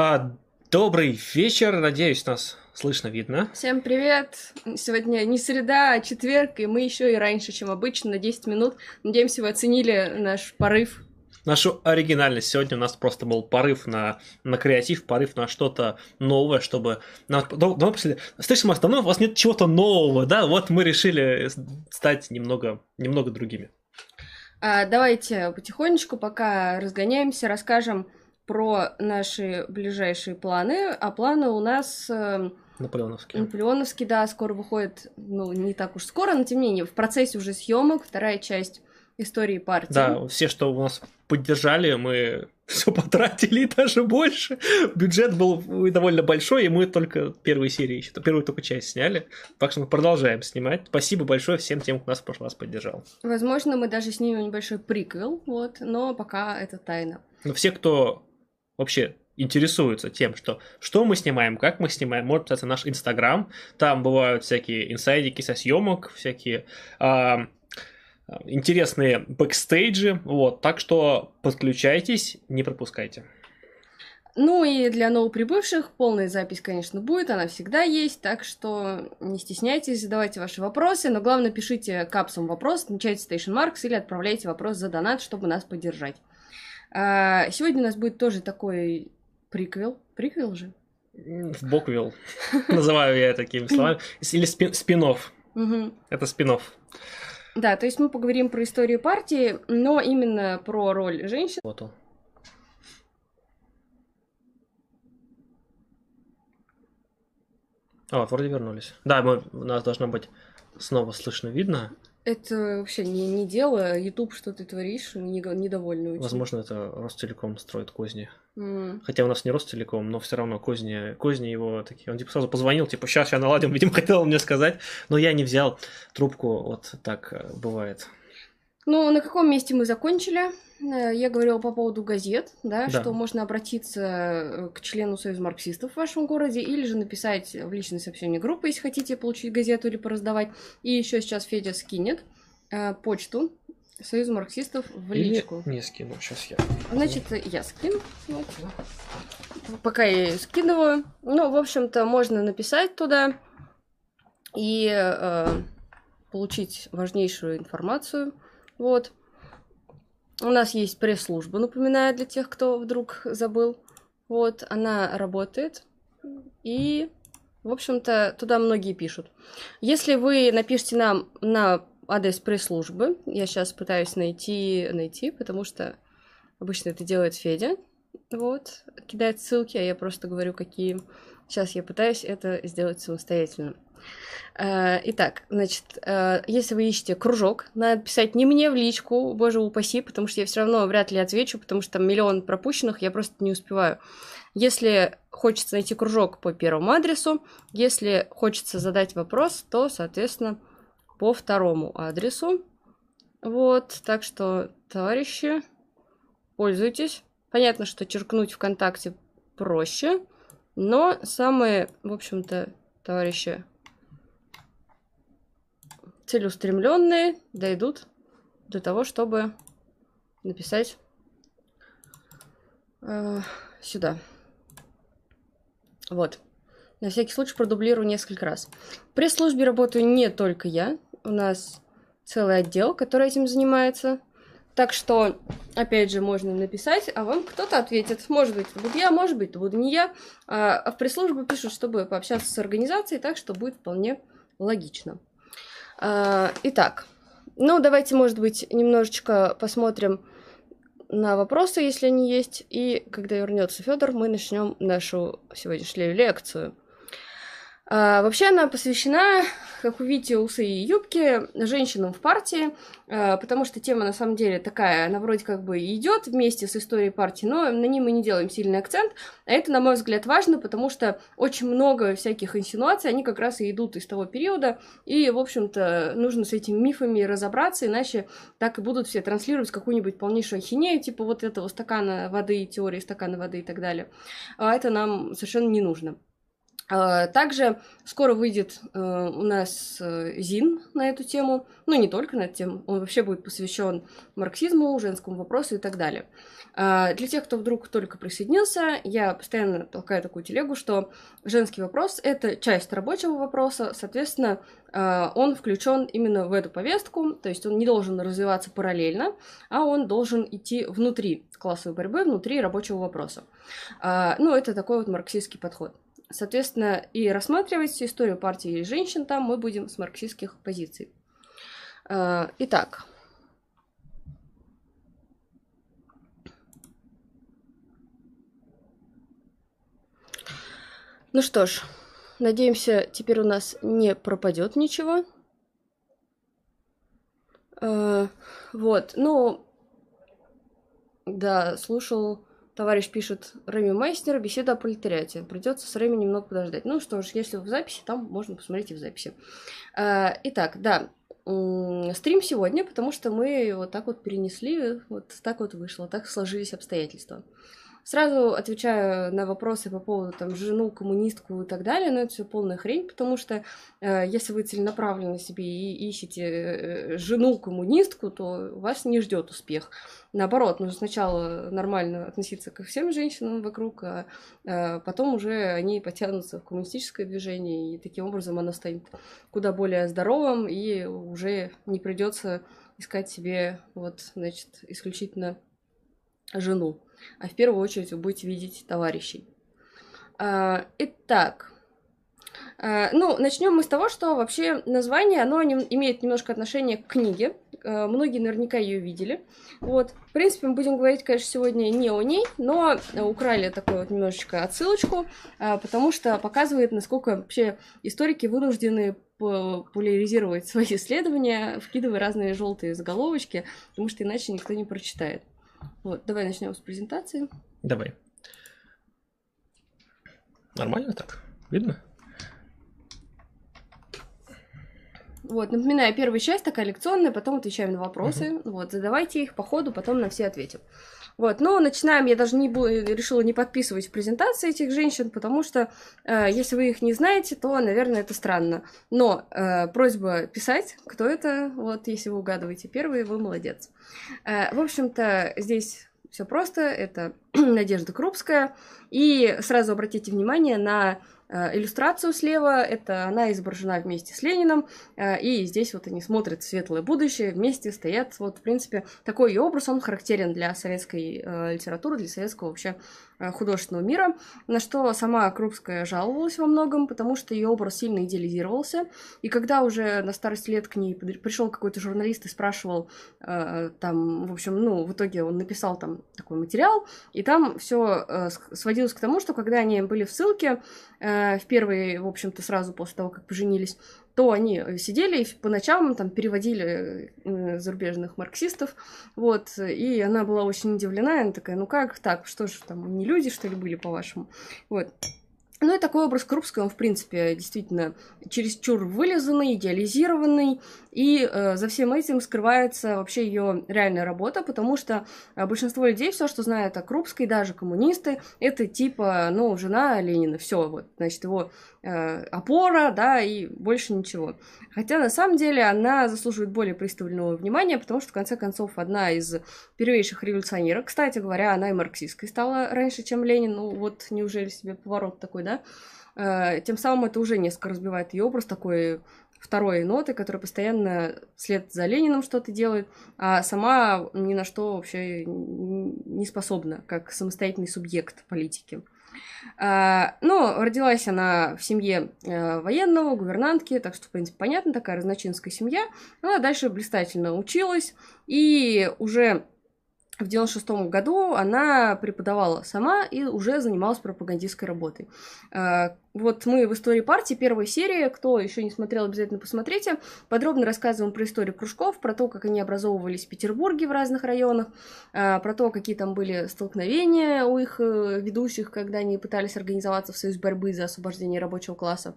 А, добрый вечер, надеюсь, нас слышно, видно. Всем привет! Сегодня не среда, а четверг, и мы еще и раньше, чем обычно, на 10 минут. Надеемся, вы оценили наш порыв. Нашу оригинальность. Сегодня у нас просто был порыв на, на креатив, порыв на что-то новое, чтобы... На, ну, слышим, давно у вас нет чего-то нового, да? Вот мы решили стать немного, немного другими. А, давайте потихонечку, пока разгоняемся, расскажем про наши ближайшие планы. А планы у нас... Э, Наполеоновские. Наполеоновский, да, скоро выходит, ну, не так уж скоро, но тем не менее, в процессе уже съемок, вторая часть истории партии. Да, все, что у нас поддержали, мы все потратили и даже больше. Бюджет был довольно большой, и мы только первые серии еще, первую только часть сняли. Так что мы продолжаем снимать. Спасибо большое всем тем, кто нас в прошлый раз поддержал. Возможно, мы даже снимем небольшой приквел, вот, но пока это тайна. Но все, кто вообще интересуются тем, что, что мы снимаем, как мы снимаем, может подписаться на наш Инстаграм, там бывают всякие инсайдики со съемок, всякие э, интересные бэкстейджи, вот, так что подключайтесь, не пропускайте. Ну и для новоприбывших полная запись, конечно, будет, она всегда есть, так что не стесняйтесь, задавайте ваши вопросы, но главное пишите капсом вопрос, отмечайте Station Marx или отправляйте вопрос за донат, чтобы нас поддержать. А, сегодня у нас будет тоже такой приквел. Приквел же? В боквел. Называю я такими словами. Или спин спинов. Это спинов. Да, то есть мы поговорим про историю партии, но именно про роль женщин. Вот он. А, вроде вернулись. Да, мы, у нас должно быть снова слышно, видно. Это вообще не, не дело. YouTube, что ты творишь, не, недовольны очень. Возможно, это Ростелеком строит козни. Mm. Хотя у нас не Ростелеком, но все равно козни, козни его такие. Он типа сразу позвонил, типа, сейчас я наладим, видимо, хотел мне сказать, но я не взял трубку, вот так э, бывает. Ну, на каком месте мы закончили? Э, я говорила по поводу газет, да, да, что можно обратиться э, к члену Союза марксистов в вашем городе или же написать в личное сообщение группы, если хотите получить газету или пораздавать. И еще сейчас Федя скинет э, почту Союза марксистов в личку. Или не скину, сейчас я. Значит, я скину. Вот. Пока я ее скидываю. Ну, в общем-то, можно написать туда и э, получить важнейшую информацию вот. У нас есть пресс-служба, напоминаю, для тех, кто вдруг забыл. Вот, она работает. И, в общем-то, туда многие пишут. Если вы напишите нам на адрес пресс-службы, я сейчас пытаюсь найти, найти, потому что обычно это делает Федя. Вот, кидает ссылки, а я просто говорю, какие. Сейчас я пытаюсь это сделать самостоятельно. Э, итак, значит, э, если вы ищете кружок, надо писать не мне в личку, боже упаси, потому что я все равно вряд ли отвечу, потому что там миллион пропущенных, я просто не успеваю. Если хочется найти кружок по первому адресу, если хочется задать вопрос, то, соответственно, по второму адресу. Вот, так что, товарищи, пользуйтесь. Понятно, что черкнуть ВКонтакте проще, но самые, в общем-то, товарищи, целеустремленные дойдут до того, чтобы написать э, сюда. Вот. На всякий случай продублирую несколько раз. В пресс-службе работаю не только я. У нас целый отдел, который этим занимается. Так что, опять же, можно написать, а вам кто-то ответит. Может быть, это буду я, может быть, это буду не я. А, а в пресс-службу пишут, чтобы пообщаться с организацией, так что будет вполне логично. А, итак, ну давайте, может быть, немножечко посмотрим на вопросы, если они есть. И когда вернется Федор, мы начнем нашу сегодняшнюю лекцию. А, вообще она посвящена, как вы видите, усы и юбки женщинам в партии, а, потому что тема на самом деле такая, она вроде как бы идет вместе с историей партии, но на ней мы не делаем сильный акцент, а это, на мой взгляд, важно, потому что очень много всяких инсинуаций, они как раз и идут из того периода, и, в общем-то, нужно с этими мифами разобраться, иначе так и будут все транслировать какую-нибудь полнейшую ахинею, типа вот этого стакана воды, теории стакана воды и так далее. А это нам совершенно не нужно. А, также скоро выйдет э, у нас э, ЗИН на эту тему, ну не только на эту тему, он вообще будет посвящен марксизму, женскому вопросу и так далее. А, для тех, кто вдруг только присоединился, я постоянно толкаю такую телегу, что женский вопрос – это часть рабочего вопроса, соответственно, а, он включен именно в эту повестку, то есть он не должен развиваться параллельно, а он должен идти внутри классовой борьбы, внутри рабочего вопроса. Ну, это такой вот марксистский подход. Соответственно, и рассматривать историю партии женщин там мы будем с марксистских позиций. А, итак. Ну что ж, надеемся, теперь у нас не пропадет ничего. А, вот, ну, да, слушал Товарищ пишет Рэми Майстер, беседа о пролетариате. Придется с Рэми немного подождать. Ну что ж, если в записи, там можно посмотреть и в записи. А, итак, да, стрим сегодня, потому что мы вот так вот перенесли, вот так вот вышло, так сложились обстоятельства. Сразу отвечаю на вопросы по поводу там жену, коммунистку и так далее, но это все полная хрень, потому что э, если вы целенаправленно себе и ищете э, жену коммунистку, то вас не ждет успех. Наоборот, нужно сначала нормально относиться ко всем женщинам вокруг, а, а потом уже они потянутся в коммунистическое движение, и таким образом оно станет куда более здоровым, и уже не придется искать себе вот, значит, исключительно жену а в первую очередь вы будете видеть товарищей. А, итак, а, ну, начнем мы с того, что вообще название, оно имеет немножко отношение к книге. А, многие наверняка ее видели. Вот. В принципе, мы будем говорить, конечно, сегодня не о ней, но украли такую вот немножечко отсылочку, потому что показывает, насколько вообще историки вынуждены популяризировать свои исследования, вкидывая разные желтые заголовочки, потому что иначе никто не прочитает. Вот, давай начнем с презентации. Давай. Нормально так? Видно? Вот, напоминаю, первая часть такая лекционная, потом отвечаем на вопросы. Uh-huh. Вот, задавайте их по ходу, потом на все ответим. Вот, но начинаем, я даже не буду, решила не подписывать презентации этих женщин, потому что э, если вы их не знаете, то, наверное, это странно. Но э, просьба писать, кто это, вот, если вы угадываете первые, вы молодец. Э, в общем-то, здесь все просто, это Надежда Крупская, и сразу обратите внимание на иллюстрацию слева, это она изображена вместе с Лениным, э, и здесь вот они смотрят светлое будущее, вместе стоят, вот, в принципе, такой образ, он характерен для советской э, литературы, для советского вообще Э, художественного мира, на что сама Крупская жаловалась во многом, потому что ее образ сильно идеализировался. И когда уже на старости лет к ней пришел какой-то журналист и спрашивал, э, там, в общем, ну, в итоге он написал там такой материал, и там все э, сводилось к тому, что когда они были в ссылке, э, в первые, в общем-то, сразу после того, как поженились, то они сидели и по ночам там переводили э, зарубежных марксистов, вот, и она была очень удивлена, она такая, ну как так, что же там, не люди, что ли, были, по-вашему, вот. Ну и такой образ Крупской, он, в принципе, действительно чересчур вылизанный, идеализированный, и э, за всем этим скрывается вообще ее реальная работа, потому что э, большинство людей все, что знают о Крупской, даже коммунисты, это типа, ну, жена Ленина, все, вот, значит, его э, опора, да, и больше ничего. Хотя на самом деле она заслуживает более пристального внимания, потому что, в конце концов, одна из первейших революционеров, кстати говоря, она и марксистской стала раньше, чем Ленин, ну вот неужели себе поворот такой, да? Э, тем самым это уже несколько разбивает ее образ такой второй ноты, которая постоянно вслед за Лениным что-то делает, а сама ни на что вообще не способна, как самостоятельный субъект политики. А, ну, родилась она в семье э, военного, гувернантки, так что, в принципе, понятно, такая разночинская семья. Она дальше блистательно училась, и уже в 96 году она преподавала сама и уже занималась пропагандистской работой. Вот мы в истории партии, первой серии, кто еще не смотрел, обязательно посмотрите. Подробно рассказываем про историю кружков, про то, как они образовывались в Петербурге в разных районах, а, про то, какие там были столкновения у их э, ведущих, когда они пытались организоваться в союз борьбы за освобождение рабочего класса.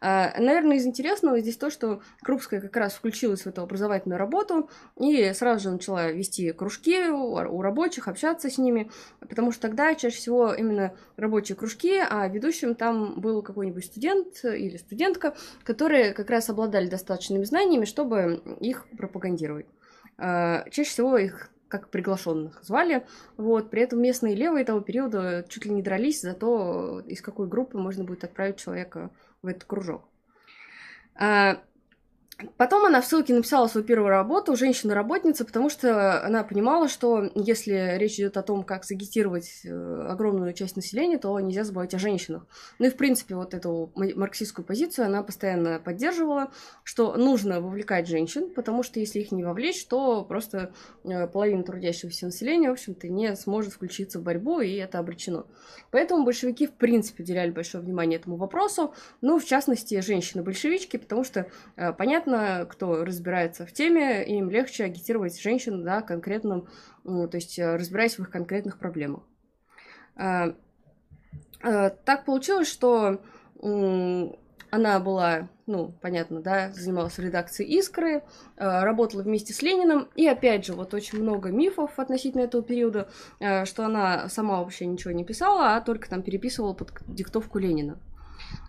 А, наверное, из интересного здесь то, что Крупская как раз включилась в эту образовательную работу и сразу же начала вести кружки, у рабочих, общаться с ними, потому что тогда чаще всего именно рабочие кружки, а ведущим там был какой-нибудь студент или студентка, которые как раз обладали достаточными знаниями, чтобы их пропагандировать. А, чаще всего их как приглашенных звали. Вот. При этом местные левые того периода чуть ли не дрались за то, из какой группы можно будет отправить человека в этот кружок. Потом она в ссылке написала свою первую работу «Женщина-работница», потому что она понимала, что если речь идет о том, как сагитировать э, огромную часть населения, то нельзя забывать о женщинах. Ну и, в принципе, вот эту марксистскую позицию она постоянно поддерживала, что нужно вовлекать женщин, потому что если их не вовлечь, то просто э, половина трудящегося населения, в общем-то, не сможет включиться в борьбу, и это обречено. Поэтому большевики, в принципе, уделяли большое внимание этому вопросу, ну, в частности, женщины-большевички, потому что, э, понятно, понятно, кто разбирается в теме, им легче агитировать женщин, да, конкретным, ну, то есть э, разбираясь в их конкретных проблемах. А, а, так получилось, что она была, ну, понятно, да, занималась в редакции «Искры», работала вместе с Лениным, и опять же, вот очень много мифов относительно этого периода, что она сама вообще ничего не писала, а только там переписывала под диктовку Ленина.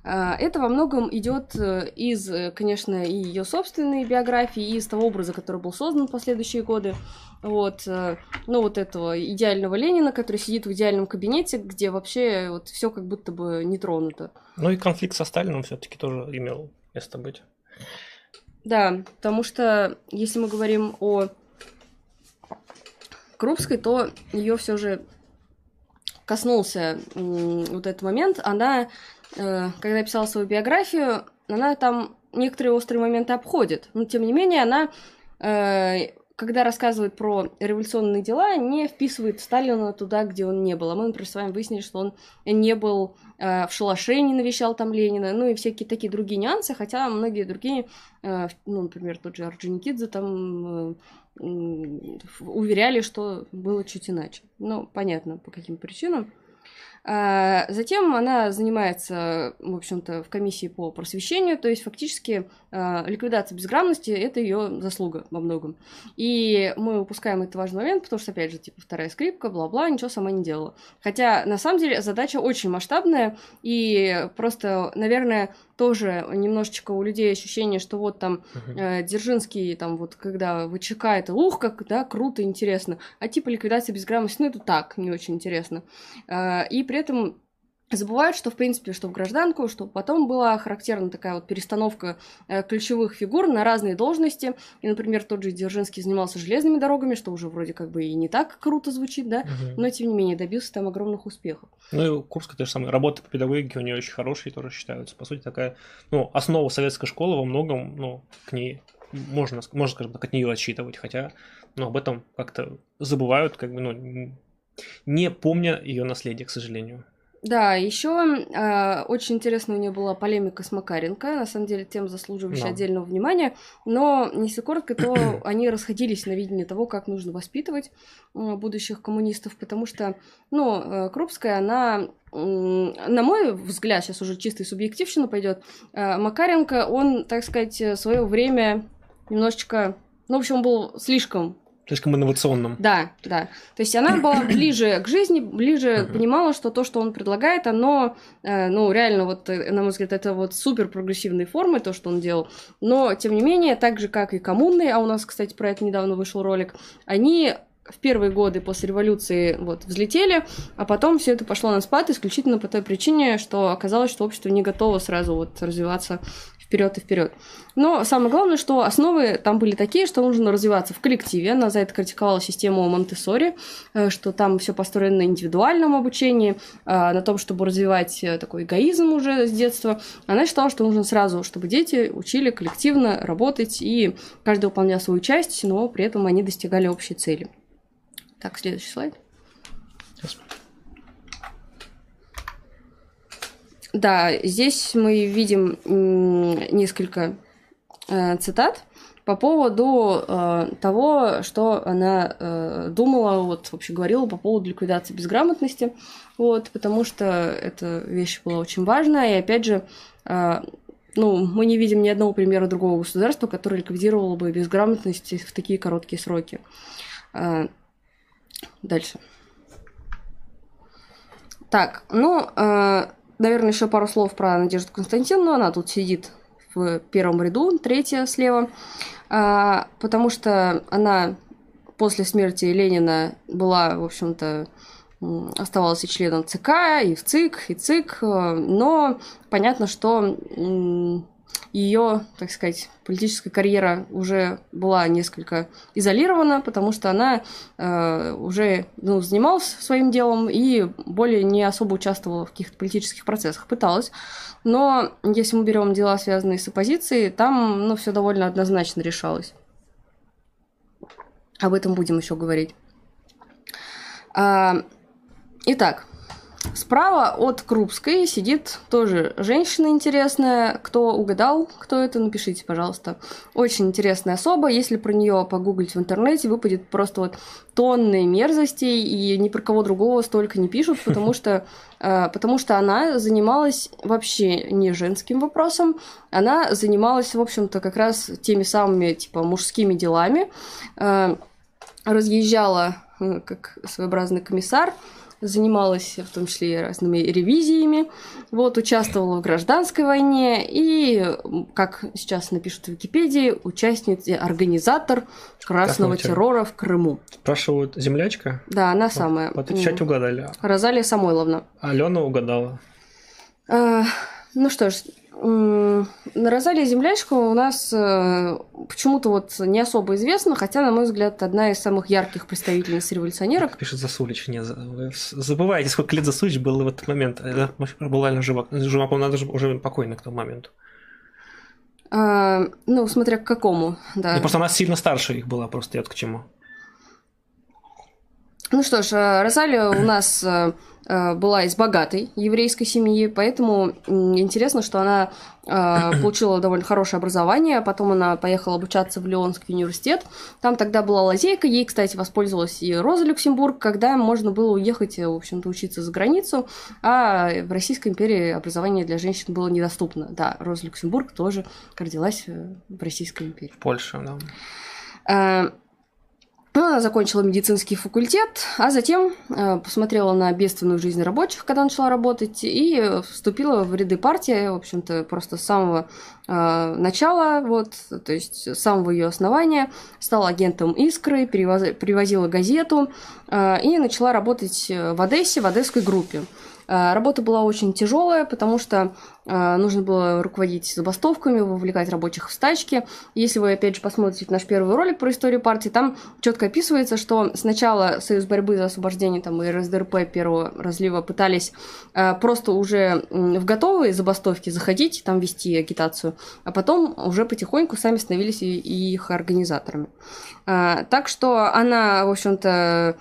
А, это во многом идет э, из, э, конечно, и ее собственной биографии, и из того образа, который был создан в последующие годы. Вот, э, ну, вот этого идеального Ленина, который сидит в идеальном кабинете, где вообще вот все как будто бы не тронуто. Ну и конфликт со Сталином все-таки тоже имел место быть. Да, потому что если мы говорим о Крупской, то ее все же коснулся вот этот момент. Она Э, когда писала свою биографию, она там некоторые острые моменты обходит. Но, тем не менее, она, э, когда рассказывает про революционные дела, не вписывает Сталина туда, где он не был. А мы, например, с вами выяснили, что он не был э, в шалаше, не навещал там Ленина, ну и всякие такие другие нюансы, хотя многие другие, ну, например, тот же Орджоникидзе там уверяли, что было чуть иначе. Ну, понятно, по каким причинам. А, затем она занимается, в общем-то, в комиссии по просвещению, то есть фактически а, ликвидация безграмотности – это ее заслуга во многом. И мы упускаем этот важный момент, потому что, опять же, типа вторая скрипка, бла-бла, ничего сама не делала. Хотя, на самом деле, задача очень масштабная, и просто, наверное, тоже немножечко у людей ощущение, что вот там э, Дзержинский, там вот когда ВЧК, это ух, как, да, круто, интересно, а типа ликвидация безграмотности, ну это так, не очень интересно. Э, и при этом забывают, что, в принципе, что в гражданку, что потом была характерна такая вот перестановка э, ключевых фигур на разные должности. И, например, тот же Дзержинский занимался железными дорогами, что уже вроде как бы и не так круто звучит, да, угу. но, тем не менее, добился там огромных успехов. Ну и Курская, то же самое, работа по педагогике у нее очень хорошие тоже считаются. По сути, такая, ну, основа советской школы во многом, ну, к ней можно, можно, скажем так, от нее отсчитывать, хотя, ну, об этом как-то забывают, как бы, ну, не помня ее наследие, к сожалению. Да, еще э, а, очень интересно у нее была полемика с Макаренко, на самом деле тем заслуживающая да. отдельного внимания, но если коротко, то они расходились на видении того, как нужно воспитывать э, будущих коммунистов, потому что, ну, э, Крупская, она на мой взгляд, сейчас уже чистый субъективщина пойдет, э, Макаренко, он, так сказать, свое время немножечко, ну, в общем, он был слишком слишком инновационным. Да, да. То есть она была ближе к жизни, ближе понимала, что то, что он предлагает, оно, э, ну, реально, вот, э, на мой взгляд, это вот супер прогрессивные формы, то, что он делал. Но, тем не менее, так же, как и коммуны, а у нас, кстати, про это недавно вышел ролик, они в первые годы после революции вот взлетели, а потом все это пошло на спад исключительно по той причине, что оказалось, что общество не готово сразу вот развиваться вперед и вперед. Но самое главное, что основы там были такие, что нужно развиваться в коллективе. Она за это критиковала систему Монтессори, э, что там все построено на индивидуальном обучении, э, на том, чтобы развивать э, такой эгоизм уже с детства. Она считала, что нужно сразу, чтобы дети учили коллективно работать, и каждый выполнял свою часть, но при этом они достигали общей цели. Так, следующий слайд. Да, здесь мы видим несколько э, цитат по поводу э, того, что она э, думала, вот вообще говорила по поводу ликвидации безграмотности, вот, потому что эта вещь была очень важная, и опять же, ну, мы не видим ни одного примера другого государства, которое ликвидировало бы безграмотность в такие короткие сроки. Дальше. Так, ну, э, наверное, еще пару слов про Надежду Константиновну. Она тут сидит в первом ряду, третья слева, э, потому что она после смерти Ленина была, в общем-то, оставалась и членом ЦК, и в ЦИК, и ЦИК, э, но понятно, что ее, так сказать, политическая карьера уже была несколько изолирована, потому что она э, уже ну, занималась своим делом и более не особо участвовала в каких-то политических процессах. Пыталась. Но если мы берем дела, связанные с оппозицией, там ну, все довольно однозначно решалось. Об этом будем еще говорить. А, итак, Справа от Крупской сидит тоже женщина интересная. Кто угадал, кто это, напишите, пожалуйста. Очень интересная особа. Если про нее погуглить в интернете, выпадет просто вот тонны мерзостей, и ни про кого другого столько не пишут, потому что, э, потому что она занималась вообще не женским вопросом, она занималась, в общем-то, как раз теми самыми, типа, мужскими делами, э, разъезжала э, как своеобразный комиссар, занималась в том числе и разными ревизиями, вот, участвовала в гражданской войне и, как сейчас напишут в Википедии, участница, организатор красного террора в Крыму. Спрашивают, землячка? Да, она вот, самая. Отвечать угадали. Розалия Самойловна. Алена угадала. А, ну что ж, Розалия Землячка у нас э, почему-то вот не особо известна, хотя, на мой взгляд, одна из самых ярких представительниц революционерок. Пишет Засулич. Не, вы забываете, сколько лет Засулич был в этот момент. Была реально жива. Жива, надо же уже покойна к тому моменту. А, ну, смотря к какому, да. Ну, просто она сильно старше их была, просто я вот к чему. Ну что ж, э, Розалия у нас э, Э, была из богатой еврейской семьи, поэтому интересно, что она получила довольно хорошее образование, потом она поехала обучаться в Леонский университет. Там тогда была лазейка, ей, кстати, воспользовалась и Роза Люксембург, когда можно было уехать, в общем-то, учиться за границу, а в Российской империи образование для женщин было недоступно. Да, Роза Люксембург тоже родилась в Российской империи. В Польше, да. Ну, она закончила медицинский факультет, а затем э, посмотрела на бедственную жизнь рабочих, когда начала работать, и вступила в ряды партии, в общем-то, просто с самого э, начала, вот, то есть с самого ее основания, стала агентом Искры, привозила газету э, и начала работать в Одессе, в одесской группе. Работа была очень тяжелая, потому что нужно было руководить забастовками, вовлекать рабочих в стачки. Если вы, опять же, посмотрите наш первый ролик про историю партии, там четко описывается, что сначала Союз борьбы за освобождение там, и РСДРП первого разлива пытались э, просто уже в готовые забастовки заходить, там вести агитацию, а потом уже потихоньку сами становились и их организаторами. Так что она, в общем-то,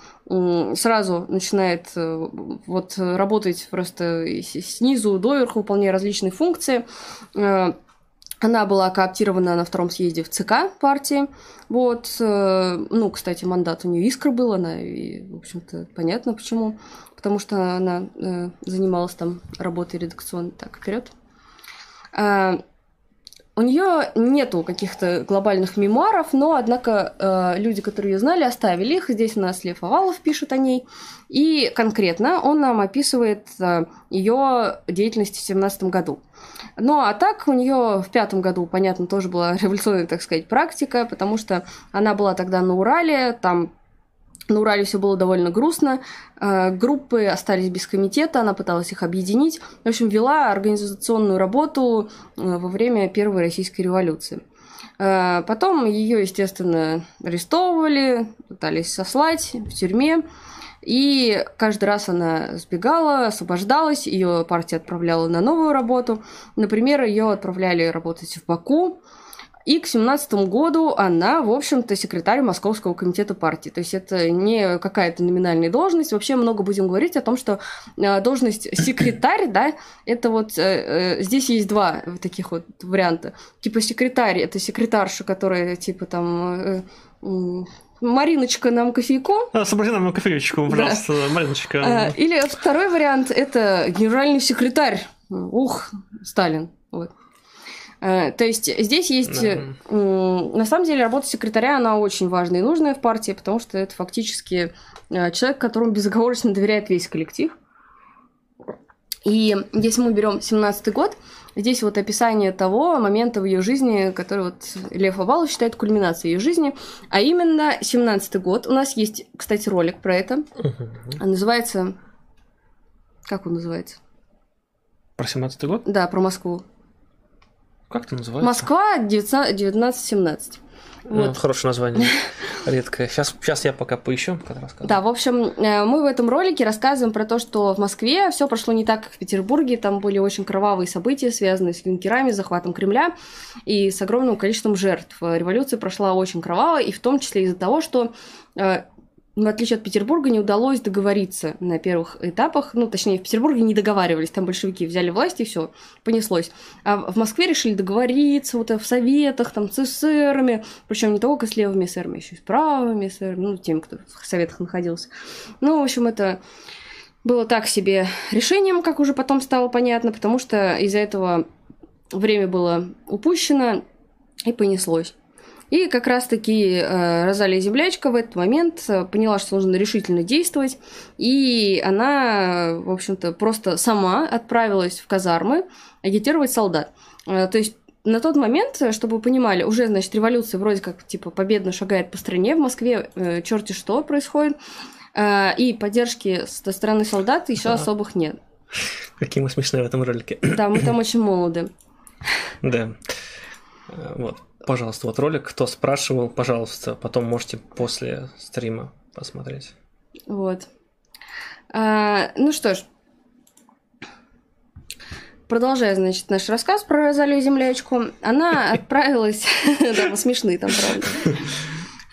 сразу начинает э, вот работать просто снизу доверху, выполняя различные функции. Э, она была кооптирована на втором съезде в ЦК партии. Вот, э, ну, кстати, мандат у нее искра был, она, и, в общем-то, понятно почему. Потому что она занималась там работой редакционной. Так, вперед. У нее нету каких-то глобальных мемуаров, но, однако, э, люди, которые ее знали, оставили их. Здесь у нас Лев Овалов пишет о ней. И конкретно он нам описывает э, ее деятельность в 2017 году. Ну, а так у нее в пятом году, понятно, тоже была революционная, так сказать, практика, потому что она была тогда на Урале, там на Урале все было довольно грустно. Э, группы остались без комитета, она пыталась их объединить. В общем, вела организационную работу э, во время Первой Российской революции. Э, потом ее, естественно, арестовывали, пытались сослать в тюрьме. И каждый раз она сбегала, освобождалась, ее партия отправляла на новую работу. Например, ее отправляли работать в Баку, и к 17 году она, в общем-то, секретарь Московского комитета партии. То есть это не какая-то номинальная должность. Вообще много будем говорить о том, что э, должность секретарь, да, это вот э, э, здесь есть два таких вот варианта. Типа секретарь, это секретарша, которая типа там Мариночка, нам кофейку. Освободи нам кофеечку, пожалуйста, да. Мариночка. Или второй вариант – это генеральный секретарь. Ух, Сталин. Э, то есть здесь есть, да. на самом деле, работа секретаря, она очень важная и нужная в партии, потому что это фактически э, человек, которому безоговорочно доверяет весь коллектив. И если мы берем 17 год, здесь вот описание того момента в ее жизни, который вот Лев Овалов считает кульминацией ее жизни, а именно 17 год. У нас есть, кстати, ролик про это. Угу. Называется... Как он называется? Про 17 год? Да, про Москву. Как это называется? Москва 1917. Вот. Ну, хорошее название. Редкое. Сейчас, сейчас я пока поищу, когда рассказываю. Да, в общем, э, мы в этом ролике рассказываем про то, что в Москве все прошло не так, как в Петербурге. Там были очень кровавые события, связанные с юнкерами, захватом Кремля и с огромным количеством жертв. Революция прошла очень кроваво, и в том числе из-за того, что э, в отличие от Петербурга, не удалось договориться на первых этапах. Ну, точнее, в Петербурге не договаривались, там большевики взяли власть и все, понеслось. А в Москве решили договориться вот в советах, там, с эсерами, причем не только с левыми эсерами, еще и с правыми эсерами, ну, тем, кто в советах находился. Ну, в общем, это было так себе решением, как уже потом стало понятно, потому что из-за этого время было упущено и понеслось. И как раз-таки э, Розалия Землячка в этот момент э, поняла, что нужно решительно действовать, и она, в общем-то, просто сама отправилась в казармы агитировать солдат. Э, то есть на тот момент, чтобы вы понимали, уже, значит, революция вроде как, типа, победно шагает по стране, в Москве э, черти что происходит, э, и поддержки со стороны солдат еще а. особых нет. Какие мы смешные в этом ролике. Да, мы там очень молоды. Да. Э, вот. Пожалуйста, вот ролик, кто спрашивал, пожалуйста, потом можете после стрима посмотреть. Вот. А, ну что ж, продолжая, значит, наш рассказ про Розалию Землячку, она отправилась, да, смешные там, правда,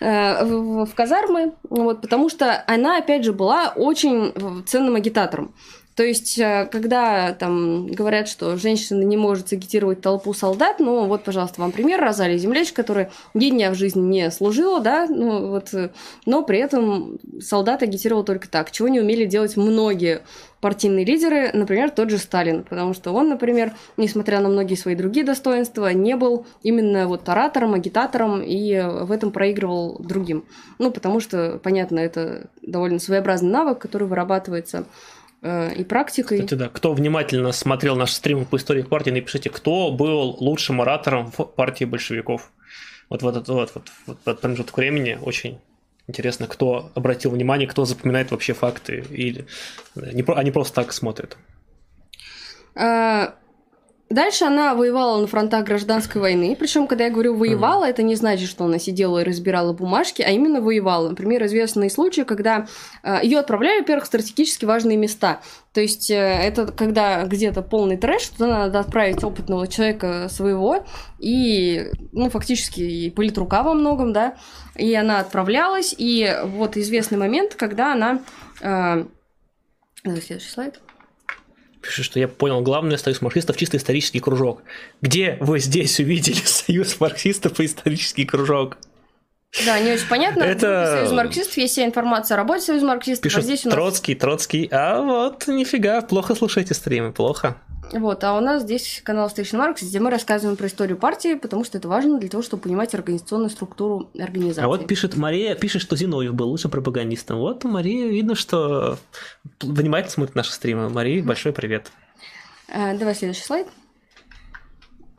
э, в казармы, вот, потому что она, опять же, была очень ценным агитатором. То есть, э, когда там говорят, что женщина не может агитировать толпу солдат, ну вот, пожалуйста, вам пример Розалии Земляч, которая ни дня в жизни не служила, да, ну вот, э, но при этом солдат агитировал только так, чего не умели делать многие партийные лидеры, например, тот же Сталин, потому что он, например, несмотря на многие свои другие достоинства, не был именно вот оратором, агитатором и в этом проигрывал другим. Ну, потому что, понятно, это довольно своеобразный навык, который вырабатывается и практикой. Кстати, да. Кто внимательно смотрел наш стрим по истории партии, напишите, кто был лучшим оратором в партии большевиков. Вот в этот вот, вот, вот, вот промежуток времени очень интересно, кто обратил внимание, кто запоминает вообще факты, или не, они просто так смотрят. А, Дальше она воевала на фронтах гражданской войны. Причем, когда я говорю воевала, это не значит, что она сидела и разбирала бумажки, а именно воевала. Например, известные случаи, когда э, ее отправляли, во-первых, в стратегически важные места. То есть э, это когда где-то полный трэш, туда надо отправить опытного человека своего и, ну, фактически и политрука во многом, да. И она отправлялась, и вот известный момент, когда она... Э, следующий слайд. Пишет, что я понял, главное союз марксистов чисто исторический кружок. Где вы здесь увидели союз марксистов и исторический кружок? Да, не очень понятно. Это... Союз марксистов, есть вся информация о работе Союза марксистов. Пишут, а здесь у нас... Троцкий, Троцкий. А вот, нифига, плохо слушаете стримы, плохо. Вот, а у нас здесь канал Station Marks, где мы рассказываем про историю партии, потому что это важно для того, чтобы понимать организационную структуру организации. А вот пишет Мария, пишет, что Зиновьев был лучшим пропагандистом. Вот у Марии видно, что внимательно смотрит наши стримы. Марии, большой привет. А, давай следующий слайд.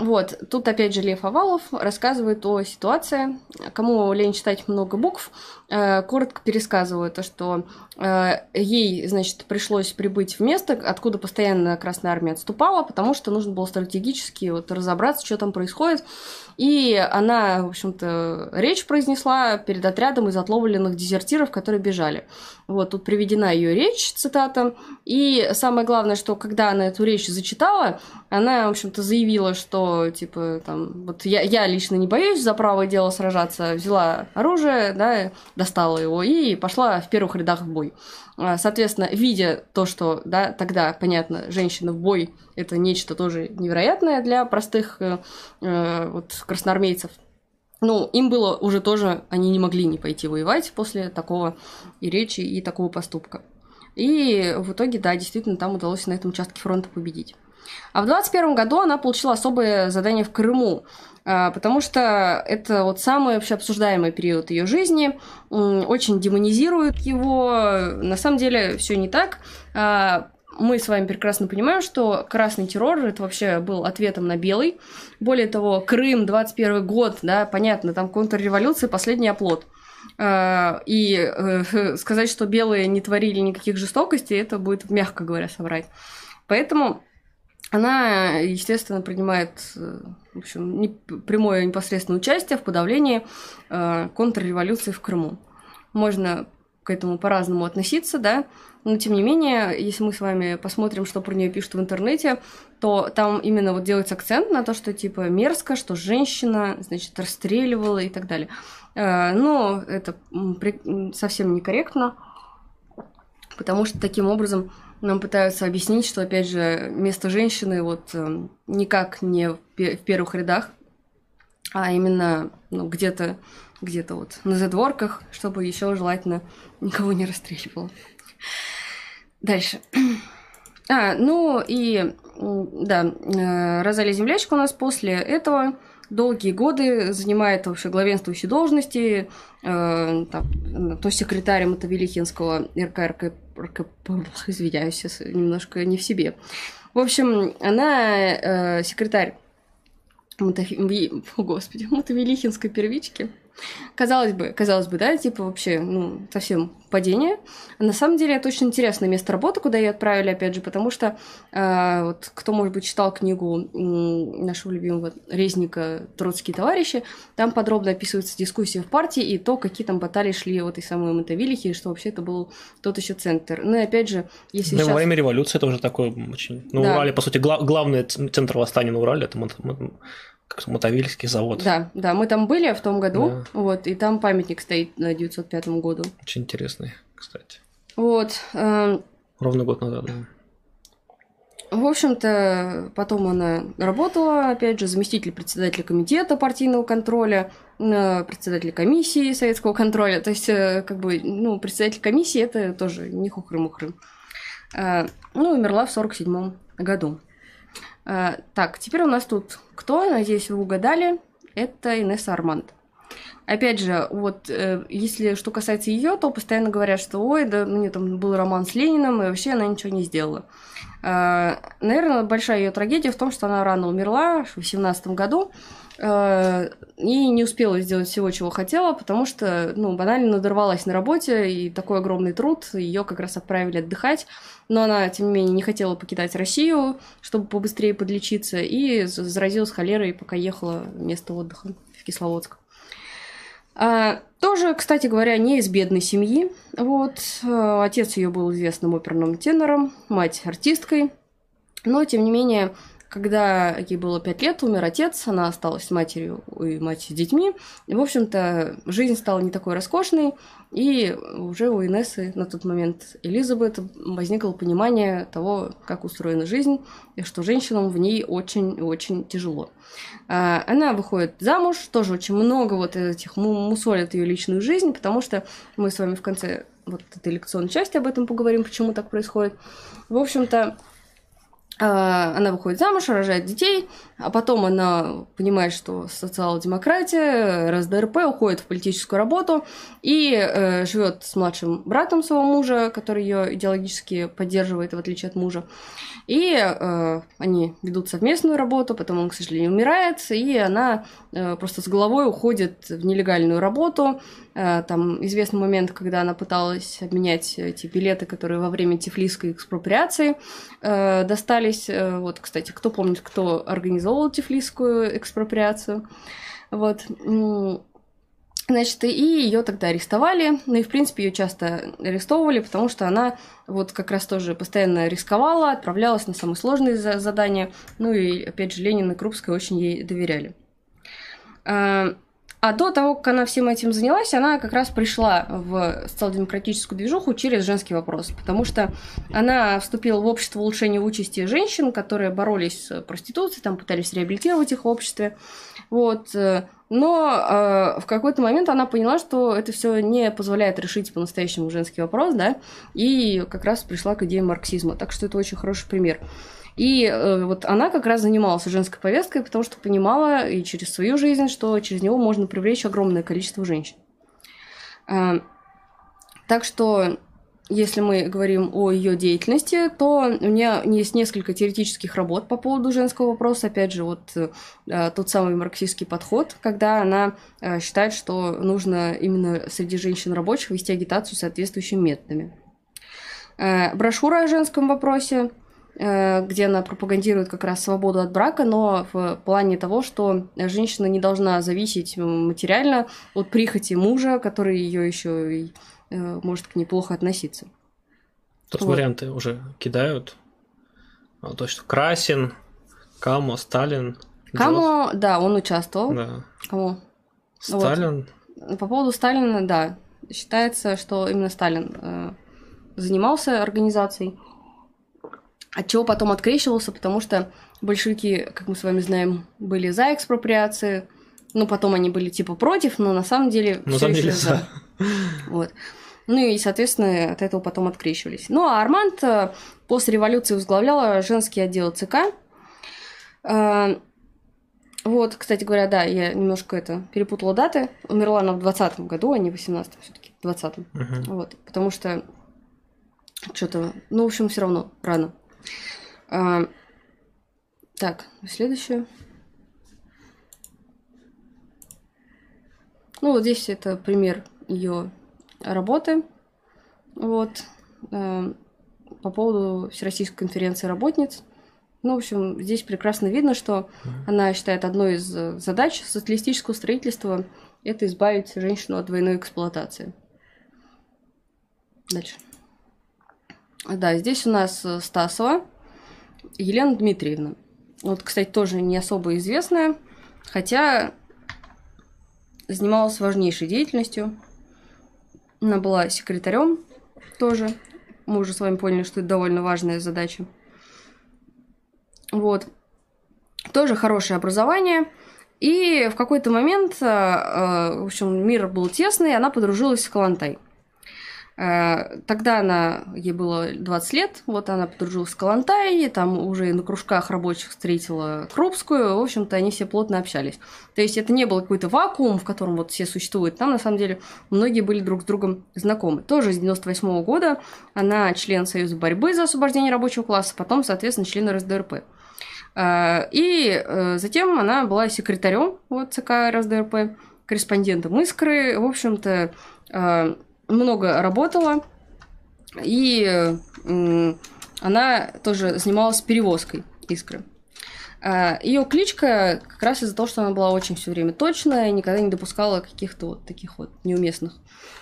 Вот, тут опять же Лев Овалов рассказывает о ситуации. Кому лень читать много букв, э, коротко пересказываю то, что э, ей, значит, пришлось прибыть в место, откуда постоянно Красная Армия отступала, потому что нужно было стратегически вот разобраться, что там происходит. И она, в общем-то, речь произнесла перед отрядом из отловленных дезертиров, которые бежали. Вот тут приведена ее речь, цитата. И самое главное, что когда она эту речь зачитала, она, в общем-то, заявила, что, типа, там, вот я, я лично не боюсь за правое дело сражаться, взяла оружие, да, достала его и пошла в первых рядах в бой. А, соответственно, видя то, что, да, тогда, понятно, женщина в бой – это нечто тоже невероятное для простых э, э, вот красноармейцев. Ну, им было уже тоже, они не могли не пойти воевать после такого и речи, и такого поступка. И в итоге, да, действительно, там удалось на этом участке фронта победить. А в 21 году она получила особое задание в Крыму, а, потому что это вот самый вообще обсуждаемый период ее жизни, очень демонизируют его. На самом деле все не так. Мы с вами прекрасно понимаем, что красный террор это вообще был ответом на белый. Более того, Крым, 21 год, да, понятно, там контрреволюция, последний оплот. А, и э, сказать, что белые не творили никаких жестокостей, это будет, мягко говоря, соврать. Поэтому она, естественно, принимает э, в общем, не, прямое непосредственное участие в подавлении э, контрреволюции в Крыму. Можно к этому по-разному относиться, да, но тем не менее, если мы с вами посмотрим, что про нее пишут в интернете, то там именно вот делается акцент на то, что типа мерзко, что женщина, значит, расстреливала и так далее. Э, но это совсем некорректно, потому что таким образом нам пытаются объяснить, что, опять же, место женщины вот э, никак не в первых рядах, а именно ну, где-то где-то вот на задворках, чтобы еще желательно никого не расстреливало. Дальше. А, ну и да, э, Розалия Землячка у нас после этого долгие годы занимает вообще главенствующие должности, э, там, то секретарь Мотовилихинского РК, РК, извиняюсь, немножко не в себе. В общем, она э, секретарь Мотови... О, господи, Мотовилихинской первички. Казалось бы, казалось бы, да, типа вообще, ну, совсем падение. А на самом деле это очень интересное место работы, куда ее отправили, опять же, потому что э, вот кто, может быть, читал книгу нашего любимого Резника «Троцкие товарищи», там подробно описывается дискуссия в партии и то, какие там баталии шли в этой самой Мотовилихе, и что вообще это был тот еще центр. Ну и опять же, если да, сейчас... во время революции это уже такой очень... На да. Урале, по сути, гла- главный центр восстания на Урале, это как Мотовильский завод. Да, да, мы там были в том году, да. вот, и там памятник стоит на 905 году. Очень интересный, кстати. Вот. Э, Ровно год назад, да. В общем-то, потом она работала, опять же, заместитель председателя комитета партийного контроля, э, председатель комиссии советского контроля. То есть, э, как бы, ну, председатель комиссии это тоже не хухры-мухры. Э, ну, умерла в 47 году. Э, так, теперь у нас тут кто? Надеюсь, вы угадали. Это Инесса Арманд. Опять же, вот э, если что касается ее, то постоянно говорят, что ой, да, у нее там был роман с Лениным, и вообще она ничего не сделала. Э, наверное, большая ее трагедия в том, что она рано умерла в 18 году и не успела сделать всего, чего хотела, потому что, ну, банально надорвалась на работе, и такой огромный труд, ее как раз отправили отдыхать но она, тем не менее, не хотела покидать Россию, чтобы побыстрее подлечиться, и заразилась холерой, пока ехала в место отдыха в Кисловодск. А, тоже, кстати говоря, не из бедной семьи. Вот. А, отец ее был известным оперным тенором, мать артисткой. Но, тем не менее, когда ей было пять лет, умер отец, она осталась с матерью и мать с детьми. И, в общем-то, жизнь стала не такой роскошной, и уже у Инессы на тот момент Элизабет возникло понимание того, как устроена жизнь, и что женщинам в ней очень-очень тяжело. А, она выходит замуж, тоже очень много вот этих мусолят ее личную жизнь, потому что мы с вами в конце вот этой лекционной части об этом поговорим, почему так происходит. В общем-то, она выходит замуж, рожает детей, а потом она понимает, что социал-демократия, РСДРП, уходит в политическую работу и э, живет с младшим братом своего мужа, который ее идеологически поддерживает, в отличие от мужа. И э, они ведут совместную работу, потом он, к сожалению, умирает, и она э, просто с головой уходит в нелегальную работу. Э, там известный момент, когда она пыталась обменять эти билеты, которые во время тифлисской экспроприации э, достались. Э, вот, кстати, кто помнит, кто организовал тифлисскую экспроприацию? Вот. Значит, и ее тогда арестовали, ну и, в принципе, ее часто арестовывали, потому что она вот как раз тоже постоянно рисковала, отправлялась на самые сложные задания, ну и, опять же, Ленин и Крупская очень ей доверяли. А, до того, как она всем этим занялась, она как раз пришла в социал-демократическую движуху через женский вопрос, потому что она вступила в общество улучшения участи женщин, которые боролись с проституцией, там пытались реабилитировать их в обществе. Вот. Э, но э, в какой-то момент она поняла, что это все не позволяет решить по-настоящему женский вопрос, да, и как раз пришла к идее марксизма. Так что это очень хороший пример. И э, вот она как раз занималась женской повесткой, потому что понимала и через свою жизнь, что через него можно привлечь огромное количество женщин. Э, так что если мы говорим о ее деятельности, то у меня есть несколько теоретических работ по поводу женского вопроса. Опять же, вот э, тот самый марксистский подход, когда она э, считает, что нужно именно среди женщин рабочих вести агитацию соответствующими методами. Э, брошюра о женском вопросе, где она пропагандирует как раз свободу от брака, но в плане того, что женщина не должна зависеть материально от прихоти мужа, который ее еще Э, может к ней плохо относиться. Тут вот. варианты уже кидают. А, то, что Красин, Камо, Сталин. Камо, Джос. да, он участвовал. Да. Камо. Сталин. Вот. По поводу Сталина, да. Считается, что именно Сталин э, занимался организацией. От чего потом открещивался, потому что большевики, как мы с вами знаем, были за экспроприации. Ну, потом они были типа против, но на самом деле... На самом деле за. Вот. Ну и, соответственно, от этого потом открещивались. Ну а Арманд э, после революции возглавляла женский отдел ЦК. Э, вот, кстати говоря, да, я немножко это перепутала даты. Умерла она в 20 году, а не в 18 все-таки, в 20-м. Uh-huh. Вот, потому что что-то, ну, в общем, все равно рано. А, так, следующее. Ну, вот здесь это пример ее работы. Вот. Э, по поводу Всероссийской конференции работниц. Ну, в общем, здесь прекрасно видно, что она считает одной из задач социалистического строительства – это избавить женщину от двойной эксплуатации. Дальше. Да, здесь у нас Стасова Елена Дмитриевна. Вот, кстати, тоже не особо известная, хотя занималась важнейшей деятельностью – она была секретарем тоже. Мы уже с вами поняли, что это довольно важная задача. Вот. Тоже хорошее образование. И в какой-то момент, э, э, в общем, мир был тесный, она подружилась с Калантай. Э, тогда она, ей было 20 лет, вот она подружилась с Калантай, там уже на кружках рабочих встретила Крупскую, в общем-то, они все плотно общались. То есть это не был какой-то вакуум, в котором вот все существуют, там на самом деле многие были друг с другом знакомы. Тоже с 98 -го года она член Союза борьбы за освобождение рабочего класса, потом, соответственно, член РСДРП. Э, и э, затем она была секретарем вот, ЦК РСДРП, корреспондентом Искры, в общем-то, много работала, и она тоже занималась перевозкой искры. А, Ее кличка как раз из-за того, что она была очень все время точная никогда не допускала каких-то вот таких вот неуместных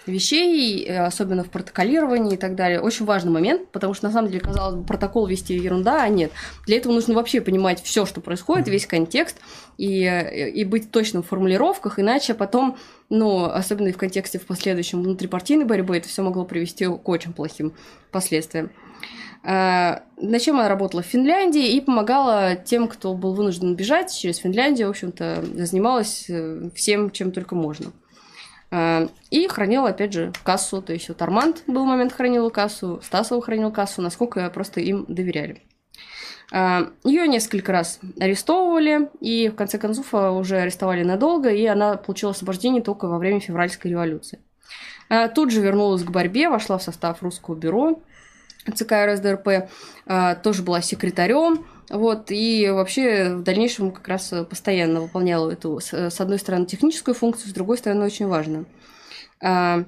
вещей, э, особенно в протоколировании и так далее. Очень важный момент, потому что на самом деле, казалось бы, протокол вести ерунда, а нет. Для этого нужно вообще понимать все, что происходит, весь контекст, и, и быть точным в формулировках, иначе потом, ну, особенно и в контексте в последующем внутрипартийной борьбы, это все могло привести к очень плохим последствиям. А, на чем она работала в Финляндии и помогала тем, кто был вынужден бежать через Финляндию, в общем-то, занималась э, всем, чем только можно. Э, и хранила, опять же, кассу. То есть вот Арманд был момент хранил кассу, Стасова хранил кассу, насколько просто им доверяли. Э, Ее несколько раз арестовывали, и в конце концов э, уже арестовали надолго, и она получила освобождение только во время февральской революции. Тут же вернулась к борьбе, вошла в состав русского бюро ЦК РСДРП, тоже была секретарем, вот, и вообще в дальнейшем как раз постоянно выполняла эту, с одной стороны, техническую функцию, с другой стороны, очень важную. А,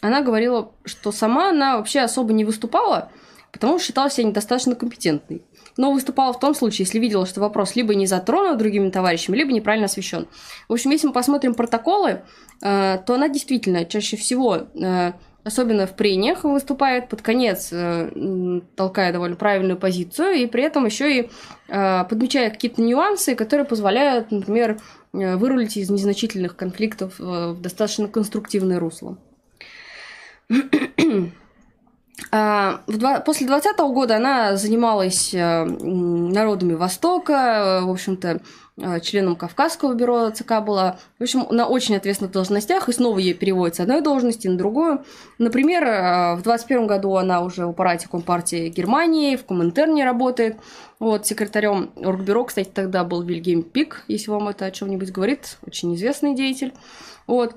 она говорила, что сама она вообще особо не выступала, потому что считала себя недостаточно компетентной. Но выступала в том случае, если видела, что вопрос либо не затронут другими товарищами, либо неправильно освещен. В общем, если мы посмотрим протоколы, а, то она действительно чаще всего а, особенно в прениях, выступает под конец, э, толкая довольно правильную позицию, и при этом еще и э, подмечая какие-то нюансы, которые позволяют, например, э, вырулить из незначительных конфликтов в достаточно конструктивное русло. А, после 20 года она занималась народами Востока, в общем-то, членом Кавказского бюро ЦК была. В общем, на очень ответственных должностях, и снова ей переводится одной должности на другую. Например, э, в 21 году она уже в аппарате Компартии Германии, в Коминтерне работает. Вот, секретарем Оргбюро, кстати, тогда был Вильгельм Пик, если вам это о чем-нибудь говорит, очень известный деятель. Вот.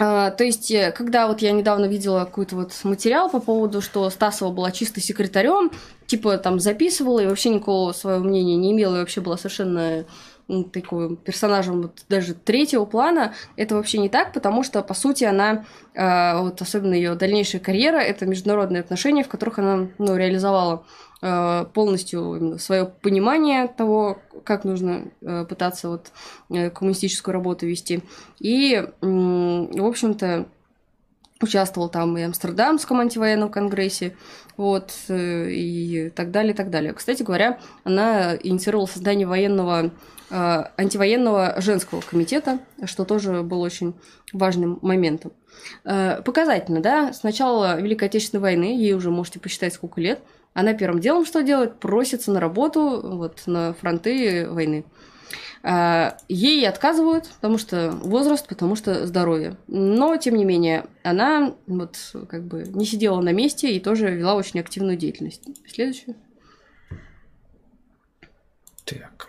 А, то есть, э, когда вот я недавно видела какой-то вот материал по поводу, что Стасова была чисто секретарем, типа там записывала и вообще никакого своего мнения не имела, и вообще была совершенно ну, такой персонажем вот даже третьего плана, это вообще не так, потому что, по сути, она, э, вот особенно ее дальнейшая карьера, это международные отношения, в которых она ну, реализовала полностью свое понимание того, как нужно э, пытаться вот э, коммунистическую работу вести. И, в общем-то, участвовал там и в Амстердамском антивоенном конгрессе, вот, и так далее, и так далее. Кстати говоря, она инициировала создание военного, антивоенного женского комитета, что тоже было очень важным моментом. Показательно, да, с начала Великой Отечественной войны, ей уже можете посчитать, сколько лет – она первым делом что делает? Просится на работу вот, на фронты войны. А, ей отказывают, потому что возраст, потому что здоровье. Но, тем не менее, она вот как бы не сидела на месте и тоже вела очень активную деятельность. Следующее. Так.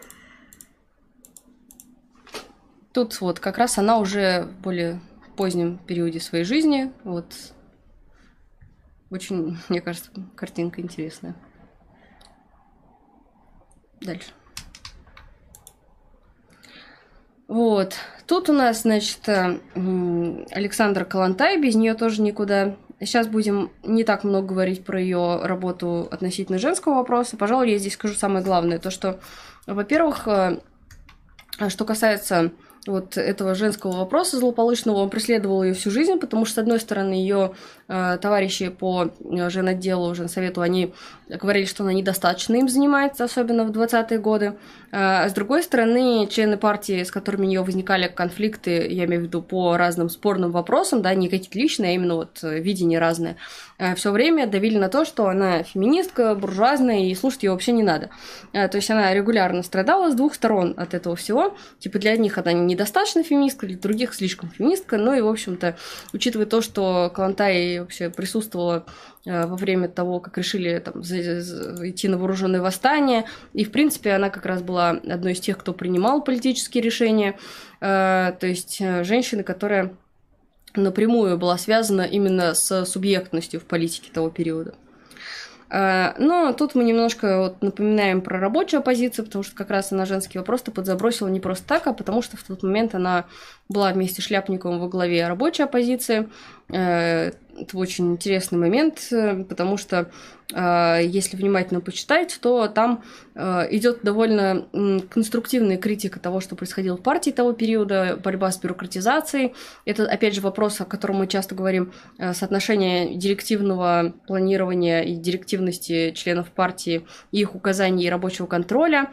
Тут вот как раз она уже в более позднем периоде своей жизни, вот очень, мне кажется, картинка интересная. Дальше. Вот. Тут у нас, значит, э, Александра Калантай, без нее тоже никуда. Сейчас будем не так много говорить про ее работу относительно женского вопроса. Пожалуй, я здесь скажу самое главное. То, что, во-первых, э, что касается вот этого женского вопроса злополучного, он преследовал ее всю жизнь, потому что, с одной стороны, ее э, товарищи по э, женотделу, женсовету, они говорили, что она недостаточно им занимается, особенно в 20-е годы. А с другой стороны, члены партии, с которыми у нее возникали конфликты, я имею в виду по разным спорным вопросам, да, не какие-то личные, а именно вот э, видения разные, э, все время давили на то, что она феминистка, буржуазная, и слушать ее вообще не надо. Э, то есть она регулярно страдала с двух сторон от этого всего. Типа для одних она недостаточно феминистка, для других слишком феминистка. Ну и, в общем-то, учитывая то, что Калантай вообще присутствовала во время того, как решили там, идти на вооруженное восстание. И, в принципе, она как раз была одной из тех, кто принимал политические решения. Э, то есть э, женщина, которая напрямую была связана именно с субъектностью в политике того периода. Но тут мы немножко вот напоминаем про рабочую оппозицию, потому что как раз она женский вопрос-то подзабросила не просто так, а потому что в тот момент она была вместе с Шляпниковым во главе рабочей оппозиции. Э, это очень интересный момент, э, потому что э, если внимательно почитать, то там идет довольно конструктивная критика того, что происходило в партии того периода, борьба с бюрократизацией. Это, опять же, вопрос, о котором мы часто говорим, соотношение директивного планирования и директивности членов партии, их указаний и рабочего контроля.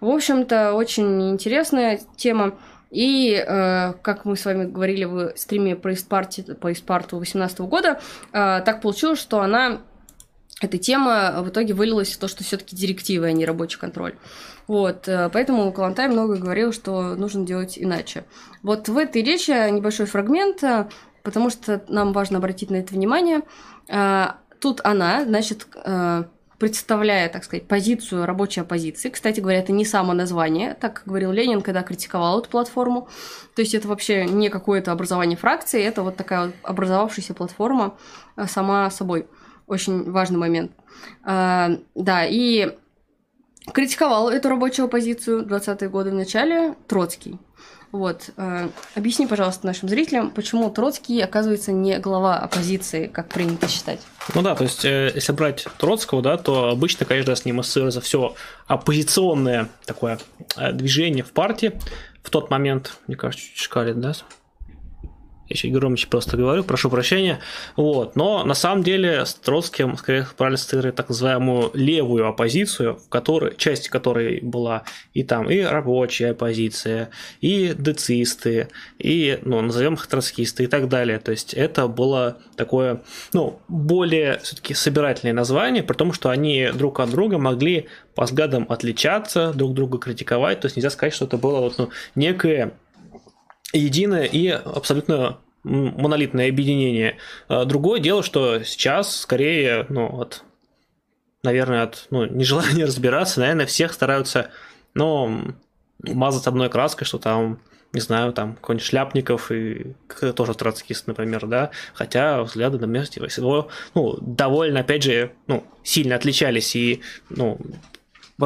В общем-то, очень интересная тема. И, э, как мы с вами говорили в стриме по Испарте, по Испарту 2018 года, э, так получилось, что она эта тема в итоге вылилась в то, что все-таки директивы, а не рабочий контроль. Вот, э, поэтому Калантай много говорил, что нужно делать иначе. Вот в этой речи небольшой фрагмент, э, потому что нам важно обратить на это внимание. Э, тут она, значит, э, представляя, так сказать, позицию рабочей оппозиции. Кстати говоря, это не само название, так говорил Ленин, когда критиковал эту платформу. То есть это вообще не какое-то образование фракции, это вот такая вот образовавшаяся платформа э, сама собой. Очень важный момент. А, да, и критиковал эту рабочую оппозицию 20-е годы в начале Троцкий. Вот. Э, объясни, пожалуйста, нашим зрителям, почему Троцкий, оказывается, не глава оппозиции, как принято считать. Ну да, то есть, э, если брать Троцкого, да, то обычно, конечно, с ним ассоциируется все оппозиционное такое э, движение в партии. В тот момент, мне кажется, чуть шкалит, да? Я чуть громче просто говорю, прошу прощения. Вот. Но на самом деле с Троцким, скорее, правильно цитировать так называемую левую оппозицию, в которой, часть которой была и там и рабочая оппозиция, и децисты, и, ну, назовем их троцкисты и так далее. То есть это было такое, ну, более все-таки собирательное название, при том, что они друг от друга могли по взглядам отличаться, друг друга критиковать. То есть нельзя сказать, что это было вот, ну, некое единое и абсолютно монолитное объединение. А другое дело, что сейчас скорее, ну, от, наверное, от ну, нежелания разбираться, наверное, всех стараются, ну, мазать одной краской, что там, не знаю, там какой-нибудь Шляпников и тоже троцкист, например, да, хотя взгляды на месте всего, ну, довольно, опять же, ну, сильно отличались, и, ну,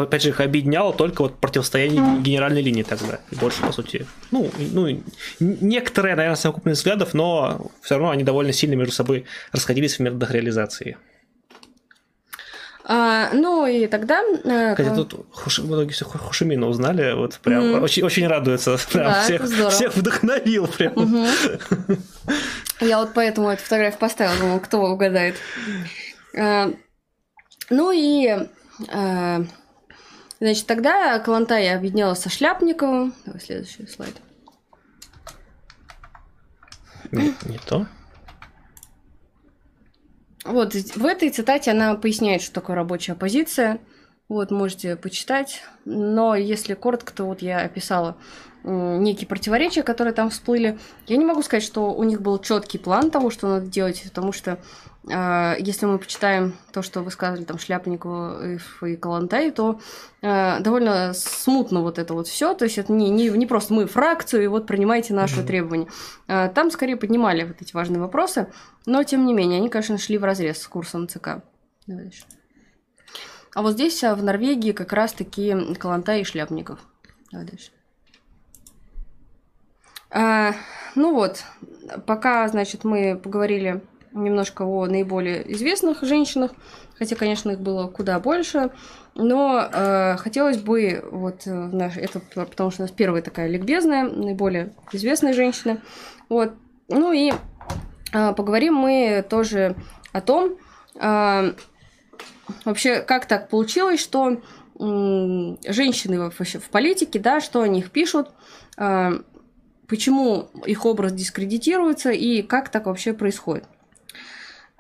опять же, их объединяло только вот противостояние генеральной линии тогда. И больше, по сути, ну, ну, некоторые, наверное, совокупность взглядов, но все равно они довольно сильно между собой расходились в методах реализации. А, ну и тогда... Э, Хотя тут Хуши, многие все Хушимина узнали, вот прям mm. очень, очень радуется, прям да, всех, всех вдохновил прям. Угу. Я вот поэтому эту фотографию поставила, думаю, кто угадает. А, ну и а, Значит, тогда Калантай объединялась со Шляпниковым. Давай следующий слайд. Не, не то. Вот в этой цитате она поясняет, что такое рабочая оппозиция. Вот, можете почитать. Но если коротко, то вот я описала некие противоречия, которые там всплыли. Я не могу сказать, что у них был четкий план того, что надо делать, потому что если мы почитаем то, что высказывали там Шляпникову и Калантай, то э, довольно смутно вот это вот все. То есть это не, не, не просто мы фракцию, и вот принимайте наши mm-hmm. требования. Э, там скорее поднимали вот эти важные вопросы, но тем не менее, они, конечно, шли в разрез с курсом ЦК. Дальше. А вот здесь, в Норвегии, как раз-таки Калантай и Шляпников. Давай дальше. А, ну вот, пока, значит, мы поговорили немножко о наиболее известных женщинах, хотя, конечно, их было куда больше, но э, хотелось бы вот э, наш, это потому что у нас первая такая ликбезная, наиболее известная женщина, вот, ну и э, поговорим мы тоже о том, э, вообще как так получилось, что э, женщины в, в политике, да, что о них пишут, э, почему их образ дискредитируется и как так вообще происходит.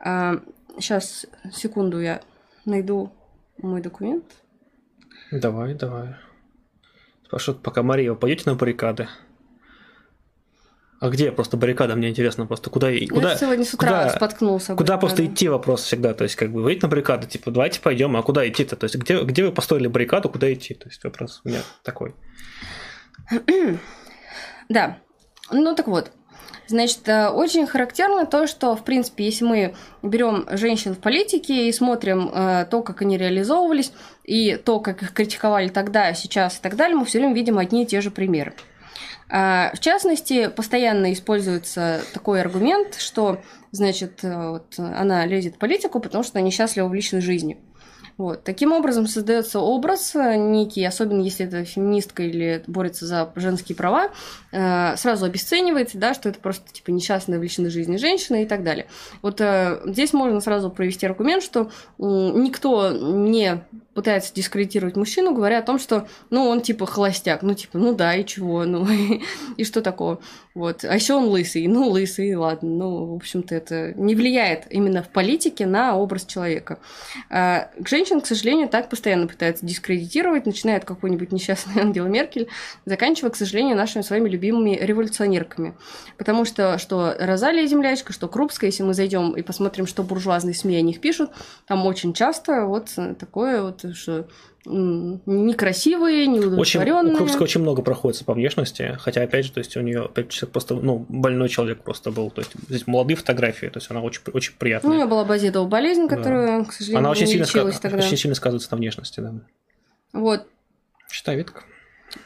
Сейчас, а, секунду, я найду мой документ. Давай, давай. Спрашивают, пока Мария, вы пойдете на баррикады? А где просто баррикада, мне интересно просто, куда... Я куда сегодня с утра куда, споткнулся. Куда просто идти вопрос всегда, то есть как бы выйти на баррикаду, типа, давайте пойдем, а куда идти-то? То есть где, где вы построили баррикаду, куда идти? То есть вопрос у меня такой. Да. Ну так вот. Значит, э, очень характерно то, что, в принципе, если мы берем женщин в политике и смотрим э, то, как они реализовывались, и то, как их критиковали тогда, сейчас и так далее, мы все время видим одни и те же примеры. Э, в частности, постоянно используется такой аргумент, что, значит, э, вот она лезет в политику, потому что несчастлива в личной жизни. Вот. Таким образом создается образ э, некий, особенно если это феминистка или борется за женские права, э, сразу обесценивается, да, что это просто типа несчастная в личной жизни женщина и так далее. Вот э, здесь можно сразу провести аргумент, что никто не пытается дискредитировать мужчину, говоря о том, что, ну, он типа холостяк, ну, типа, ну да, и чего, ну, и что такого. Вот. А еще он лысый, ну, лысый, ладно, ну, в общем-то, это не влияет именно в политике на образ человека. А, к женщинам, к сожалению, так постоянно пытаются дискредитировать, начиная от какой-нибудь несчастной Ангелы Меркель, заканчивая, к сожалению, нашими своими любимыми революционерками. Потому что, что Розалия Землячка, что Крупская, если мы зайдем и посмотрим, что буржуазные СМИ о них пишут, там очень часто вот такое вот что некрасивые, неудовлетворенные. Очень, у Крупской очень много проходится по внешности, хотя, опять же, то есть у нее опять просто, ну, больной человек просто был, то есть здесь молодые фотографии, то есть она очень, очень приятная. Ну, у нее была базитовая болезнь, которая, да. к сожалению, она очень не сильно лечилась тогда. Очень сильно сказывается на внешности, да. Вот. Щитовидка.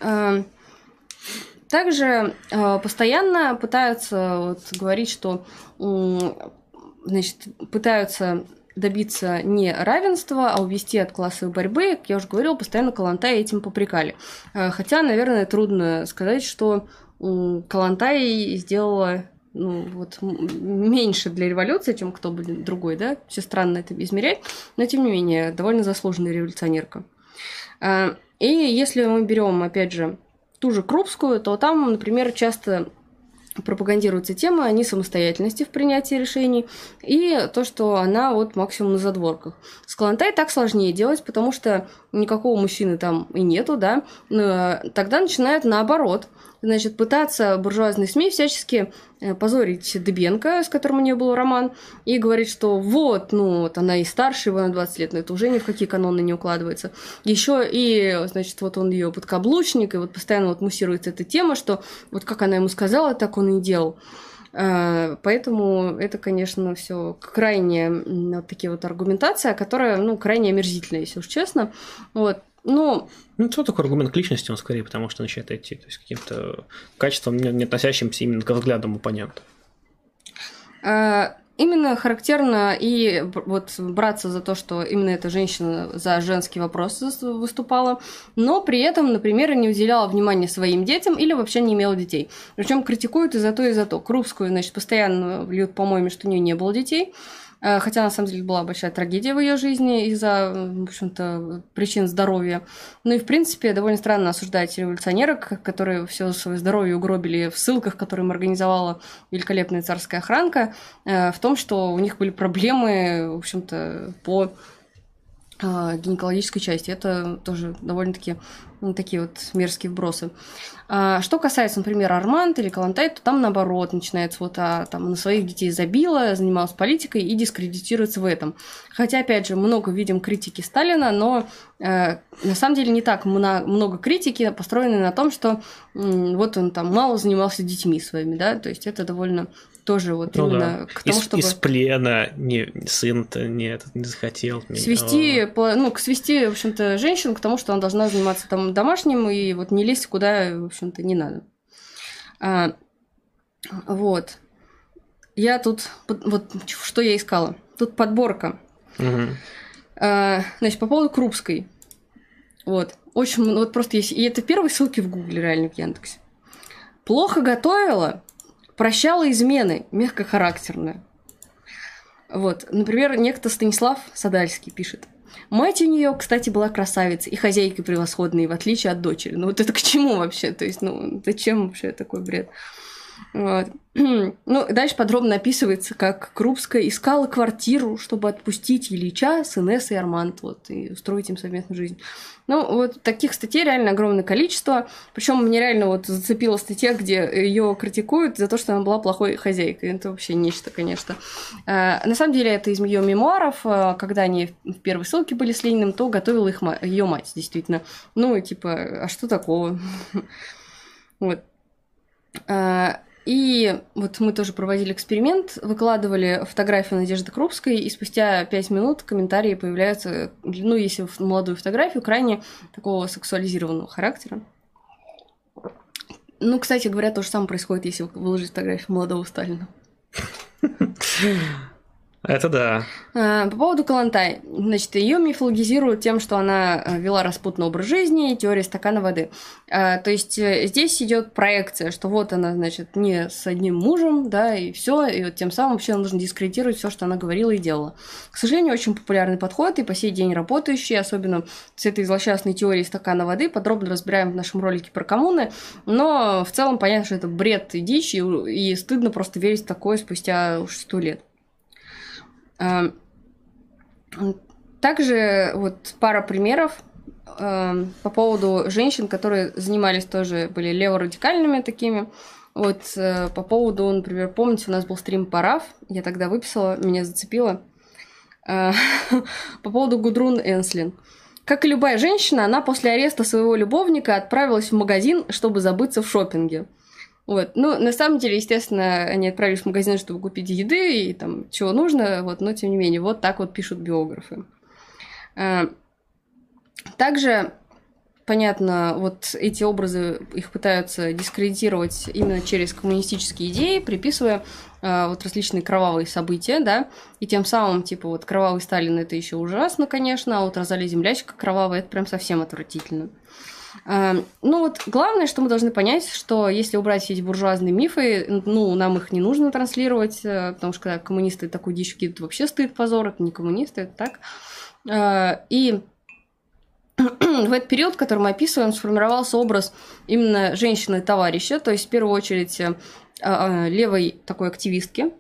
А, также а, постоянно пытаются вот говорить, что значит, пытаются добиться не равенства, а увести от классовой борьбы. Как я уже говорила, постоянно Калантай этим попрекали. Э, хотя, наверное, трудно сказать, что Калантай сделала ну, вот, меньше для революции, чем кто бы другой, да, все странно это измерять, но, тем не менее, довольно заслуженная революционерка. А, и если мы берем, опять же, ту же Крупскую, то там, например, часто пропагандируется тема несамостоятельности в принятии решений и то, что она вот максимум на задворках. С Калантай так сложнее делать, потому что никакого мужчины там и нету, да, но тогда начинают наоборот – значит, пытаться буржуазные СМИ всячески э, позорить Дебенко, с которым у нее был роман, и говорить, что вот, ну, вот она и старше его на 20 лет, но это уже ни в какие каноны не укладывается. Еще и, значит, вот он ее подкаблучник, и вот постоянно вот муссируется эта тема, что вот как она ему сказала, так он и делал. Э, поэтому это, конечно, все крайне вот такие вот аргументация, которая, ну, крайне омерзительная, если уж честно. Вот. Ну, ну, что такое аргумент к личности, он скорее потому что начинает идти, то есть каким-то качеством, не относящимся именно к взглядам оппонента. А, именно характерно и вот браться за то, что именно эта женщина за женский вопрос выступала, но при этом, например, не уделяла внимания своим детям или вообще не имела детей. Причем критикуют и за то, и за то. Крупскую, значит, постоянно льют по-моему, что у нее не было детей. Э, хотя на самом деле была большая трагедия в ее жизни из-за, в общем-то, причин здоровья. Ну и, в принципе, довольно странно осуждать революционерок, которые все свое здоровье угробили в ссылках, которые им организовала великолепная царская охранка, э, в том, что у них были проблемы, в общем-то, по гинекологической части. Это тоже довольно-таки такие вот мерзкие вбросы. А, что касается, например, Арманд или Калантай, то там наоборот начинается вот а, там на своих детей забила, занималась политикой и дискредитируется в этом. Хотя, опять же, много видим критики Сталина, но э, на самом деле не так много критики, построенной на том, что э, вот он там мало занимался детьми своими, да, то есть это довольно тоже вот ну, именно да. к тому, из, чтобы... Из плена не, сын-то не, не захотел. Свести, ну, к свести, в общем-то, женщину к тому, что она должна заниматься там домашним и вот не лезть куда, в общем-то, не надо. А, вот. Я тут, вот что я искала. Тут подборка. Угу. А, значит, по поводу Крупской. Вот. Очень, вот просто есть. И это первые ссылки в Гугле, реально, в Яндексе. Плохо готовила, прощала измены, мягкохарактерная. Вот, например, некто Станислав Садальский пишет. Мать у нее, кстати, была красавица и хозяйка превосходной, в отличие от дочери. Ну вот это к чему вообще? То есть, ну зачем вообще такой бред? Вот. Ну, дальше подробно описывается, как Крупская искала квартиру, чтобы отпустить Ильича с Инесс и Арманд, вот, и устроить им совместную жизнь. Ну, вот таких статей реально огромное количество. Причем мне реально вот зацепила статья, где ее критикуют за то, что она была плохой хозяйкой. Это вообще нечто, конечно. А, на самом деле, это из ее мемуаров. А, когда они в первой ссылке были с Лениным, то готовила их ее мать, действительно. Ну, типа, а что такого? Вот. А, и вот мы тоже проводили эксперимент, выкладывали фотографию Надежды Крупской, и спустя пять минут комментарии появляются, ну, если в молодую фотографию, крайне такого сексуализированного характера. Ну, кстати говоря, то же самое происходит, если выложить фотографию молодого Сталина. Это да. А, по поводу Калантай. Значит, ее мифологизируют тем, что она э, вела распутный образ жизни, теория стакана воды. А, то есть э, здесь идет проекция, что вот она, значит, не с одним мужем, да, и все, и вот тем самым вообще нужно дискредитировать все, что она говорила и делала. К сожалению, очень популярный подход и по сей день работающий, особенно с этой злосчастной теорией стакана воды, подробно разбираем в нашем ролике про коммуны, но в целом понятно, что это бред и дичь, и, и стыдно просто верить в такое спустя уж сто лет. Эм, также вот пара примеров эм, по поводу женщин, которые занимались тоже, были леворадикальными такими. Вот э, по поводу, например, помните, у нас был стрим Параф, я тогда выписала, меня зацепило. Э, по поводу Гудрун Энслин. Как и любая женщина, она после ареста своего любовника отправилась в магазин, чтобы забыться в шопинге. Вот. Ну, на самом деле, естественно, они отправились в магазин, чтобы купить еды и там чего нужно, вот, но тем не менее, вот так вот пишут биографы. А, также, понятно, вот эти образы, их пытаются дискредитировать именно через коммунистические идеи, приписывая а, вот различные кровавые события, да, и тем самым, типа, вот кровавый Сталин это еще ужасно, конечно, а вот Розали Землячка кровавая, это прям совсем отвратительно. А, ну вот главное, что мы должны понять, что если убрать все эти буржуазные мифы, ну, нам их не нужно транслировать, э, потому что когда коммунисты такую дичь кидают, вообще стыд, позор, это не коммунисты, это так. А, и в этот период, который мы описываем, сформировался образ именно женщины-товарища, то есть в первую очередь э, левой такой активистки,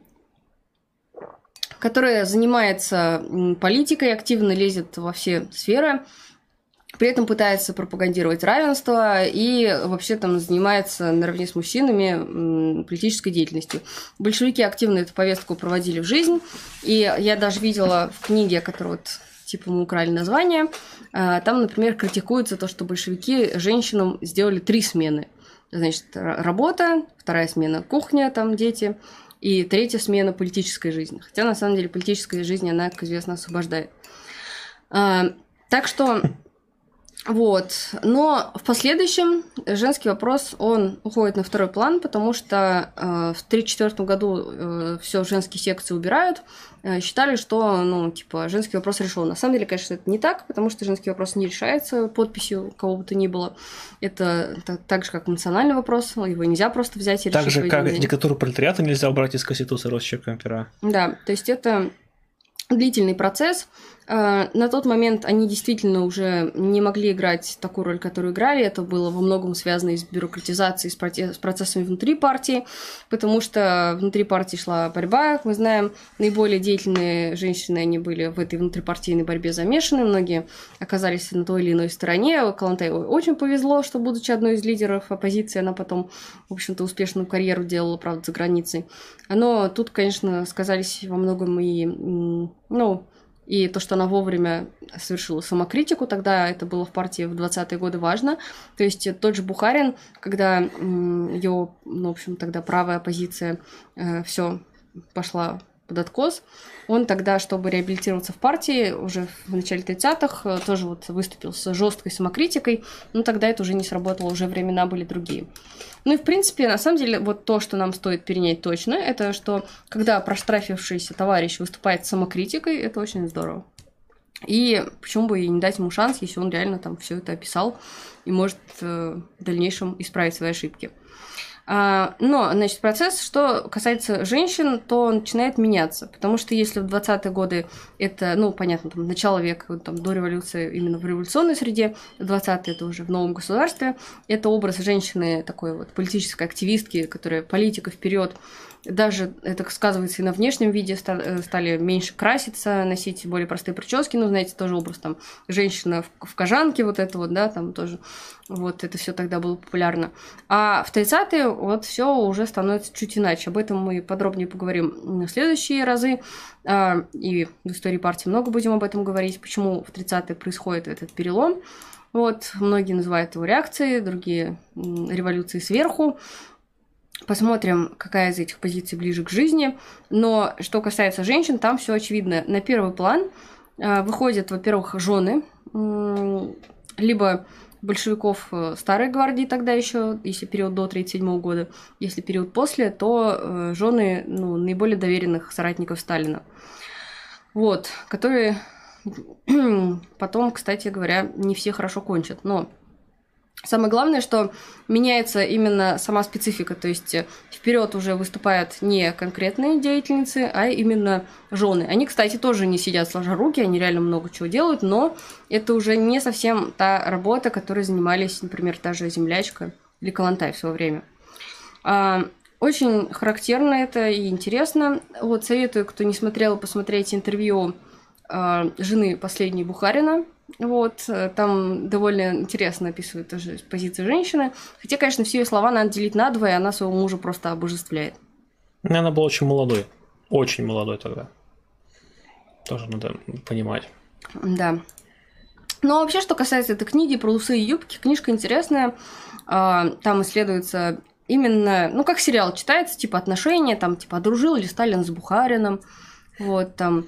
которая занимается политикой, активно лезет во все сферы, при этом пытается пропагандировать равенство и вообще там занимается наравне с мужчинами политической деятельностью. Большевики активно эту повестку проводили в жизнь, и я даже видела в книге, которую вот типа мы украли название, а, там, например, критикуется то, что большевики женщинам сделали три смены. Значит, работа, вторая смена кухня, там дети, и третья смена политической жизни. Хотя, на самом деле, политическая жизнь, она, как известно, освобождает. А, так что вот. Но в последующем женский вопрос, он уходит на второй план, потому что э, в 1934 году э, все женские секции убирают. Э, считали, что, ну, типа, женский вопрос решен. На самом деле, конечно, это не так, потому что женский вопрос не решается подписью кого бы то ни было. Это так, так же, как национальный вопрос, его нельзя просто взять и решить. Так же, как диктатуру пролетариата нельзя убрать из Конституции росчерком пера. Да, то есть это длительный процесс. Э, на тот момент они действительно уже не могли играть такую роль, которую играли. Это было во многом связано и с бюрократизацией, с процессами внутри партии, потому что внутри партии шла борьба. Как мы знаем, наиболее деятельные женщины, они были в этой внутрипартийной борьбе замешаны. Многие оказались на той или иной стороне. Калантай очень повезло, что, будучи одной из лидеров оппозиции, она потом, в общем-то, успешную карьеру делала, правда, за границей. Но тут, конечно, сказались во многом и ну, и то, что она вовремя совершила самокритику, тогда это было в партии в 20-е годы важно. То есть тот же Бухарин, когда его, ну, в общем, тогда правая оппозиция э, все пошла под откос. Он тогда, чтобы реабилитироваться в партии, уже в начале 30-х, э, тоже вот выступил с жесткой самокритикой, но тогда это уже не сработало, уже времена были другие. Ну и, в принципе, на самом деле, вот то, что нам стоит перенять точно, это что, когда проштрафившийся товарищ выступает самокритикой, это очень здорово. И почему бы и не дать ему шанс, если он реально там все это описал и может э, в дальнейшем исправить свои ошибки. А, но, значит, процесс, что касается женщин, то он начинает меняться, потому что если в 20-е годы это, ну, понятно, там, начало века, там, до революции именно в революционной среде, 20-е это уже в новом государстве, это образ женщины такой вот политической активистки, которая политика вперед даже это сказывается и на внешнем виде, э, стали меньше краситься, носить более простые прически, ну, знаете, тоже образ там женщина в, в кожанке, вот это вот, да, там тоже, вот это все тогда было популярно. А в 30-е вот все уже становится чуть иначе. Об этом мы подробнее поговорим в следующие разы. А, и в истории партии много будем об этом говорить, почему в 30-е происходит этот перелом. Вот, многие называют его реакцией, другие революцией сверху. Посмотрим, какая из этих позиций ближе к жизни. Но что касается женщин, там все очевидно. На первый план э, выходят, во-первых, жены, либо большевиков э, старой гвардии тогда еще, если период до 1937 года, если период после, то э, жены ну, наиболее доверенных соратников Сталина. Вот, которые потом, кстати говоря, не все хорошо кончат. Но Самое главное, что меняется именно сама специфика, то есть э, вперед уже выступают не конкретные деятельницы, а именно жены. Они, кстати, тоже не сидят сложа руки, они реально много чего делают, но это уже не совсем та работа, которой занимались, например, та же землячка или Калантай в свое время. А, очень характерно это и интересно. Вот советую, кто не смотрел, посмотреть интервью а, жены последней Бухарина вот, э, там довольно интересно описывает тоже позицию женщины. Хотя, конечно, все ее слова надо делить на два, и она своего мужа просто обожествляет. Ну, она была очень молодой. Очень молодой тогда. Тоже надо понимать. Да. Ну, а вообще, что касается этой книги про усы и юбки, книжка интересная. А, там исследуется именно, ну, как сериал читается, типа отношения, там, типа, дружил ли Сталин с Бухарином, вот, там,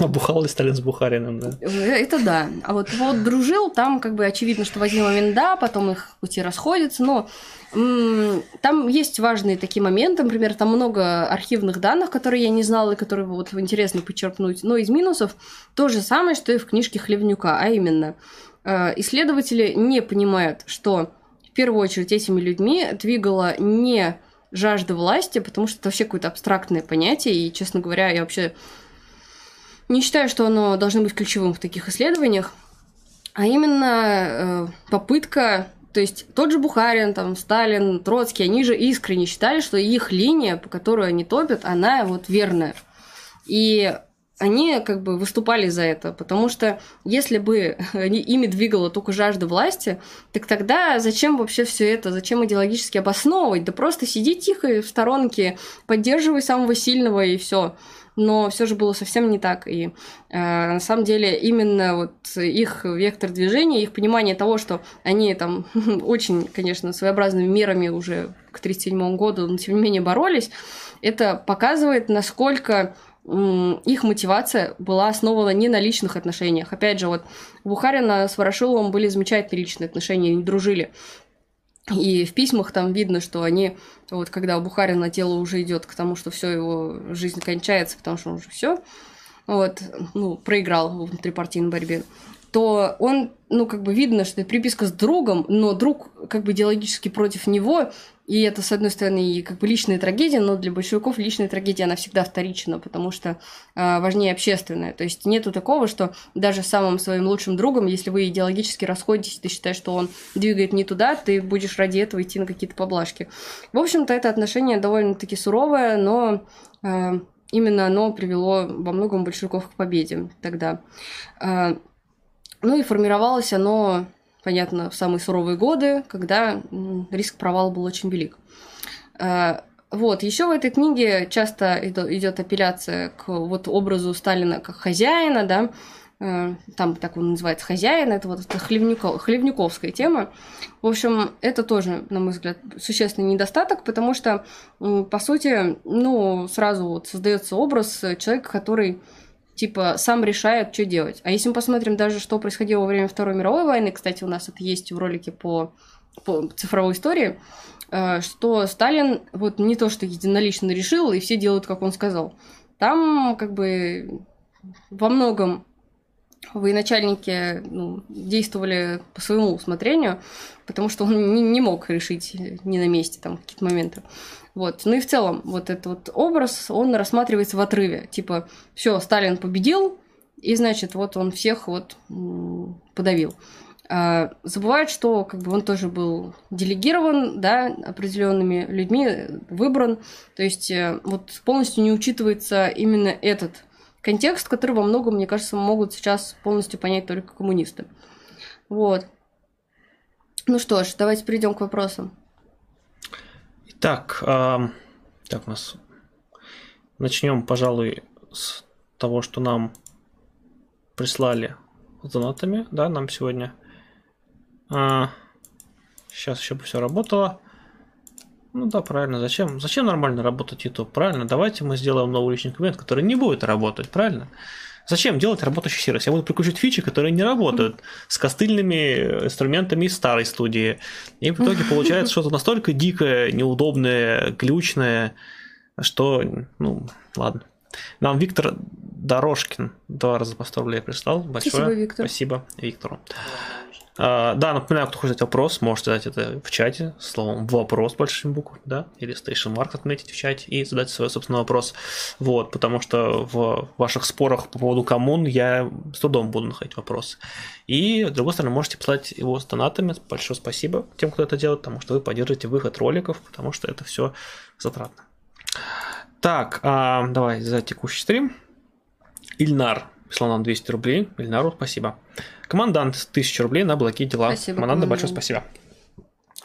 Обухал ли Сталин с Бухариным, да? Это да. А вот вот дружил, там как бы очевидно, что в один момент да, потом их пути расходятся, но там есть важные такие моменты, например, там много архивных данных, которые я не знала и которые вот интересно почерпнуть. Но из минусов то же самое, что и в книжке Хлевнюка, а именно э, исследователи не понимают, что в первую очередь этими людьми двигала не жажда власти, потому что это вообще какое-то абстрактное понятие, и, честно говоря, я вообще не считаю, что оно должно быть ключевым в таких исследованиях, а именно э, попытка то есть тот же Бухарин, там, Сталин, Троцкий, они же искренне считали, что их линия, по которой они топят, она вот верная. И они как бы выступали за это, потому что если бы ими двигала только жажда власти, так тогда зачем вообще все это, зачем идеологически обосновывать? Да просто сиди тихо в сторонке, поддерживай самого сильного и все но все же было совсем не так. И э, на самом деле именно вот их вектор движения, их понимание того, что они там очень, конечно, своеобразными мерами уже к 1937 году, но тем не менее боролись, это показывает, насколько их мотивация была основана не на личных отношениях. Опять же, вот Бухарина с Ворошиловым были замечательные личные отношения, они дружили. И в письмах там видно, что они, вот когда у Бухарина дело уже идет к тому, что все его жизнь кончается, потому что он уже все, вот, ну, проиграл в внутрипартийной борьбе, то он, ну, как бы видно, что это приписка с другом, но друг как бы идеологически против него, и это, с одной стороны, и как бы личная трагедия, но для большевиков личная трагедия, она всегда вторична, потому что э, важнее общественная. То есть нету такого, что даже самым своим лучшим другом, если вы идеологически расходитесь, ты считаешь, что он двигает не туда, ты будешь ради этого идти на какие-то поблажки. В общем-то, это отношение довольно-таки суровое, но э, именно оно привело во многом большевиков к победе тогда. Э, ну и формировалось оно понятно, в самые суровые годы, когда риск провала был очень велик. Э, вот, еще в этой книге часто идет апелляция к вот образу Сталина как хозяина, да, э, там так он называется хозяин, это вот это хлевнюков, хлевнюковская тема. В общем, это тоже, на мой взгляд, существенный недостаток, потому что, по сути, ну, сразу вот создается образ человека, который типа, сам решает, что делать. А если мы посмотрим даже, что происходило во время Второй мировой войны, кстати, у нас это есть в ролике по, по цифровой истории, э, что Сталин вот не то, что единолично решил, и все делают, как он сказал. Там как бы во многом военачальники ну, действовали по своему усмотрению, потому что он не, не мог решить не на месте там какие-то моменты. Вот. Ну и в целом, вот этот вот образ, он рассматривается в отрыве. Типа, все, Сталин победил, и, значит, вот он всех вот подавил. А, забывают, что как бы он тоже был делегирован, да, определенными людьми, выбран. То есть э, вот полностью не учитывается именно этот контекст, который во многом, мне кажется, могут сейчас полностью понять только коммунисты. Вот. Ну что ж, давайте перейдем к вопросам. Так, э, так у нас начнем, пожалуй, с того, что нам прислали донатами, да, нам сегодня. А, сейчас еще бы все работало. Ну да, правильно. Зачем? Зачем нормально работать YouTube? Правильно. Давайте мы сделаем новый личный кабинет, который не будет работать, правильно? Зачем делать работающий сервис? Я буду прикручивать фичи, которые не работают с костыльными инструментами из старой студии. И в итоге получается что-то настолько дикое, неудобное, глючное, что, ну, ладно. Нам Виктор Дорожкин два раза по 100 рублей прислал. Большое спасибо, Виктор. Спасибо Виктору. А, да, напоминаю, кто хочет задать вопрос, можете задать это в чате, словом вопрос большим буквами, да, или station mark отметить в чате и задать свой собственный вопрос. Вот, потому что в ваших спорах по поводу коммун я с трудом буду находить вопрос. И, с другой стороны, можете послать его с донатами. Большое спасибо тем, кто это делает, потому что вы поддерживаете выход роликов, потому что это все затратно. Так, а, давай за текущий стрим. Ильнар прислал нам 200 рублей. Ильнару спасибо. Командант 1000 рублей на благие дела. Спасибо, Командант, большое спасибо.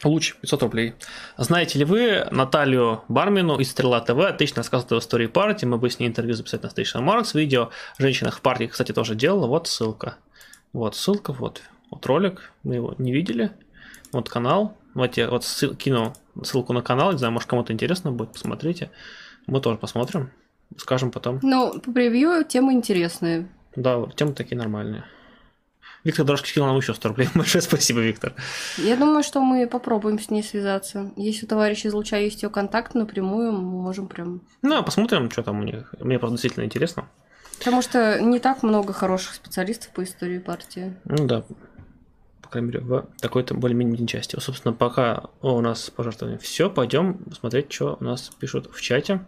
Луч 500 рублей. Знаете ли вы Наталью Бармину из Стрела ТВ? Отлично рассказывает о истории партии. Мы бы с ней интервью записать на Station Marks. Видео о женщинах в партии, кстати, тоже делала. Вот ссылка. Вот ссылка, вот. Вот ролик. Мы его не видели. Вот канал. Вот я вот ссыл, кину ссылку на канал. Не знаю, может кому-то интересно будет. Посмотрите. Мы тоже посмотрим. Скажем потом. Ну, по превью темы интересные. Да, темы такие нормальные. Виктор Дорожки скинул нам еще 100 рублей. Большое спасибо, Виктор. Я думаю, что мы попробуем с ней связаться. Если у товарища из Луча есть ее контакт напрямую, мы можем прям... Ну, посмотрим, что там у них. Мне просто действительно интересно. Потому что не так много хороших специалистов по истории партии. Ну да. крайней мере, в такой-то более-менее части. Собственно, пока у нас пожертвования все, пойдем смотреть, что у нас пишут в чате.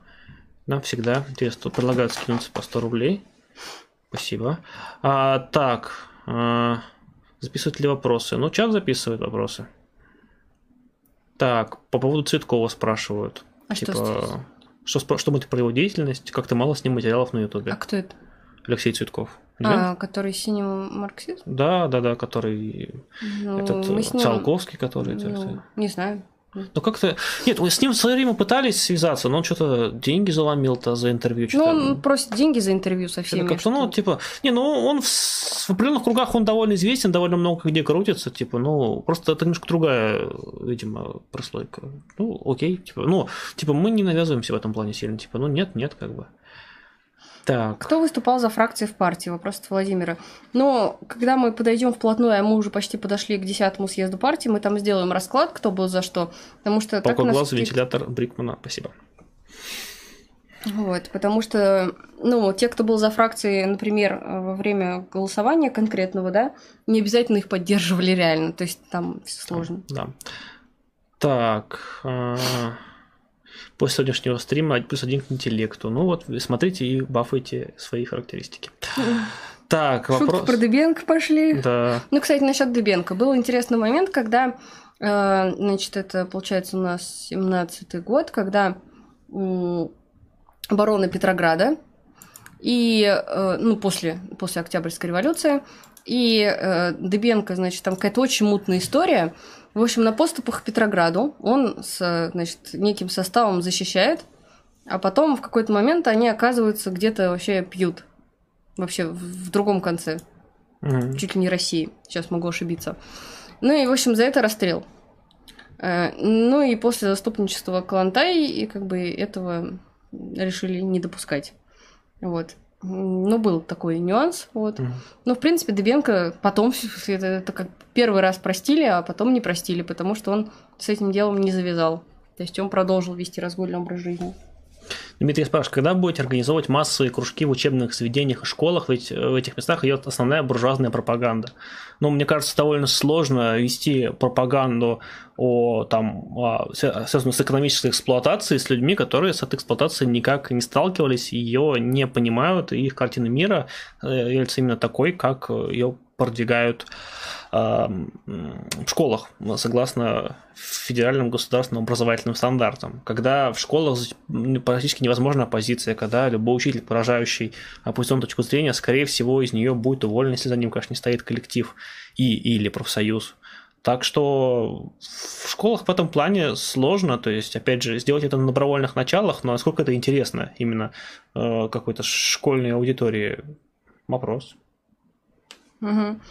Нам всегда интересно. Тут предлагают скинуться по 100 рублей. Спасибо. А, так, а, записывают ли вопросы? Ну, чат записывает вопросы. Так, по поводу Цветкова спрашивают. А типа, что что, спро- что мы про его деятельность? Как-то мало с ним материалов на Ютубе. А кто это? Алексей Цветков. А, который синий марксист? Да, да, да, который Ну, этот Циолковский, который. ну, не знаю. Ну как-то. Нет, мы с ним в свое время пытались связаться, но он что-то деньги заломил-то за интервью. Ну, он просит деньги за интервью со всеми. как-то, ну, типа, не, ну, он в, в определенных кругах он довольно известен, довольно много где крутится, типа, ну, просто это немножко другая, видимо, прослойка. Ну, окей, типа, ну, типа, мы не навязываемся в этом плане сильно, типа, ну, нет, нет, как бы. Так, Кто выступал за фракции в партии? Вопрос от Владимира. Но когда мы подойдем вплотную, а мы уже почти подошли к десятому съезду партии, мы там сделаем расклад, кто был за что. Потому что так у палка нас глаз, вентилятор Брикмана, спасибо. Вот, потому что, ну, те, кто был за фракции, например, э, во время голосования конкретного, да, не обязательно их поддерживали реально, то есть там всё сложно. Да. Так, а, после сегодняшнего стрима плюс один к интеллекту. Ну вот, смотрите и бафайте свои характеристики. Так, Шутки вопрос. про Дыбенко пошли. Да, Ну, кстати, насчет Дыбенко. Был интересный момент, когда, э, значит, это, получается, у нас 17-й год, когда оборона Петрограда, и, э, ну, после, после Октябрьской революции, и э, Дыбенко, значит, там какая-то очень мутная история. В общем, на поступах к Петрограду он с, значит, неким составом защищает, а потом в какой-то момент они оказываются где-то вообще пьют. Вообще в, другом конце Мгм. чуть ли не России. Сейчас могу ошибиться. Ну и, в общем, за это расстрел. Э, Ну и после заступничества Калантай и как бы этого решили не допускать. Вот. Ну, был такой нюанс, вот. Мгм. Но, в принципе, Дыбенко потом это, это как первый раз простили, а потом не простили, потому что он с этим делом не завязал. То есть он продолжил вести разгульный образ жизни. Дмитрий спрашивает, когда будете организовывать массовые кружки в учебных заведениях и школах, ведь в этих местах идет основная буржуазная пропаганда. Ну, мне кажется, довольно сложно вести пропаганду о, там, о, свя- связанную с экономической эксплуатацией с людьми, которые с этой эксплуатацией никак не сталкивались, ее не понимают, и их картина мира э, является именно такой, как ее продвигают э, м, в школах, согласно федеральным государственным образовательным стандартам. Когда в школах м, практически невозможна оппозиция, когда любой учитель, поражающий оппозиционную точку зрения, скорее всего, из нее будет уволен, если за ним, конечно, не стоит коллектив и или профсоюз. Так что в школах в этом плане сложно, то есть, опять же, сделать это на добровольных началах, но насколько это интересно именно э, какой-то школьной аудитории, вопрос. Мгм.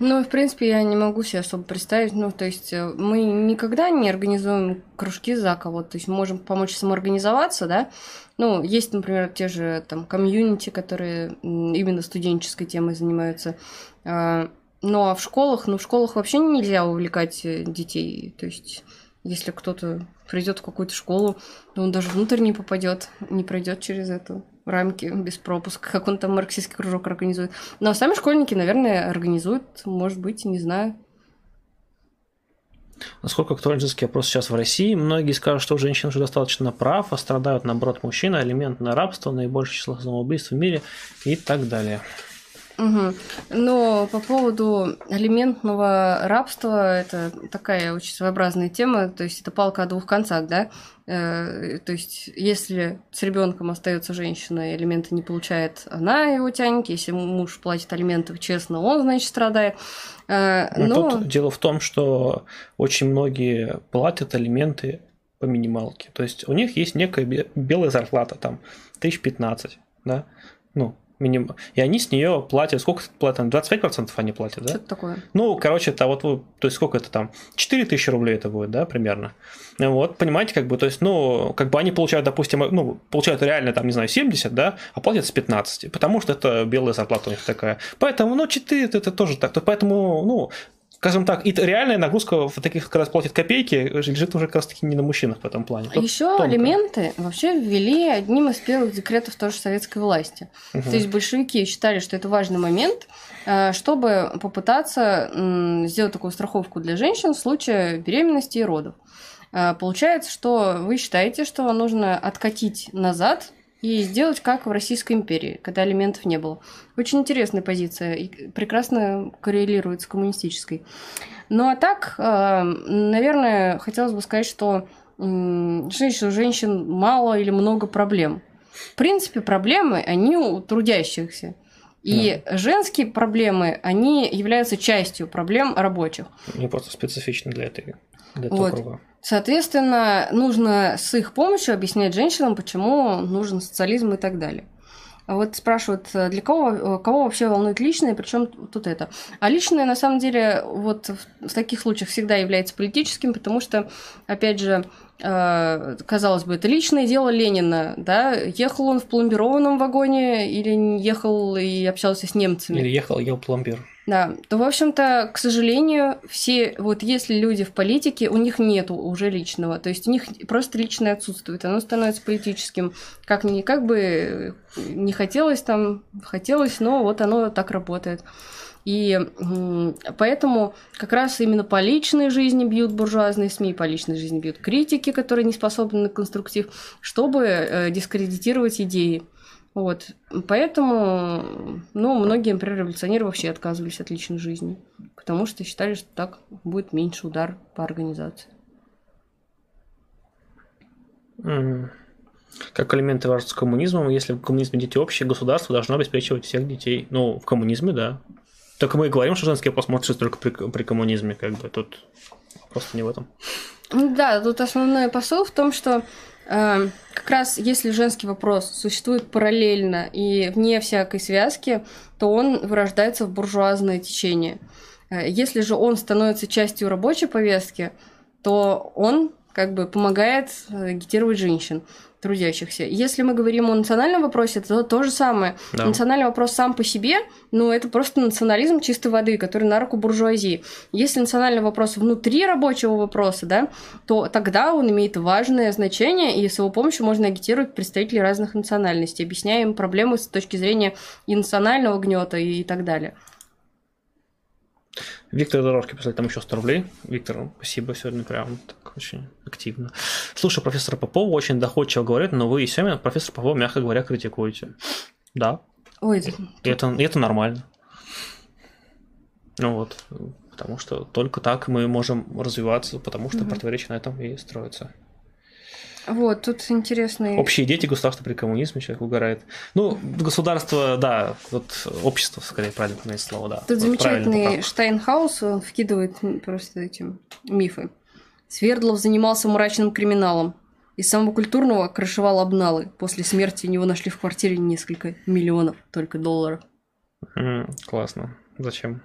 Ну, в принципе, я не могу себе особо представить. Ну, то есть, э, мы никогда не организуем кружки за кого-то. То есть, мы можем помочь самоорганизоваться, да. Ну, есть, например, те же там комьюнити, которые именно студенческой темой занимаются. А, Ну, а в школах, ну, в школах вообще нельзя увлекать э, детей. То есть, если кто-то придет в какую-то школу, то он даже внутрь не попадет, не пройдет через эту рамки без пропуска, как он там марксистский кружок организует. Но сами школьники, наверное, организуют, может быть, не знаю. Насколько актуален женский вопрос сейчас в России? Многие скажут, что у женщин уже достаточно прав, а страдают, наоборот, мужчины, элементное рабство, наибольшее число самоубийств в мире и так далее. Мгм. Но по поводу алиментного рабства, это такая очень своеобразная тема, то есть это палка о двух концах, да? Э, То есть если с ребенком остается женщина и алименты не получает, она его тянет, если муж платит алименты честно, он, значит, страдает. Э, Но Но... Тут дело в том, что очень многие платят алименты по минималке. То есть у них есть некая бе- белая зарплата, там, 1015, да, ну, минимум. И они с нее платят, сколько платят, там, 25% они платят, да? Что-то такое. Ну, короче, это вот, то есть сколько это там, 4 тысячи рублей это будет, да, примерно. Вот, понимаете, как бы, то есть, ну, как бы они получают, допустим, ну, получают реально, там, не знаю, 70, да, а платят с 15, потому что это белая зарплата у них такая. Поэтому, ну, 4 это, это тоже так. То поэтому, ну, скажем так, и реальная нагрузка в таких как раз платит копейки, лежит уже как раз таки не на мужчинах в этом плане. Тут Еще тонко. алименты вообще ввели одним из первых декретов тоже советской власти. Угу. То есть большевики считали, что это важный момент, э, чтобы попытаться сделать такую страховку для женщин в случае беременности и родов. Э, получается, что вы считаете, что нужно откатить назад и сделать как в Российской империи, когда алиментов не было. Очень интересная позиция и прекрасно коррелирует с коммунистической. Ну а так, э, наверное, хотелось бы сказать, что женщин, у женщин мало или много проблем. В принципе, проблемы, они у трудящихся. И да. женские проблемы, они являются частью проблем рабочих. Они просто специфичны для этой для этого вот. круга. Соответственно, нужно с их помощью объяснять женщинам, почему нужен социализм и так далее. А вот спрашивают, для кого, кого вообще волнует личное, причем тут это. А личное, на самом деле, вот в, в таких случаях всегда является политическим, потому что, опять же, э, казалось бы, это личное дело Ленина, да, ехал он в пломбированном вагоне или ехал и общался с немцами. Или ехал, ел пломбир. Да, то, в общем-то, к сожалению, все, вот если люди в политике, у них нету уже личного, то есть у них просто личное отсутствует, оно становится политическим, как ни, как бы не хотелось там, хотелось, но вот оно так работает. И поэтому как раз именно по личной жизни бьют буржуазные СМИ, по личной жизни бьют критики, которые не способны на конструктив, чтобы э, дискредитировать идеи. Вот. Поэтому, ну, многие, например, революционеры вообще отказывались от личной жизни, потому что считали, что так будет меньше удар по организации. Как элементы важны с коммунизмом, если в коммунизме дети общие, государство должно обеспечивать всех детей. Ну, в коммунизме, да. Только мы и говорим, что женский может только при, при коммунизме, как бы тут просто не в этом. Да, тут основной посыл в том, что как раз если женский вопрос существует параллельно и вне всякой связки, то он вырождается в буржуазное течение. Э, если же он становится частью рабочей повестки, то он как бы помогает агитировать женщин трудящихся. Если мы говорим о национальном вопросе, то то же самое. Да. Национальный вопрос сам по себе, ну, это просто национализм чистой воды, который на руку буржуазии. Если национальный вопрос внутри рабочего вопроса, да, то тогда он имеет важное значение, и с его помощью можно агитировать представителей разных национальностей, объясняя им проблемы с точки зрения и национального гнета и так далее. Виктор Дорожки прислали там еще 100 рублей. Виктор, спасибо, сегодня прям так очень активно. Слушай, профессор Попова очень доходчиво говорит, но вы и Семя профессор Попова, мягко говоря, критикуете. Да. Ой, это, и это нормально. Ну вот, потому что только так мы можем развиваться, потому что угу. противоречие на этом и строится. Вот, тут интересный... Общие дети, государства при коммунизме, человек угорает. Ну, государство, да, вот общество, скорее, правильно понять слово, да. Тут вот замечательный Штайнхаус, он вкидывает просто эти мифы. Свердлов занимался мрачным криминалом. Из самого культурного крышевал обналы. После смерти у него нашли в квартире несколько миллионов только долларов. Mm, классно. Зачем?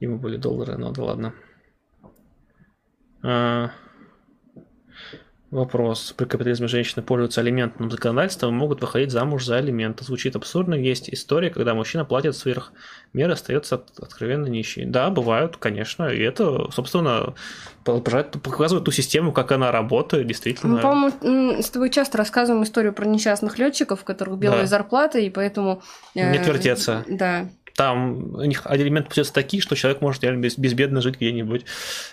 Ему были доллары, но да ладно. А, Вопрос. При капитализме женщины пользуются алиментным законодательством и могут выходить замуж за алименты. Звучит абсурдно. Есть история, когда мужчина платит сверх меры, остается откровенно нищий. Да, бывают, конечно. И это, собственно, показывает ту систему, как она работает, действительно. Мы, по-моему, с тобой часто рассказываем историю про несчастных летчиков, у которых белая да. зарплата, и поэтому... Э, Не отвертеться. Да там у них элементы получаются такие, что человек может реально без, безбедно жить где-нибудь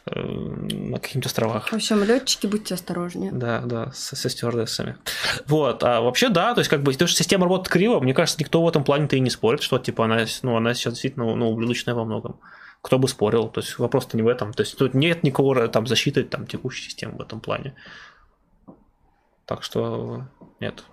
э, на каких-нибудь островах. В общем, летчики, будьте осторожнее. Да, да, со, со стюардессами. Вот, а вообще, да, то есть, как бы, то, что система работает криво, мне кажется, никто в этом плане-то и не спорит, что, типа, она, ну, она сейчас действительно, ну, ублюдочная во многом. Кто бы спорил, то есть, вопрос-то не в этом. То есть, тут нет никакого там защиты там текущей системы в этом плане. Так что, нет.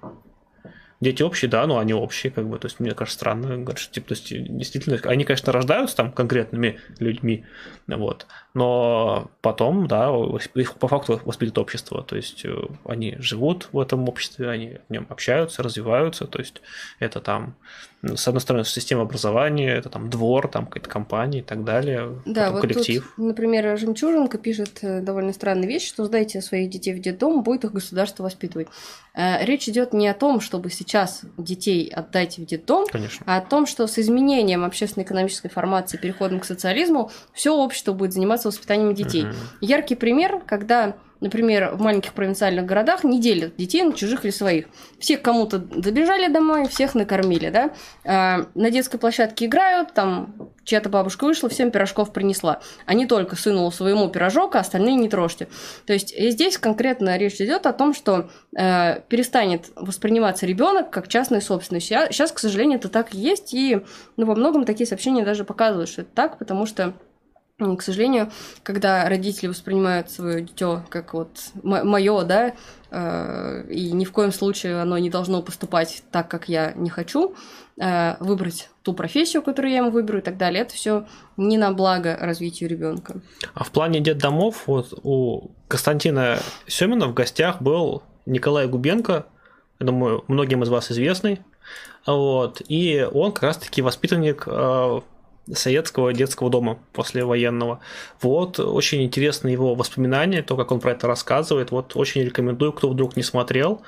Дети общие, да, но они общие, как бы, то есть, мне кажется, странно, типа, то есть, действительно, они, конечно, рождаются там конкретными людьми, вот, но потом, да, их по факту воспитывает общество, то есть, э, они живут в этом обществе, они в нем общаются, развиваются, то есть, это там с одной стороны, система образования, это там двор, там какая-то компания и так далее, да, вот коллектив. Тут, например, Жемчужинка пишет э, довольно странную вещь, что сдайте своих детей в детдом, будет их государство воспитывать. Э, речь идет не о том, чтобы сейчас детей отдать в детдом, Конечно. а о том, что с изменением общественно-экономической формации, переходом к социализму, все общество будет заниматься воспитанием детей. Мгм. Яркий пример, когда, например, в маленьких провинциальных городах не делят детей на чужих или своих. Всех кому-то забежали домой, всех накормили, да. А, на детской площадке играют, там чья-то бабушка вышла, всем пирожков принесла. А не только сыну своему пирожок, а остальные не трожьте. То есть здесь конкретно речь идет о том, что э, перестанет восприниматься ребенок как частная собственность. Сейчас, к сожалению, это так и есть, и ну, во многом такие сообщения даже показывают, что это так, потому что К сожалению, когда родители воспринимают свое дитё как вот мое, да, э, и ни в коем случае оно не должно поступать так, как я не хочу, э, выбрать ту профессию, которую я ему выберу и так далее, это все не на благо развитию ребенка. А в плане детдомов, вот у Константина Семина в гостях был Николай Губенко, я думаю, многим из вас известный, вот, и он как раз-таки воспитанник э, советского детского дома послевоенного. Вот, очень интересны его воспоминания, то, как он про это рассказывает. Вот, очень рекомендую, кто вдруг не смотрел,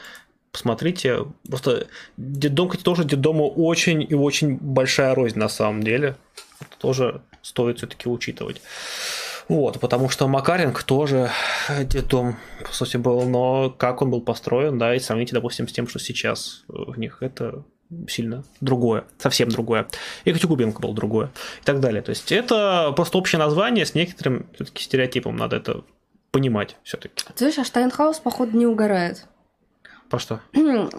посмотрите. Просто детдом, кстати, тоже детдому очень и очень большая рознь на самом деле. Это тоже стоит все-таки учитывать. Вот, потому что Макаренко тоже детдом, по сути, был, но как он был построен, да, и сравните, допустим, с тем, что сейчас в них, это сильно другое, совсем другое. И Катюгубенко был другое, и так далее. То есть это просто общее название с некоторым все-таки стереотипом, надо это понимать все-таки. Ты знаешь, а Штайнхаус, походу, не угорает. Про что?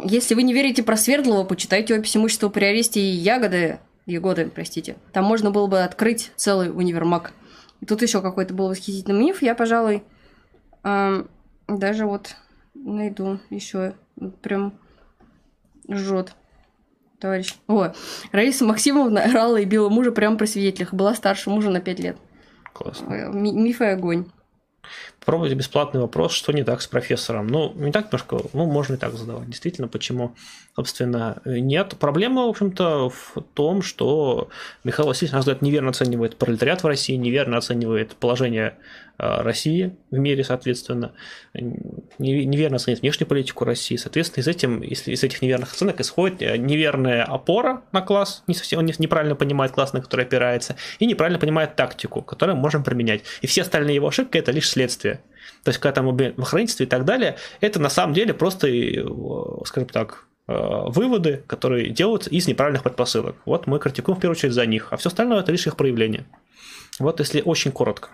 Если вы не верите про Свердлова, почитайте опись имущества при аресте и Ягоды, Ягоды, простите. Там можно было бы открыть целый универмаг. И тут еще какой-то был восхитительный миф. Я, пожалуй, эм, даже вот найду еще прям жжет товарищ. О, Раиса Максимовна орала и била мужа прямо при свидетелях. Была старше мужа на 5 лет. Классно. Ми- миф и огонь. Попробуйте бесплатный вопрос, что не так с профессором. Ну, не так немножко, ну, можно и так задавать. Действительно, почему, собственно, нет. Проблема, в общем-то, в том, что Михаил Васильевич, на наш взгляд, неверно оценивает пролетариат в России, неверно оценивает положение России в мире, соответственно, неверно оценивает внешнюю политику России. Соответственно, из, этим, из этих неверных оценок исходит э, неверная опора на класс, не совсем, он неправильно понимает класс, на который опирается, и неправильно понимает тактику, которую мы можем применять. И все остальные его ошибки – это лишь следствие. То есть, когда там в охранительстве и так далее, это на самом деле просто, скажем так, выводы, которые делаются из неправильных предпосылок. Вот мы критикуем в первую очередь за них, а все остальное это лишь их проявление. Вот если очень коротко.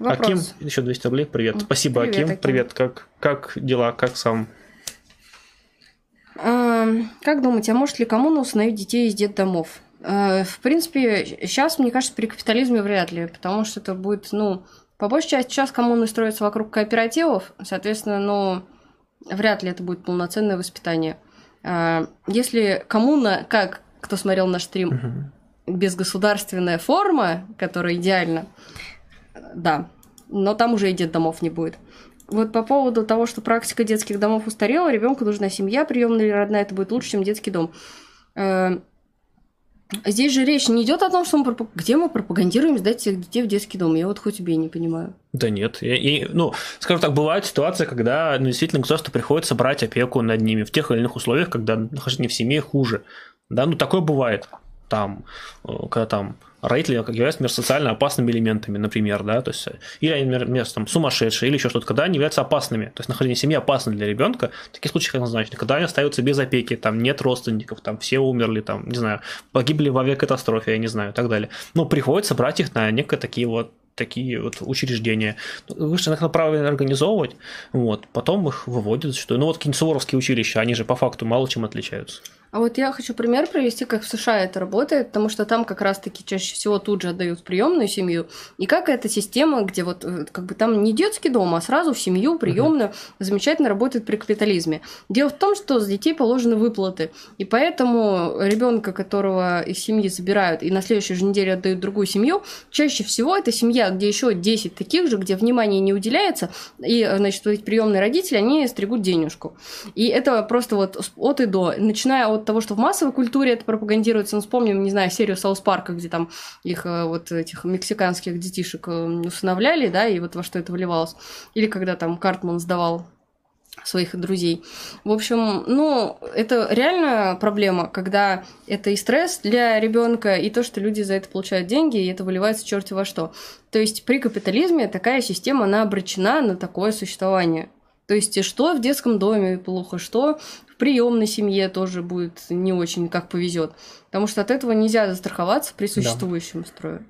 Вопрос. Аким, еще 200 рублей, привет. Спасибо, привет, Аким. Аким. Привет, как, как дела, как сам? А, как думаете, а может ли коммуна установить детей из детдомов? А, в принципе, сейчас, мне кажется, при капитализме вряд ли, потому что это будет, ну, по большей части сейчас коммуны строятся вокруг кооперативов, соответственно, ну, вряд ли это будет полноценное воспитание. А, Если коммуна, как кто смотрел наш стрим, безгосударственная форма, которая идеальна, да, но там уже и детдомов не будет. Вот по поводу того, что практика детских домов устарела, ребенку нужна семья, приемная или родная, это будет лучше, чем детский дом. Э, Здесь же речь не идет о том, что мы пропаг- где мы пропагандируем сдать всех детей в детский дом. Я вот хоть убей, не понимаю. Да нет. И, и, ну, скажем так, бывают ситуации, когда ну, действительно государству приходится брать опеку над ними в тех или иных условиях, когда нахождение в семье хуже. Да, ну такое бывает. Там, э, когда там родители как являются например, социально опасными элементами, например, да, то есть, или они, например, там, сумасшедшие, или еще что-то, когда они являются опасными, то есть нахождение семьи опасно для ребенка, в таких случаях однозначно, когда они остаются без опеки, там нет родственников, там все умерли, там, не знаю, погибли в авиакатастрофе, я не знаю, и так далее. Ну, приходится брать их на некие такие вот такие вот учреждения. Вы же их правильно организовывать, вот, потом их выводят что Ну, вот какие-нибудь суворовские училища, они же по факту мало чем отличаются. А вот я хочу пример привести, как в США это работает, потому что там как раз-таки чаще всего тут же отдают приемную семью. И как эта система, где вот э, как бы там не детский дом, а сразу в семью, приемную, uh-huh. замечательно работает при капитализме. Дело в том, что с детей положены выплаты. И поэтому ребенка, которого из семьи забирают и на следующей же неделе отдают другую семью, чаще всего это семья, где еще 10 таких же, где внимание не уделяется, и, значит, вот эти приемные родители, они стригут денежку. И это просто вот от и до, начиная от от того, что в массовой культуре это пропагандируется. Ну, вспомним, не знаю, серию Саус Парка, где там их э, вот этих мексиканских детишек э, усыновляли, да, и вот во что это выливалось. Или когда там Картман сдавал своих друзей. В общем, ну, это реально проблема, когда это и стресс для ребенка, и то, что люди за это получают деньги, и это выливается черти во что. То есть при капитализме такая система, она обречена на такое существование. То есть что в детском доме плохо, что приемной семье тоже будет не очень, как повезет. Потому что от этого нельзя застраховаться при существующем да. строе.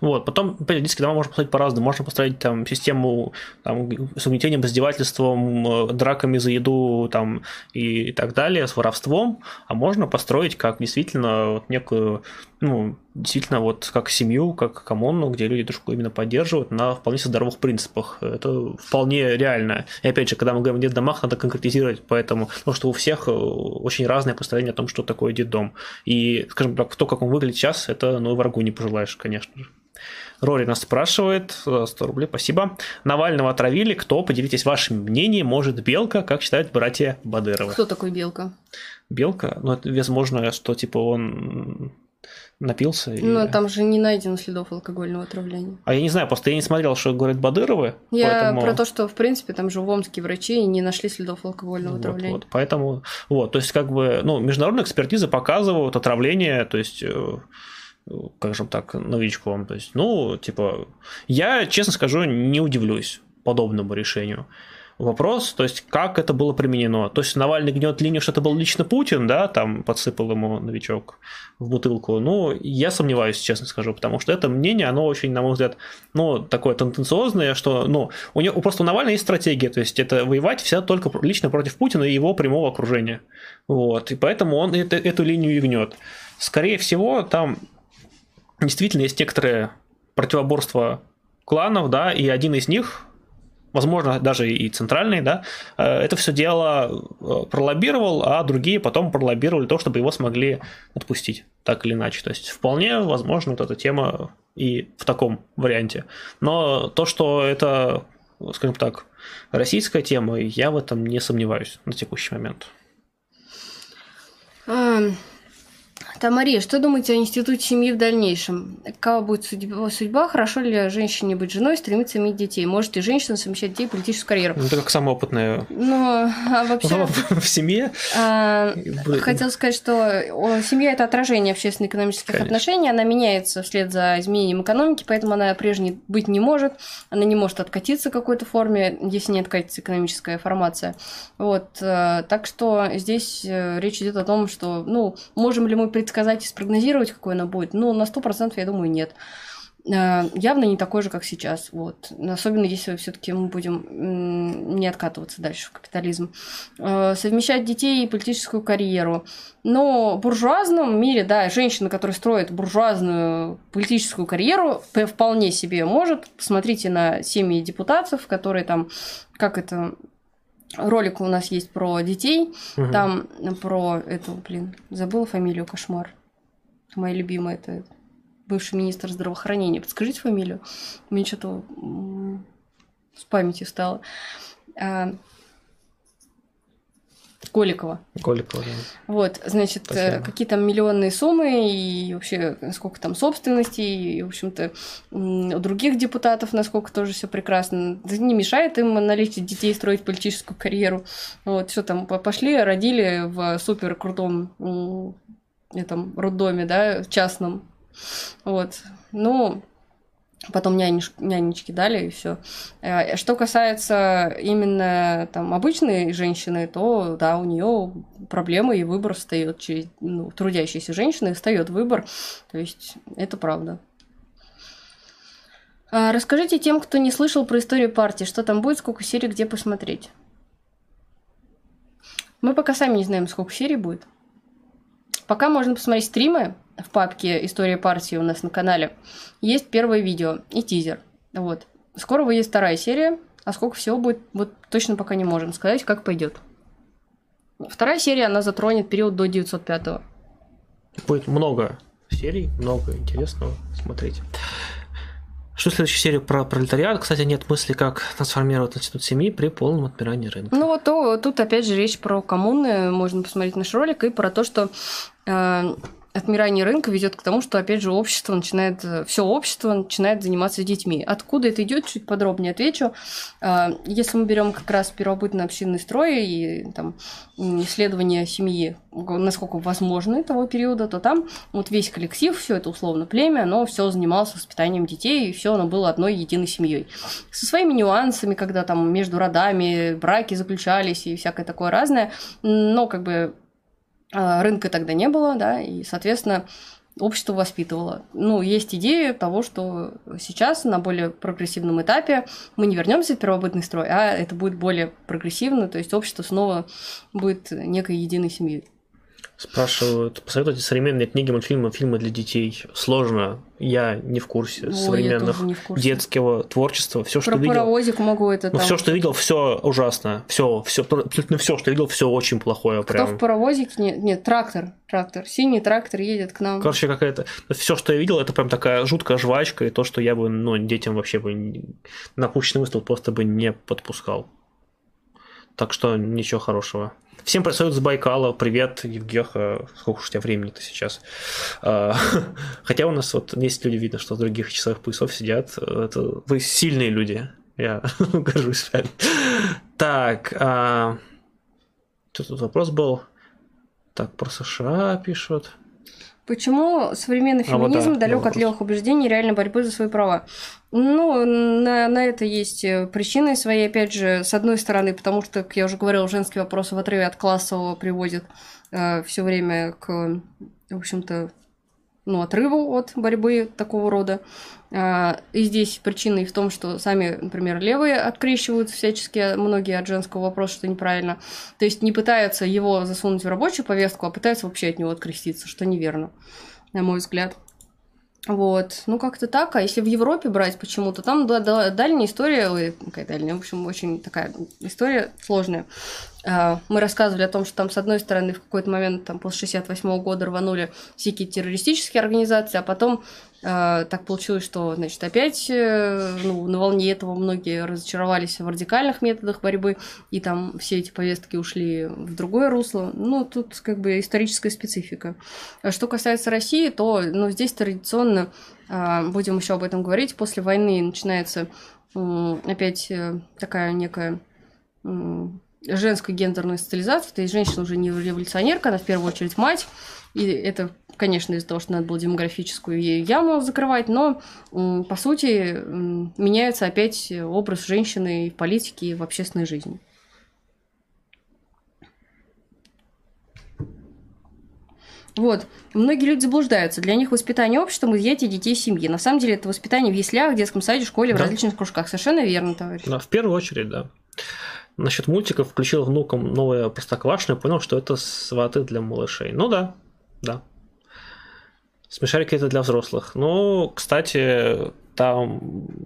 Вот, потом, периодически дома можно построить по-разному. Можно построить там систему там, с угнетением, издевательством, э, драками за еду там, и так далее, с воровством, а можно построить как действительно вот некую, ну, действительно вот как семью, как коммуну, где люди друг друга именно поддерживают на вполне здоровых принципах. Это вполне реально. И опять же, когда мы говорим о детдомах, надо конкретизировать, поэтому, потому что у всех э, очень разное представление о том, что такое детдом. И, скажем так, то, как он выглядит сейчас, это, ну, врагу не пожелаешь, конечно же. Рори нас спрашивает, 100 рублей, спасибо. Навального отравили, кто, поделитесь вашим мнением, может Белка, как считают братья Бадыровы? Кто такой Белка? Белка? Ну, это возможно, что типа он напился. Но и... там же не найдено следов алкогольного отравления. А я не знаю, просто я не смотрел, что говорят Бадыровы. Я поэтому... про то, что, в принципе, там же в Омске врачи не нашли следов алкогольного вот, отравления. Вот, поэтому, вот, то есть, как бы, ну, международные экспертизы показывают отравление, то есть э, как же так, новичком. То есть, ну, типа, я, честно скажу, не удивлюсь подобному решению. Вопрос, то есть, как это было применено? То есть, Навальный гнет линию, что это был лично Путин, да, там подсыпал ему новичок в бутылку. Ну, я сомневаюсь, честно скажу, потому что это мнение, оно очень, на мой взгляд, ну, такое тенденциозное, что, ну, у него просто у Навального есть стратегия, то есть, это воевать вся только лично против Путина и его прямого окружения. Вот, и поэтому он это, эту линию и гнет. Скорее всего, там действительно есть некоторые противоборства кланов, да, и один из них, возможно, даже и центральный, да, э, это все дело э, пролоббировал, а другие потом пролоббировали то, чтобы его смогли отпустить, так или иначе. То есть вполне возможно вот эта тема и в таком варианте. Но то, что это, скажем так, российская тема, я в этом не сомневаюсь на текущий момент. Там, Мария, что думаете о институте семьи в дальнейшем? Какова будет судьба, судьба? Хорошо ли женщине быть женой, стремиться иметь детей? Может ли женщина совмещать детей и политическую карьеру? Ну, это как самая опытная. Ну, а вообще... В семье? А, хотела сказать, что семья – это отражение общественно-экономических отношений, она меняется вслед за изменением экономики, поэтому она прежней быть не может, она не может откатиться в какой-то форме, если не откатится экономическая формация. Вот, э, так что здесь э, речь идет о том, что, ну, можем ли мы предсказать и спрогнозировать, какой она будет? Ну, на 100% я думаю, нет. Э, явно не такой же, как сейчас. Вот. Особенно если все-таки мы будем не откатываться дальше в капитализм. Э, совмещать детей и политическую карьеру. Но в буржуазном мире, да, женщина, которая строит буржуазную политическую карьеру, вполне себе может. Посмотрите на семьи депутатов, которые там, как это, ролик у нас есть про детей, угу. там про эту, блин, забыла фамилию, кошмар. Моя любимая, это бывший министр здравоохранения. Подскажите фамилию. Мне что-то с памятью стало. А, Голикова. Голикова, да. Вот, значит, э, Спасибо. какие там миллионные суммы и вообще сколько там собственности, и, в общем-то, у других депутатов, насколько тоже все прекрасно. Это не мешает им наличие детей строить политическую карьеру. Вот, все там, пошли, родили в супер крутом этом роддоме, да, частном. Вот. Ну, потом нянеш, нянечки дали и все. Э, что касается именно там обычной женщины, то да, у нее проблемы и выбор встает через ну, трудящейся женщины встает выбор, то есть это правда. А расскажите тем, кто не слышал про историю партии, что там будет, сколько серий, где посмотреть. Мы пока сами не знаем, сколько серий будет. Пока можно посмотреть стримы, в папке «История партии» у нас на канале есть первое видео и тизер. Вот. Скоро выйдет вторая серия, а сколько всего будет, вот точно пока не можем сказать, как пойдет. Вторая серия, она затронет период до 905 -го. Будет много серий, много интересного смотреть. Что следующая серия про пролетариат? Кстати, нет мысли, как трансформировать институт семьи при полном отмирании рынка. Ну вот то, тут опять же речь про коммуны, можно посмотреть наш ролик, и про то, что э, отмирание рынка ведет к тому, что, опять же, общество начинает, все общество начинает заниматься детьми. Откуда это идет, чуть подробнее отвечу. А, если мы берем как раз первобытно-общинный строй и там, исследование семьи, насколько возможно того периода, то там вот весь коллектив, все это условно племя, оно все занималось воспитанием детей, и все оно было одной единой семьей. Со своими нюансами, когда там между родами браки заключались и всякое такое разное, но как бы рынка тогда не было, да, и, соответственно, общество воспитывало. Ну, есть идея того, что сейчас на более прогрессивном этапе мы не вернемся в первобытный строй, а это будет более прогрессивно, то есть общество снова будет некой единой семьей. Спрашивают, посоветуйте современные книги, мультфильмы, фильмы для детей. Сложно. Я не в курсе Ой, современных в курсе. детского творчества. Все, что Про видел. паровозик могу это. Ну, все, что видел, все ужасно. Все, все, абсолютно все, что видел, все очень плохое. Кто прям. в паровозике? Нет, нет, трактор. Трактор. Синий трактор едет к нам. Короче, какая-то. Все, что я видел, это прям такая жуткая жвачка, и то, что я бы, ну, детям вообще бы на пущенный выстрел просто бы не подпускал. Так что ничего хорошего. Всем представляют с Байкала. Привет, Евгеха. Сколько у тебя времени-то сейчас? А, хотя у нас вот есть люди, видно, что в других часовых поясов сидят. Это, вы сильные люди. Я горжусь вами. Так, а... что тут вопрос был? Так, про США пишут. Почему современный феминизм а, вот, да, далек от левых убеждений и реальной борьбы за свои права? Ну, на, на это есть э, причины свои, опять же, с одной стороны, потому что, как я уже говорила, женский вопрос в отрыве от классового приводит э, все время к, в общем-то, ну, отрыву от борьбы такого рода. А, и здесь причина и в том, что сами, например, левые открещиваются всячески многие от женского вопроса, что неправильно. То есть не пытаются его засунуть в рабочую повестку, а пытаются вообще от него откреститься, что неверно, на мой взгляд. Вот, ну как-то так. А если в Европе брать почему-то, там дальняя история, какая дальняя, в общем, очень такая история сложная. А, мы рассказывали о том, что там, с одной стороны, в какой-то момент, там, после 68 года рванули всякие террористические организации, а потом так получилось, что, значит, опять э, ну, на волне этого многие разочаровались в радикальных методах борьбы, и там все эти повестки ушли в другое русло. Ну, тут как бы историческая специфика. А что касается России, то, ну, здесь традиционно, э, будем еще об этом говорить, после войны начинается опять э, такая некая женской гендерной социализации, то есть женщина уже не революционерка, она в первую очередь мать, и это, конечно, из-за того, что надо было демографическую яму закрывать, но, по сути, меняется опять образ женщины и в политике, и в общественной жизни. Вот. Многие люди заблуждаются. Для них воспитание обществом изъятие детей семьи. На самом деле это воспитание в яслях, в детском саде, школе, да. в различных кружках. Совершенно верно, товарищ. Да, в первую очередь, да. Насчет мультиков включил внукам новое Простоквашино и понял, что это сваты для малышей. Ну да, да. Смешарики это для взрослых. Ну, кстати, там,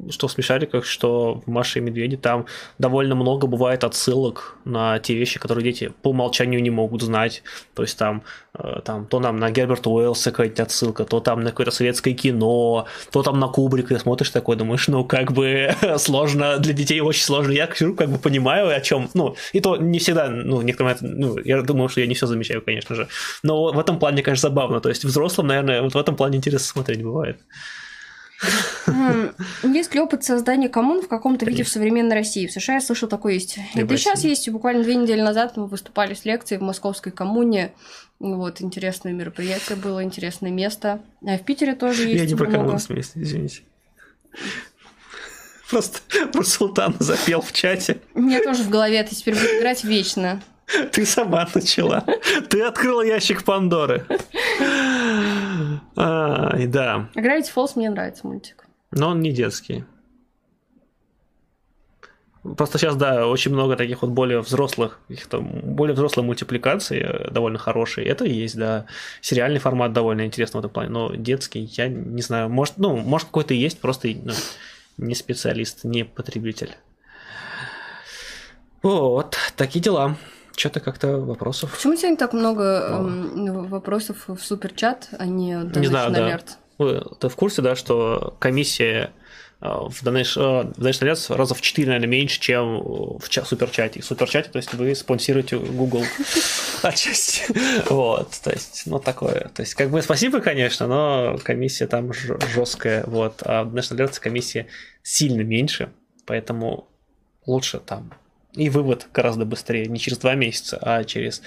что в смешариках, что в Маше и Медведе, там довольно много бывает отсылок на те вещи, которые дети по умолчанию не могут знать. То есть там, э, там то нам на Герберта Уэллса какая-то отсылка, то там на какое-то советское кино, то там на Кубрика. Смотришь такой, думаешь, ну, как бы сложно, для детей очень сложно. Я как бы понимаю, о чем. Ну, и то не всегда, ну, некоторым это, ну, я думаю, что я не все замечаю, конечно же. Но в этом плане, конечно, забавно. То есть взрослым, наверное, вот в этом плане интересно смотреть бывает. Есть ли опыт создания коммун в каком-то виде в современной России? В США я слышал, такое есть. Это сейчас есть. Буквально две недели назад мы выступали с лекцией в московской коммуне. Вот, интересное мероприятие было, интересное место. А в Питере тоже есть Я не про коммуну смеюсь, извините. Просто про султана запел в чате. Меня тоже в голове это теперь будет играть вечно. Ты сама начала. Ты открыла ящик Пандоры. Ай, да. А Gravity Falls мне нравится мультик. Но он не детский. Просто сейчас, да, очень много таких вот более взрослых, каких-то более взрослых мультипликаций э, довольно хорошие. Это есть, да. Сериальный формат довольно интересный в этом плане, но детский, я не знаю, может, ну, может какой-то есть, просто ну, не специалист, не потребитель. Вот, такие дела. Что-то как-то вопросов. Почему сегодня так много э, вопросов в суперчат, а не Не знаю, да. Ты в курсе, да, что комиссия в Donation, в Donation Alerts раза в 4, наверное, меньше, чем в суперчате. В суперчате, то есть вы спонсируете Google отчасти. Вот, то есть, ну, такое. То есть, как бы спасибо, конечно, но комиссия там жесткая, вот. А в Donation Alerts комиссия сильно меньше, поэтому лучше там. И вывод гораздо быстрее, не через два месяца, а через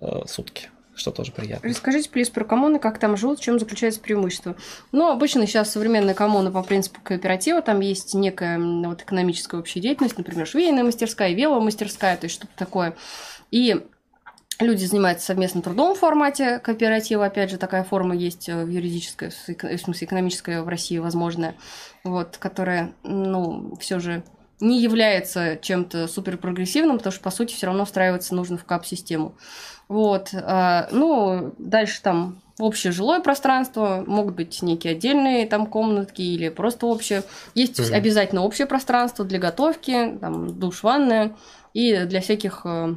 э, сутки что тоже приятно. Расскажите, плиз, про коммуны, как там живут, в чем заключается преимущество. Ну, обычно сейчас современная коммуна по принципу кооператива, там есть некая вот экономическая общая деятельность, например, швейная мастерская, веломастерская, то есть что-то такое. И Люди занимаются совместным трудом в формате кооператива. Опять же, такая форма есть в юридической, в смысле экономическая в России возможная, вот, которая, ну, все же не является чем-то суперпрогрессивным, потому что, по сути, все равно встраиваться нужно в КАП-систему. Вот. А, ну, дальше там общее жилое пространство, могут быть некие отдельные там комнатки или просто общее. Есть mm-hmm. обязательно общее пространство для готовки, там душ, ванная и для всяких э,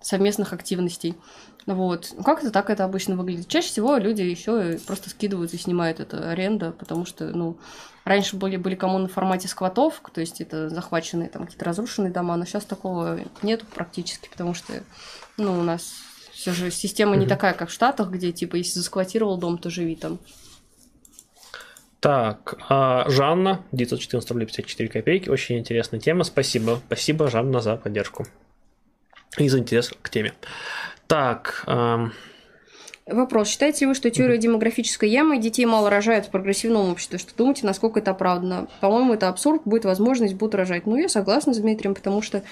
совместных активностей. Вот. Как это так это обычно выглядит? Чаще всего люди еще просто скидывают и снимают это аренда, потому что, ну, раньше были, были коммуны в формате сквотов, то есть это захваченные там какие-то разрушенные дома, но сейчас такого нету практически, потому что, ну, у нас все же система не такая, как в Штатах, где, типа, если засквотировал дом, то живи там. Так, а Жанна, 914 рублей 54 копейки, очень интересная тема, спасибо. Спасибо, Жанна, за поддержку и за интерес к теме. Так, эм... Вопрос. Считаете ли вы, что теория демографической ямы детей мало рожают в прогрессивном обществе? Что думаете, насколько это оправдано? По-моему, это абсурд, будет возможность, будут рожать. Ну, я согласна с Дмитрием, потому что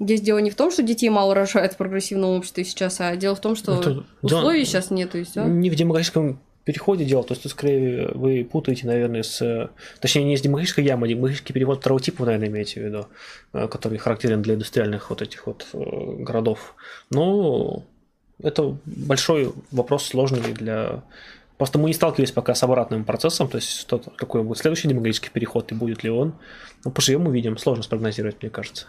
здесь дело не в том, что детей мало рожают в прогрессивном обществе сейчас, а дело в том, что это условий дело... сейчас нет. То есть, да? Не в демографическом переходе дело, то есть тут скорее вы путаете, наверное, с... Точнее, не с демографической ямой, а демографический переход второго типа, вы, наверное, имеете в виду, э, который характерен для индустриальных вот этих вот э, городов. Ну, это большой вопрос сложный для... Просто мы не сталкивались пока с обратным процессом, то есть что какой будет следующий демографический переход и будет ли он. Ну, поживем, увидим. Сложно спрогнозировать, мне кажется.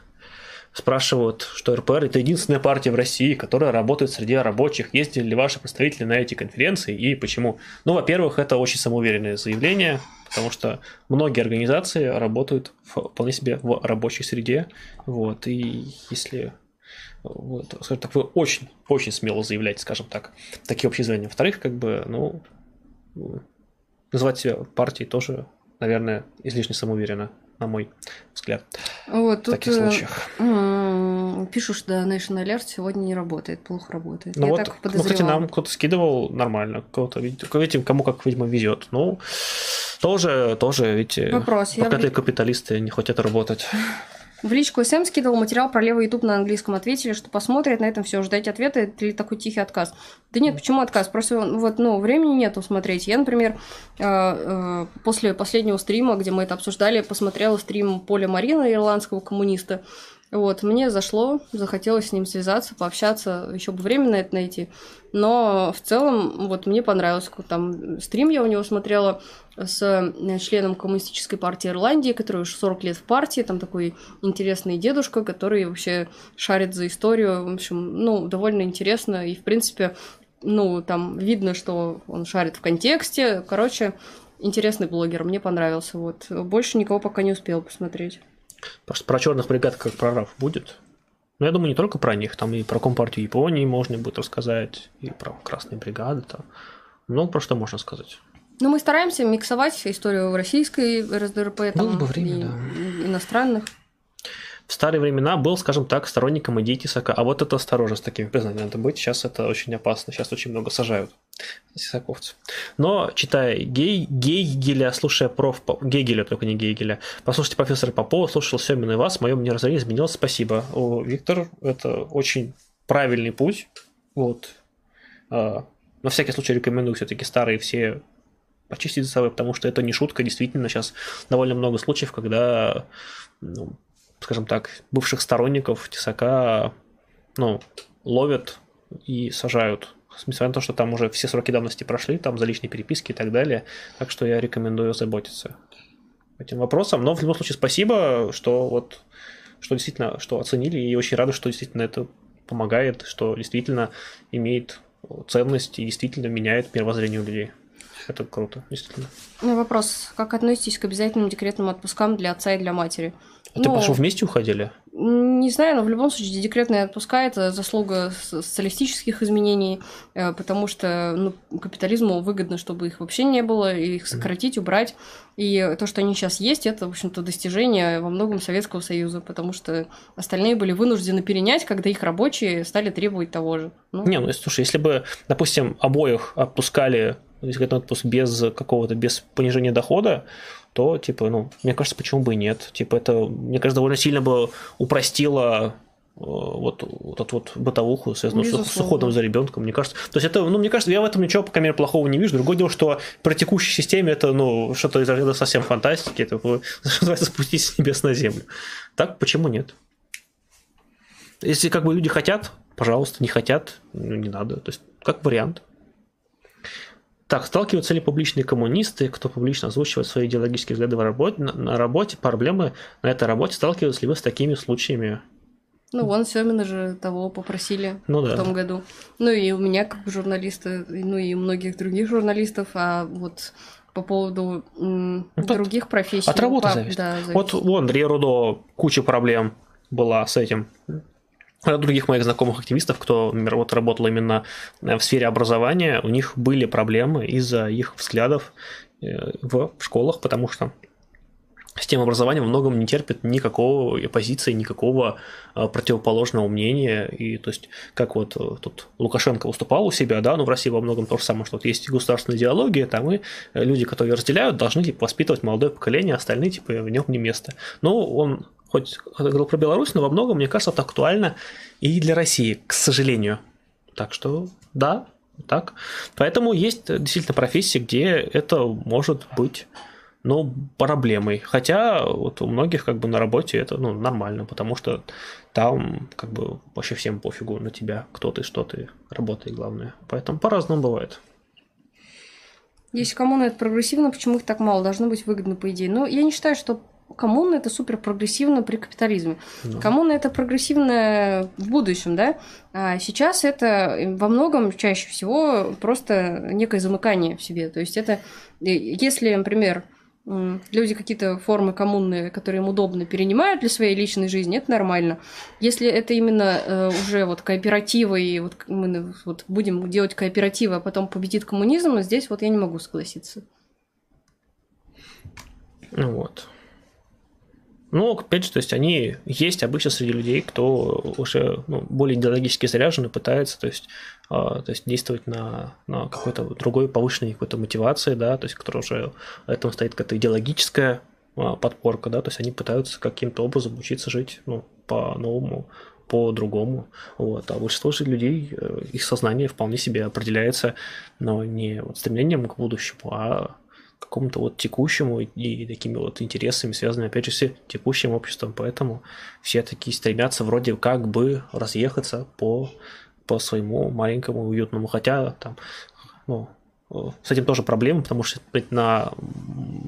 Спрашивают, что РПР это единственная партия в России, которая работает среди рабочих. Ездили ли ваши представители на эти конференции и почему? Ну, во-первых, это очень самоуверенное заявление, потому что многие организации работают вполне себе в рабочей среде. Вот, и если вот, скажем так, вы очень, очень смело заявляете, скажем так, такие общие заявления. Во-вторых, как бы, ну, называть себя партией тоже, наверное, излишне самоуверенно, на мой взгляд. Вот, в таких э, случаях. Пишут, что National Alert сегодня не работает, плохо работает. Ну Я вот, ну, кстати, нам кто-то скидывал нормально, кого-то, видите, кому как, видимо, везет. Ну, тоже, тоже, видите, Вопрос. Пока я... капиталисты не хотят работать. В личку СМ скидывал материал про левый YouTube на английском. Ответили, что посмотрят на этом все, ждать ответа или такой тихий отказ. Да нет, почему отказ? Просто вот, ну, времени нету смотреть. Я, например, э, э, после последнего стрима, где мы это обсуждали, посмотрела стрим Поля Марина, ирландского коммуниста. Вот, мне зашло, захотелось с ним связаться, пообщаться, еще бы время на это найти. Но в целом, вот мне понравился там стрим, я у него смотрела с э, членом Коммунистической партии Ирландии, который уже 40 лет в партии, там такой интересный дедушка, который вообще шарит за историю, в общем, ну, довольно интересно, и, в принципе, ну, там видно, что он шарит в контексте, короче, интересный блогер, мне понравился, вот. Больше никого пока не успел посмотреть. Просто про черных бригад как прорав будет. Но я думаю, не только про них, там и про Компартию Японии можно будет рассказать, и про красные бригады, там много про что можно сказать. Ну, мы стараемся миксовать историю российской РСДРП, там, бы время, и да. иностранных в старые времена был, скажем так, сторонником идеи Тесака. А вот это осторожно с такими признаниями надо быть. Сейчас это очень опасно. Сейчас очень много сажают тесаковцев. Но, читая Гей, Гейгеля, слушая проф... Гейгеля, только не Гейгеля, послушайте профессора Попова, слушал Семина и вас, мое мнение изменилось. Спасибо. О, Виктор, это очень правильный путь. Вот. А, на всякий случай рекомендую все-таки старые все почистить за собой, потому что это не шутка, действительно, сейчас довольно много случаев, когда ну, скажем так, бывших сторонников Тесака, ну, ловят и сажают. Несмотря на то, что там уже все сроки давности прошли, там за личные переписки и так далее. Так что я рекомендую заботиться этим вопросом. Но в любом случае спасибо, что вот что действительно, что оценили, и очень рады, что действительно это помогает, что действительно имеет ценность и действительно меняет мировоззрение у людей. Это круто, действительно. Ну, вопрос, как относитесь к обязательным декретным отпускам для отца и для матери? А ты Ну, пошел вместе уходили? Не знаю, но в любом случае декретные отпуска это заслуга со- социалистических изменений, э, потому что ну, капитализму выгодно, чтобы их вообще не было, их сократить, убрать. И то, что они сейчас есть, это, в общем-то, достижение во многом Советского Союза, потому что остальные были вынуждены перенять, когда их рабочие стали требовать того же. Ну, Не, ну слушай, если бы, допустим, обоих отпускали отпуск без какого-то, без понижения дохода, то, типа, ну, мне кажется, почему бы и нет. Типа, это, мне кажется, довольно сильно бы упростило э, вот, вот эту вот бытовуху, связанную с, с уходом за ребенком, мне кажется. То есть это, ну, мне кажется, я в этом ничего, по мере, плохого не вижу. Другое дело, что при текущей системе это, ну, что-то из разряда совсем фантастики, это, называется, спустись с небес на землю. Так, почему нет? Если как бы люди хотят, пожалуйста, не хотят, ну, не надо. То есть, как вариант. Так, сталкиваются ли публичные коммунисты, кто публично озвучивает свои идеологические взгляды в работе, на, на работе, проблемы на этой работе, сталкиваются ли вы с такими случаями? Ну, вон Семина же того попросили Ну в да. том году. Ну и у меня как журналиста, ну и у многих других журналистов, а вот по поводу м, Ну, других профессий. от работы по- зависит. Да, зависит. Вот у Андрея Рудо куча проблем была с этим. Других моих знакомых активистов, кто, вот работал именно э, в сфере образования, у них были проблемы из-за их взглядов э, в школах, потому что система образования во многом не терпит никакого оппозиции, никакого э, противоположного мнения. И то есть, как вот тут Лукашенко выступал у себя, да, но в России во многом то же самое, что вот есть государственная идеология, там и люди, которые разделяют, должны типа, воспитывать молодое поколение, а остальные типа в нем не место. Но он хоть говорил про Беларусь, но во многом, мне кажется, это актуально и для России, к сожалению. Так что да, так. Поэтому есть действительно профессии, где это может быть ну, проблемой. Хотя вот у многих как бы на работе это ну, нормально, потому что там как бы вообще всем пофигу на тебя, кто ты, что ты, работай главное. Поэтому по-разному бывает. Если коммуна это прогрессивно, почему их так мало? Должно быть выгодно, по идее. Но я не считаю, что коммуна это супер прогрессивно при капитализме. Ну. Коммуна это прогрессивно в будущем, да? А сейчас это во многом чаще всего просто некое замыкание в себе. То есть это, э, если, например, люди какие-то формы коммуны, которые им удобно, перенимают для своей личной жизни, это нормально. Если это именно э, уже вот кооперативы, и вот мы вот будем делать кооперативы, а потом победит коммунизм, здесь вот я не могу согласиться. Ну вот. Ну, опять же, то есть они есть обычно среди людей, кто уже ну, более идеологически заряжен и пытается, то есть, а, то есть действовать на, на какой-то другой повышенной какой-то мотивации, да, то есть, которая уже этому стоит какая-то идеологическая а, подпорка, да, то есть они пытаются каким-то образом учиться жить, ну, по-новому, по-другому, вот, а большинство же людей, э, их сознание вполне себе определяется, но не вот стремлением к будущему, а какому-то вот текущему и такими вот интересами, связанными, опять же, с текущим обществом. Поэтому все такие стремятся вроде как бы разъехаться по, по своему маленькому уютному. Хотя там, ну, э, с этим тоже проблема, потому что смотреть на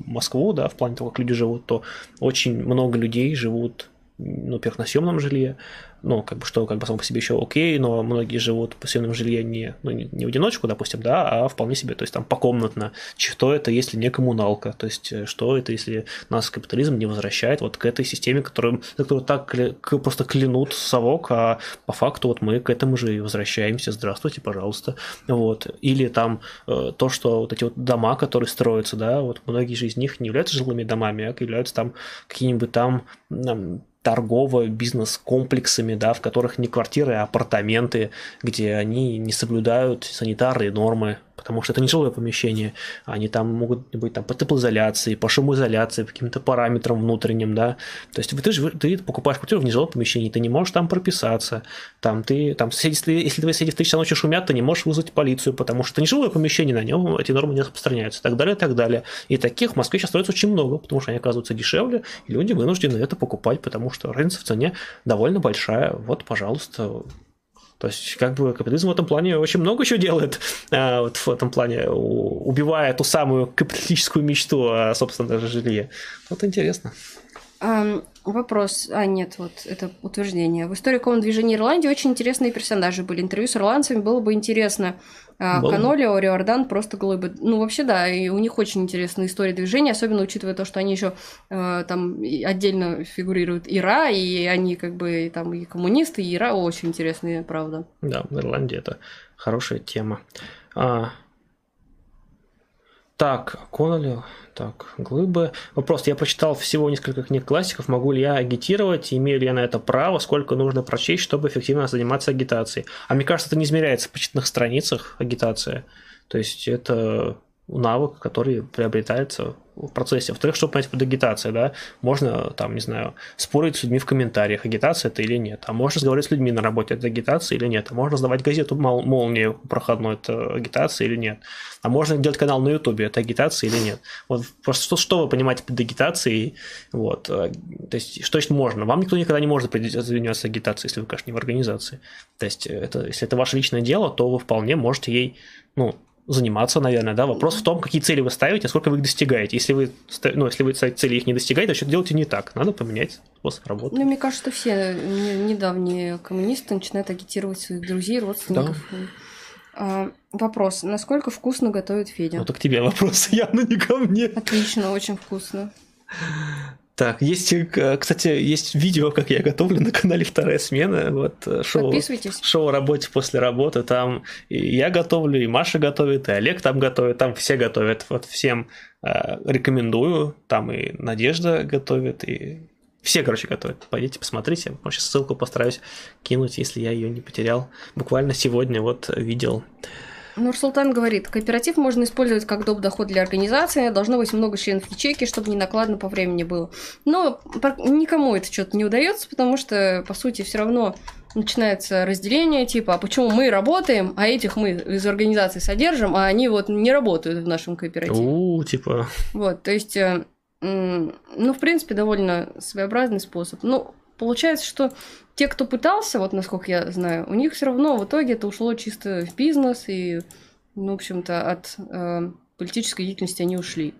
Москву, да, в плане того, как люди живут, то очень много людей живут, ну, во-первых, на съемном жилье, ну, как бы, что как бы само по себе еще окей, но многие живут в съемном жилье не, ну, не, не в одиночку, допустим, да, а вполне себе, то есть там покомнатно. Что это, если не коммуналка? То есть э, что это, если нас капитализм не возвращает вот к этой системе, которую, которую так кля- к- просто клянут совок, а по факту вот мы к этому же и возвращаемся. Здравствуйте, пожалуйста. Вот. Или там э, то, что вот эти вот дома, которые строятся, да, вот многие же из них не являются жилыми домами, а являются там какие-нибудь там м, торгово-бизнес-комплексами, да, в которых не квартиры, а апартаменты, где они не соблюдают санитарные нормы, потому что это не жилое помещение, они там могут быть там по теплоизоляции, по шумоизоляции, по каким-то параметрам внутренним, да, то есть ты же ты покупаешь квартиру в нежилом помещении, ты не можешь там прописаться, там ты, там соседи, если, если твои соседи в 3 часа ночи шумят, ты не можешь вызвать полицию, потому что это не жилое помещение, на нем эти нормы не распространяются, и так далее, и так далее. И таких в Москве сейчас строится очень много, потому что они оказываются дешевле, и люди вынуждены это покупать, потому что разница в цене довольно большая. Вот, пожалуйста, то есть, как бы капитализм в этом плане очень много еще делает, а, вот в этом плане, убивая ту самую капиталистическую мечту о собственном даже жилье. Вот интересно. Ам, вопрос. А, нет, вот это утверждение. В истории комнат движения Ирландии очень интересные персонажи были. Интервью с ирландцами было бы интересно. А Было бы. Канолио, Риордан просто глыбы. Ну, вообще, да, и у них очень интересная история движения, особенно учитывая то, что они еще э, там отдельно фигурируют Ира, и они как бы и там и коммунисты, и Ира очень интересные, правда. Да, в Ирландии это хорошая тема. А, так, Коннелли, так, глыбы. Вопрос, я прочитал всего несколько книг классиков, могу ли я агитировать, имею ли я на это право, сколько нужно прочесть, чтобы эффективно заниматься агитацией. А мне кажется, это не измеряется в почетных страницах агитация. То есть это навык, который приобретается в процессе. Во-вторых, чтобы понять под агитацией, да, можно, там, не знаю, спорить с людьми в комментариях, агитация это или нет. А можно разговаривать с людьми на работе, это агитация или нет. А можно сдавать газету «Мол- «Молния» проходной, это агитация или нет. А можно делать канал на Ютубе, это агитация или нет. Вот просто что, что вы понимаете под агитацией, вот, э, то есть, что значит можно? Вам никто никогда не может заниматься агитацией, если вы, конечно, не в организации. То есть, это, если это ваше личное дело, то вы вполне можете ей, ну, заниматься, наверное, да. Вопрос в том, какие цели вы ставите, сколько вы их достигаете. Если вы, ну, если вы цели их не достигаете, то что-то делаете не так. Надо поменять способ работы. Ну, мне кажется, что все не- недавние коммунисты начинают агитировать своих друзей, родственников. А, вопрос. Насколько вкусно готовит Федя? Вот к тебе вопрос, явно не ко мне. Отлично, очень вкусно. Так, есть, э, кстати, есть видео, как я готовлю на канале «Вторая смена». Вот э, шоу, шоу о работе после работы. Там и я готовлю, и Маша готовит, и Олег там готовит, там все готовят. Вот всем э, рекомендую. Там и Надежда готовит, и все, короче, готовят. Пойдите, посмотрите. Сейчас ссылку постараюсь кинуть, если я ее не потерял. Буквально сегодня вот видел. Нурсултан говорит, кооператив можно использовать как доп. доход для организации, должно быть много членов ячейки, чтобы не накладно по времени было. Но никому это что-то не удается, потому что, по сути, все равно начинается разделение, типа, а почему мы работаем, а этих мы из организации содержим, а они вот не работают в нашем кооперативе. У, типа, Вот, то есть, э, ну, в принципе, довольно своеобразный способ. Ну, получается, что те, кто пытался, вот насколько я знаю, у них все равно в итоге это ушло чисто в бизнес, и, ну, в общем-то, от э, политической деятельности они ушли.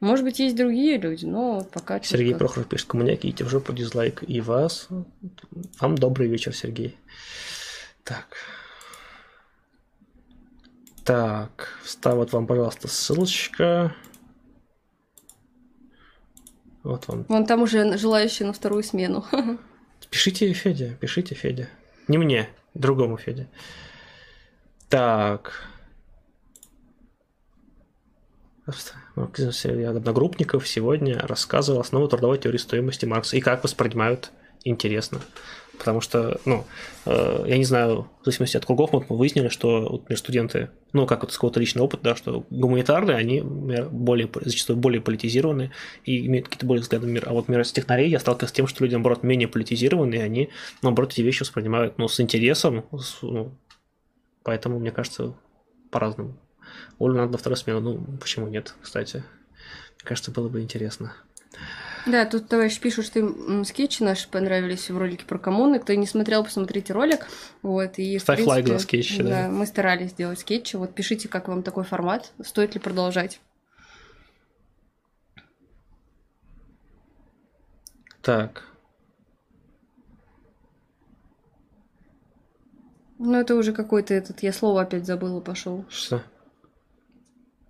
Может быть, есть другие люди, но пока... Сергей как. Прохоров пишет, коммуняки, идите в жопу, дизлайк. И вас. Вам добрый вечер, Сергей. Так. Так, вот вам, пожалуйста, ссылочка. Вот вам. Вон там уже желающие на вторую смену. Пишите Федя, пишите Федя. Не мне, другому Феде. Так. Марксизм среди одногруппников сегодня рассказывал основу трудовой теории стоимости Маркса и как воспринимают интересно. Потому что, ну, э, я не знаю, в зависимости от кругов, мы выяснили, что, вот, студенты, ну, как вот с какого-то личного опыта, да, что гуманитарные, они более, зачастую более политизированы и имеют какие-то более взгляды на мир. А вот, например, с технарей я сталкивался с тем, что люди, наоборот, менее политизированы, и они, наоборот, эти вещи воспринимают, ну, с интересом, с- ну, поэтому, мне кажется, по-разному. Олю надо на вторую смену, ну, почему нет, кстати. Мне кажется, было бы интересно. Да, тут товарищ пишут, что им скетчи наши понравились в ролике про коммуны. Кто не смотрел, посмотрите ролик. Вот, и, Ставь лайк принципе, за скетчи, да. мы старались сделать скетчи. Вот пишите, как вам такой формат, стоит ли продолжать. Так, Ну, это уже какой-то этот, я слово опять забыла, пошел. что?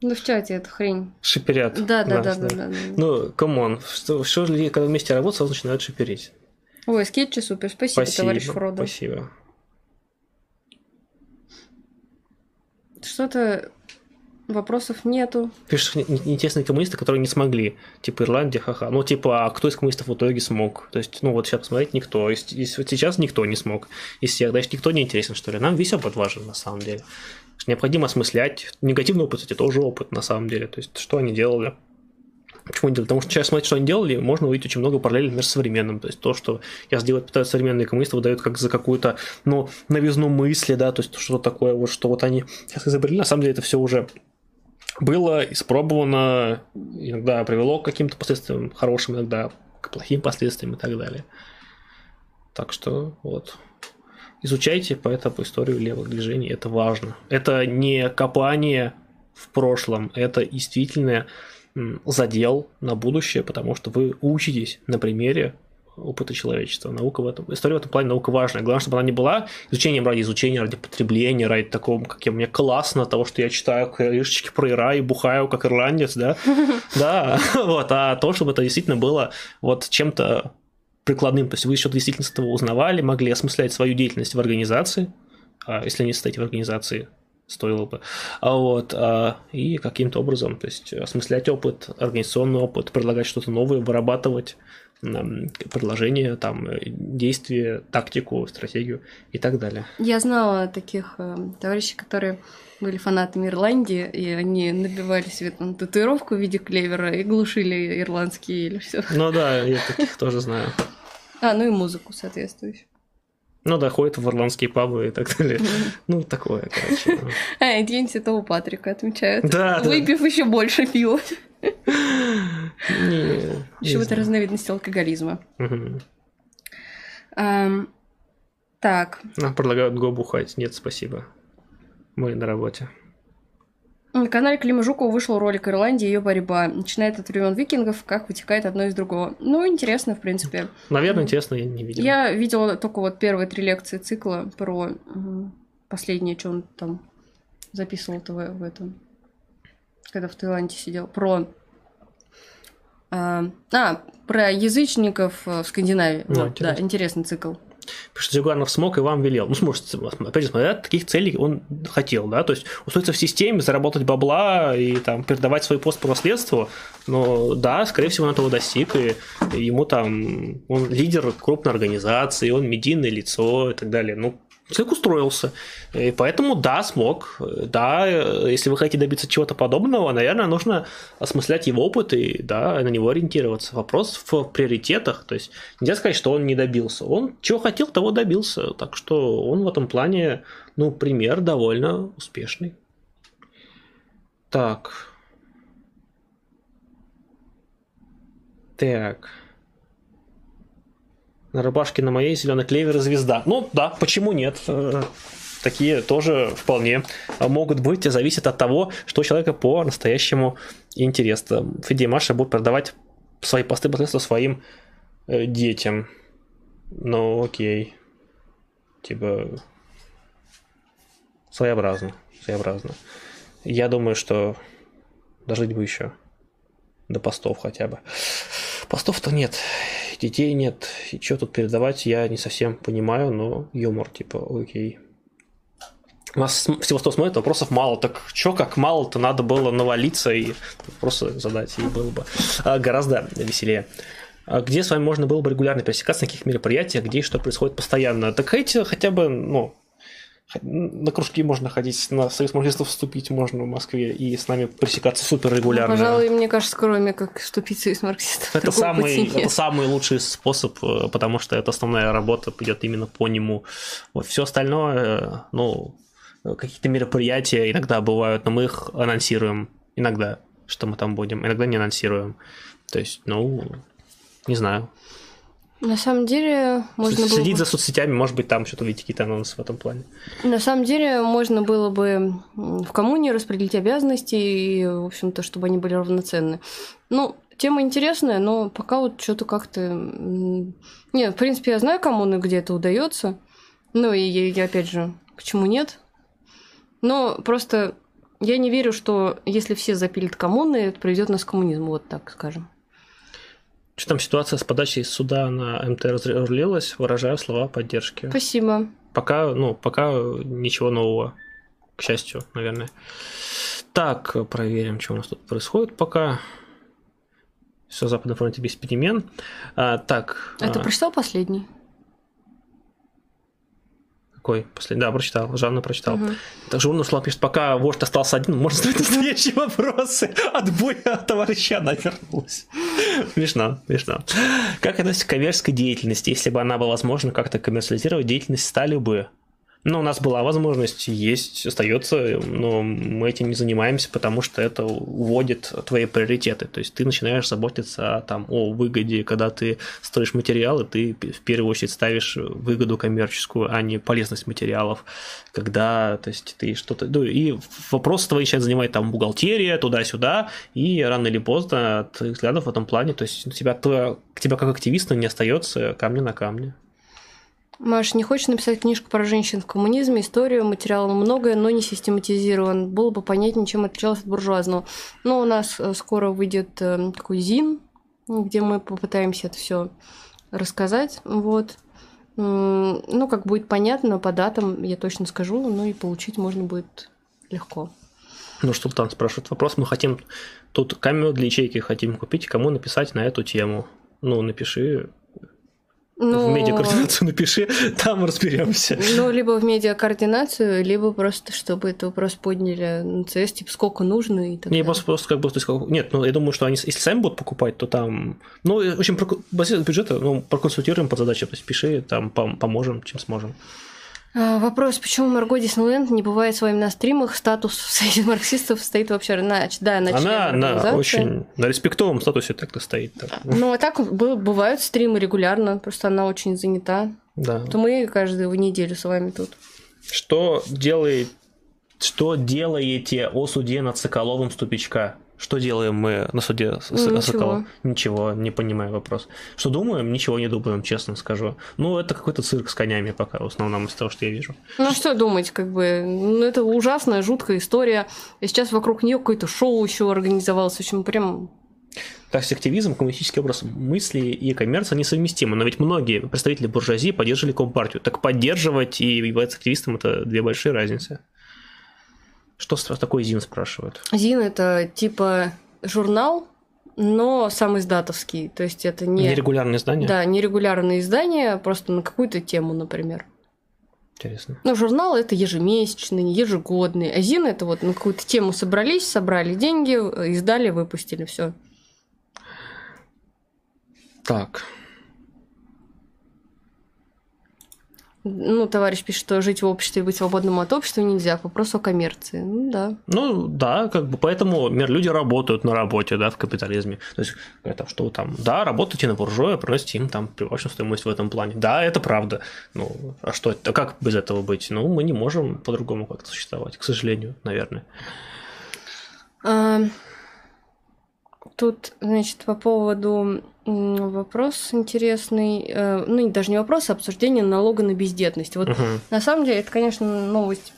Ну, в чате эта хрень. Шиперят. Да, да, да, да, да. Ну, come on, что, что же люди, когда вместе работают, сразу начинают шиперить. Ой, скетчи супер, спасибо, Спасибо, товарищ Фродо. спасибо. Что-то вопросов нету. Не- интересные коммунисты, которые не смогли. Типа Ирландия, ха-ха. Ну, типа, а кто из коммунистов в итоге смог? То есть, ну, вот сейчас посмотреть, никто. Если, если вот сейчас никто не смог. Из всех, значит, никто не интересен, что ли. Нам весь опыт важен, на самом деле. Что Необходимо осмыслять. Негативный опыт, кстати, тоже опыт, на самом деле. То есть, что они делали. Почему делали? Потому что сейчас смотреть, что они делали, можно увидеть очень много параллелей например, с современным. То есть то, что я сделать пытаются современные коммунисты, выдают как за какую-то, ну, новизну мысли, да, то есть что такое, вот что вот они сейчас изобрели, на самом деле это все уже было испробовано, иногда привело к каким-то последствиям хорошим, иногда к плохим последствиям и так далее. Так что вот. Изучайте поэтому историю левых движений, это важно. Это не копание в прошлом, это действительно задел на будущее, потому что вы учитесь на примере опыта человечества. Наука в этом, история в этом плане наука важная. Главное, чтобы она не была изучением ради изучения, ради потребления, ради такого, как я, мне классно того, что я читаю книжечки про Ира и бухаю как ирландец, да, да, вот, а то, чтобы это действительно было вот чем-то прикладным, то есть вы что-то действительно с этого узнавали, могли осмыслять свою деятельность в организации, а если не состоите в организации, стоило бы. А вот, а, и каким-то образом, то есть осмыслять опыт, организационный опыт, предлагать что-то новое, вырабатывать предложения, там, действия, тактику, стратегию и так далее. Я знала таких э, товарищей, которые были фанатами Ирландии, и они набивали себе там татуировку в виде клевера и глушили ирландские или все. Ну да, я таких тоже знаю. А, ну и музыку соответствующую. Ну да, ходит в ирландские пабы и так далее. Ну, такое, короче. А, День Святого Патрика отмечают. Да, Выпив еще больше пива. Еще это разновидность алкоголизма. Так, Нам предлагают го бухать. Нет, спасибо. Мы на работе. на канале Клима Жукова вышел ролик Ирландии и ее борьба. Начинает от времен викингов, как вытекает одно из другого. Ну, интересно, в принципе. Наверное, интересно, я не видел. Я видела только вот первые три лекции цикла про последнее, что он там записывал-то в, в этом, когда в Таиланде сидел, про а, а, про язычников э, в Скандинавии. Ну, Вот, интересно. да, интересный цикл. Пишет Зюганов смог и вам велел. Ну, сможете, опять же, смотря, таких целей он хотел, да, то есть устроиться в системе, заработать бабла и там передавать свой пост по наследству, но да, скорее всего, он этого достиг, и ему там, он лидер крупной организации, он медийное лицо и так далее, ну, человек устроился, и поэтому да, смог, да, если вы хотите добиться чего-то подобного, наверное, нужно осмыслять его опыт и, да, на него ориентироваться. Вопрос в приоритетах, то есть нельзя сказать, что он не добился. Он чего хотел, того добился. Так что он в этом плане, ну, пример довольно успешный. Так. Так. На рубашке на моей зеленый клевер звезда. Ну да, почему нет? Э, Такие тоже вполне могут быть, зависит от того, что человека по настоящему интересно. Феди и Маша будут продавать свои посты посредством своим э, детям. Ну, окей. Типа... Своеобразно. Своеобразно. Я думаю, что дожить бы еще. До постов хотя бы. Постов-то нет. Детей нет. И что тут передавать, я не совсем понимаю, но юмор, типа, окей. У нас всего 100 смотрит, вопросов мало. Так что, как мало-то надо было навалиться и вопросы задать, и было бы а, гораздо веселее. А где с вами можно было бы регулярно пересекаться, на каких мероприятиях, где и что происходит постоянно? Так эти хотя бы, ну, на кружки можно ходить, на союз марксистов вступить можно в Москве и с нами пересекаться супер регулярно. Ну, пожалуй, мне кажется, кроме как вступиться из марксистов. Это самый, это самый лучший способ, э, потому что это основная работа идет именно по нему. Вот все остальное, э, ну, какие-то мероприятия иногда бывают, но мы их анонсируем иногда, что мы там будем, иногда не анонсируем. То есть, ну, не знаю. На самом деле, можно было Следить бы... за соцсетями, может быть, там что-то увидите какие-то анонсы в этом плане. На самом деле, можно было бы в коммуне распределить обязанности и, в общем-то, чтобы они были равноценны. Ну, тема интересная, но пока вот что-то как-то... Нет, в принципе, я знаю коммуны, где это удается. Ну, и, и опять же, почему нет? Но просто я не верю, что если все запилят коммуны, это приведет нас к коммунизму, вот так скажем. Что там ситуация с подачей суда на МТ разрулилась, выражаю слова поддержки. Спасибо. Пока, ну, пока ничего нового, к счастью, наверное. Так, проверим, что у нас тут происходит пока. Все, на Западном фронте без перемен. А, так, ты а, прочитал последний? Какой последний? Да, прочитал, Жанна прочитал. Мгм. Так же Урнусла пишет, пока вождь остался один, можно задать настоящие вопросы. Отбой от товарища она вернулась. Смешно, смешно. Как относится к коммерческой деятельности? Если бы она была возможна как-то коммерциализировать, деятельность стали бы Ну, у нас была возможность, есть, остается, но мы этим не занимаемся, потому что это уводит твои приоритеты. То есть ты начинаешь заботиться там, о выгоде, когда ты строишь материалы, ты в первую очередь ставишь выгоду коммерческую, а не полезность материалов. Когда, то есть ты что-то... Ну, и вопрос твои сейчас занимает там бухгалтерия, туда-сюда, и рано или поздно от взглядов в этом плане, то есть тебя, твоя, тебя как активиста не остается камня на камне. Маш, не хочешь написать книжку про женщин в коммунизме, историю, материала многое, но не систематизирован. Было бы понятнее, чем отличалось от буржуазного. Но у нас э, скоро выйдет э, такой ЗИН, где мы попытаемся это все рассказать. Вот. Ну, как будет понятно, по датам я точно скажу, ну и получить можно будет легко. Ну, что там спрашивает вопрос. Мы хотим тут камеру для ячейки хотим купить, кому написать на эту тему. Ну, напиши ну, в медиакоординацию напиши, там разберемся. Ну, либо в медиакоординацию, либо просто, чтобы этот вопрос подняли на ЦС, типа, сколько нужно и так Не, просто, просто как бы, то есть, как, нет, ну, я думаю, что они, если сами будут покупать, то там, ну, в общем, базируясь бюджета, ну, проконсультируем под задачу, то есть, пиши, там, поможем, чем сможем. А, вопрос, почему Марго Диснейленд не бывает с вами на стримах? Статус в Союзе марксистов стоит вообще на, да, на Она на очень на респектовом статусе так-то стоит. Так. Ну, а так бывают стримы регулярно, просто она очень занята. Да. То мы каждую неделю с вами тут. Что делает что делаете о суде над Соколовым Ступичка? Что делаем мы на суде с Ничего. Ничего, не понимаю вопрос. Что думаем? Ничего не думаем, честно скажу. Ну, это какой-то цирк с конями пока, в основном из того, что я вижу. Ну, что думать, как бы, ну, это ужасная, жуткая история. И сейчас вокруг нее какое-то шоу еще организовалось. В общем, прям то есть активизм, коммунистический образ мысли и коммерция несовместимы. Но ведь многие представители буржуазии поддерживали Компартию. Так поддерживать и являться активистом – это две большие разницы. Что такое ЗИН спрашивают? ЗИН это типа журнал, но сам издатовский. То есть это не... Нерегулярное издание? Да, нерегулярное издание, просто на какую-то тему, например. Интересно. Ну, журнал это ежемесячный, ежегодный. А ЗИН это вот на какую-то тему собрались, собрали деньги, издали, выпустили, все. Так, ну, товарищ пишет, что жить в обществе и быть свободным от общества нельзя. Вопрос о коммерции. Ну, да. Ну, да, как бы поэтому люди работают на работе, да, в капитализме. То есть, это что там, да, работайте на буржуя, приносите им там прибавочную стоимость в этом плане. Да, это правда. Ну, а что, а как без этого быть? Ну, мы не можем по-другому как-то существовать, к сожалению, наверное. Тут, значит, по поводу Вопрос интересный. Э, ну, даже не вопрос, а обсуждение налога на бездетность. Вот угу. на самом деле это, конечно, новость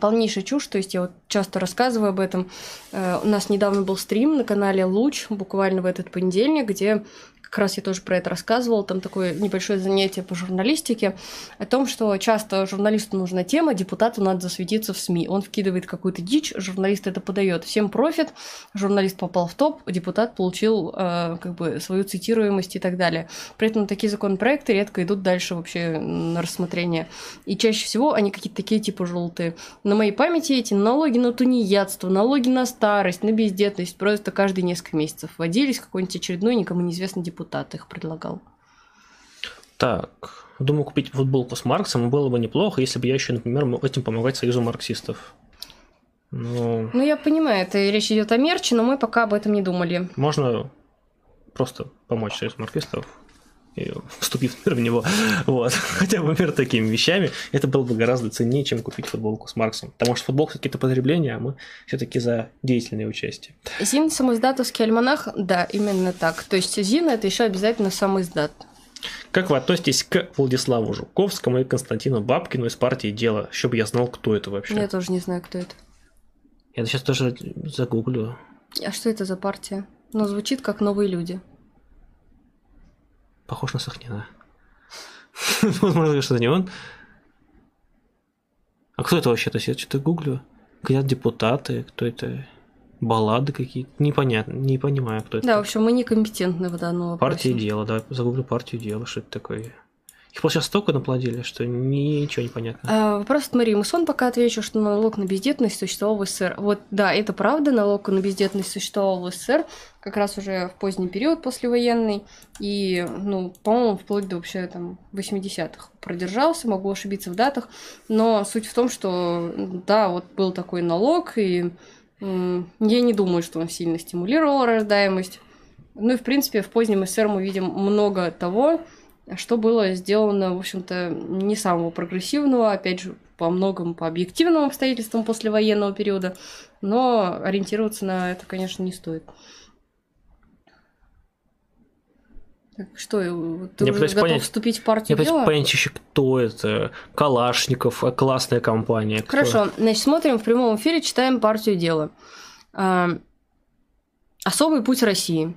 полнейшая чушь, то есть я вот часто рассказываю об этом. Э, у нас недавно был стрим на канале Луч, буквально в этот понедельник, где как раз я тоже про это рассказывала, там такое небольшое занятие по журналистике, о том, что часто журналисту нужна тема, депутату надо засветиться в СМИ. Он вкидывает какую-то дичь, журналист это подает. Всем профит, журналист попал в топ, депутат получил э, как бы свою цитируемость и так далее. При этом такие законопроекты редко идут дальше вообще на рассмотрение. И чаще всего они какие-то такие типа желтые. На моей памяти эти налоги на тунеядство, налоги на старость, на бездетность просто каждые несколько месяцев вводились какой-нибудь очередной никому неизвестный депутат депутат их предлагал. Так, думаю купить футболку с Марксом, было бы неплохо, если бы я еще, например, мог этим помогать Союзу марксистов. Ну, ну я понимаю, это речь идет о мерче, но мы пока об этом не думали. Можно просто помочь Союзу марксистов вступив в него, вот, хотя бы, например, такими вещами, это было бы гораздо ценнее, чем купить футболку с Марксом. Потому что футболка какие-то потребления, а мы все-таки за деятельное участие. Зин самоиздатовский альманах, да, именно так. То есть Зин это еще обязательно самоиздат. Как вы относитесь к Владиславу Жуковскому и Константину Бабкину из партии «Дело»? Чтобы я знал, кто это вообще. Я тоже не знаю, кто это. Я сейчас тоже загуглю. А что это за партия? Ну, звучит как «Новые люди». Похож на Сахнина. Возможно, что это не он. А кто это вообще? То есть я что-то гуглю. Говорят депутаты, кто это? Баллады какие-то. Непонятно, не понимаю, кто это. Да, в общем, мы некомпетентны в данном вопросе. Партия дела, да, загуглю партию дела, что это такое. Их просто сейчас столько наплодили, что ничего не понятно. А, вопрос от Марии Мусон пока отвечу, что налог на бездетность существовал в СССР. Вот, да, это правда, налог на бездетность существовал в СССР как раз уже в поздний период послевоенный, и, ну, по-моему, вплоть до вообще там 80-х продержался, могу ошибиться в датах, но суть в том, что, да, вот был такой налог, и м- я не думаю, что он сильно стимулировал рождаемость. Ну и, в принципе, в позднем СССР мы видим много того, что было сделано, в общем-то, не самого прогрессивного, опять же, по многому, по объективным обстоятельствам послевоенного периода, но ориентироваться на это, конечно, не стоит. Так что, ты Я уже пытаюсь готов понять- вступить в партию Я пытаюсь дела? понять еще, кто это. Калашников, а, классная компания. кто? Хорошо, значит, смотрим в прямом эфире, читаем партию дела. А, Особый путь России.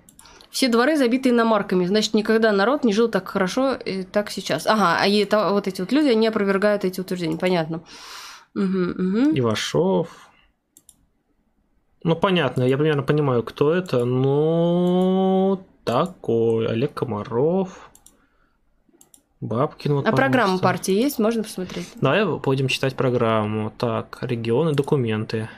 Все дворы забиты иномарками, значит, никогда народ не жил так хорошо, и так сейчас. Ага, а это, вот эти вот люди, они опровергают эти утверждения, понятно. Мгм, мгм. Ивашов. Ну, понятно, я примерно понимаю, кто это. Ну, такой. Олег Комаров. Бабкин. Вот, А программа партии есть, можно посмотреть? Давай будем читать программу. Так, регионы, документы.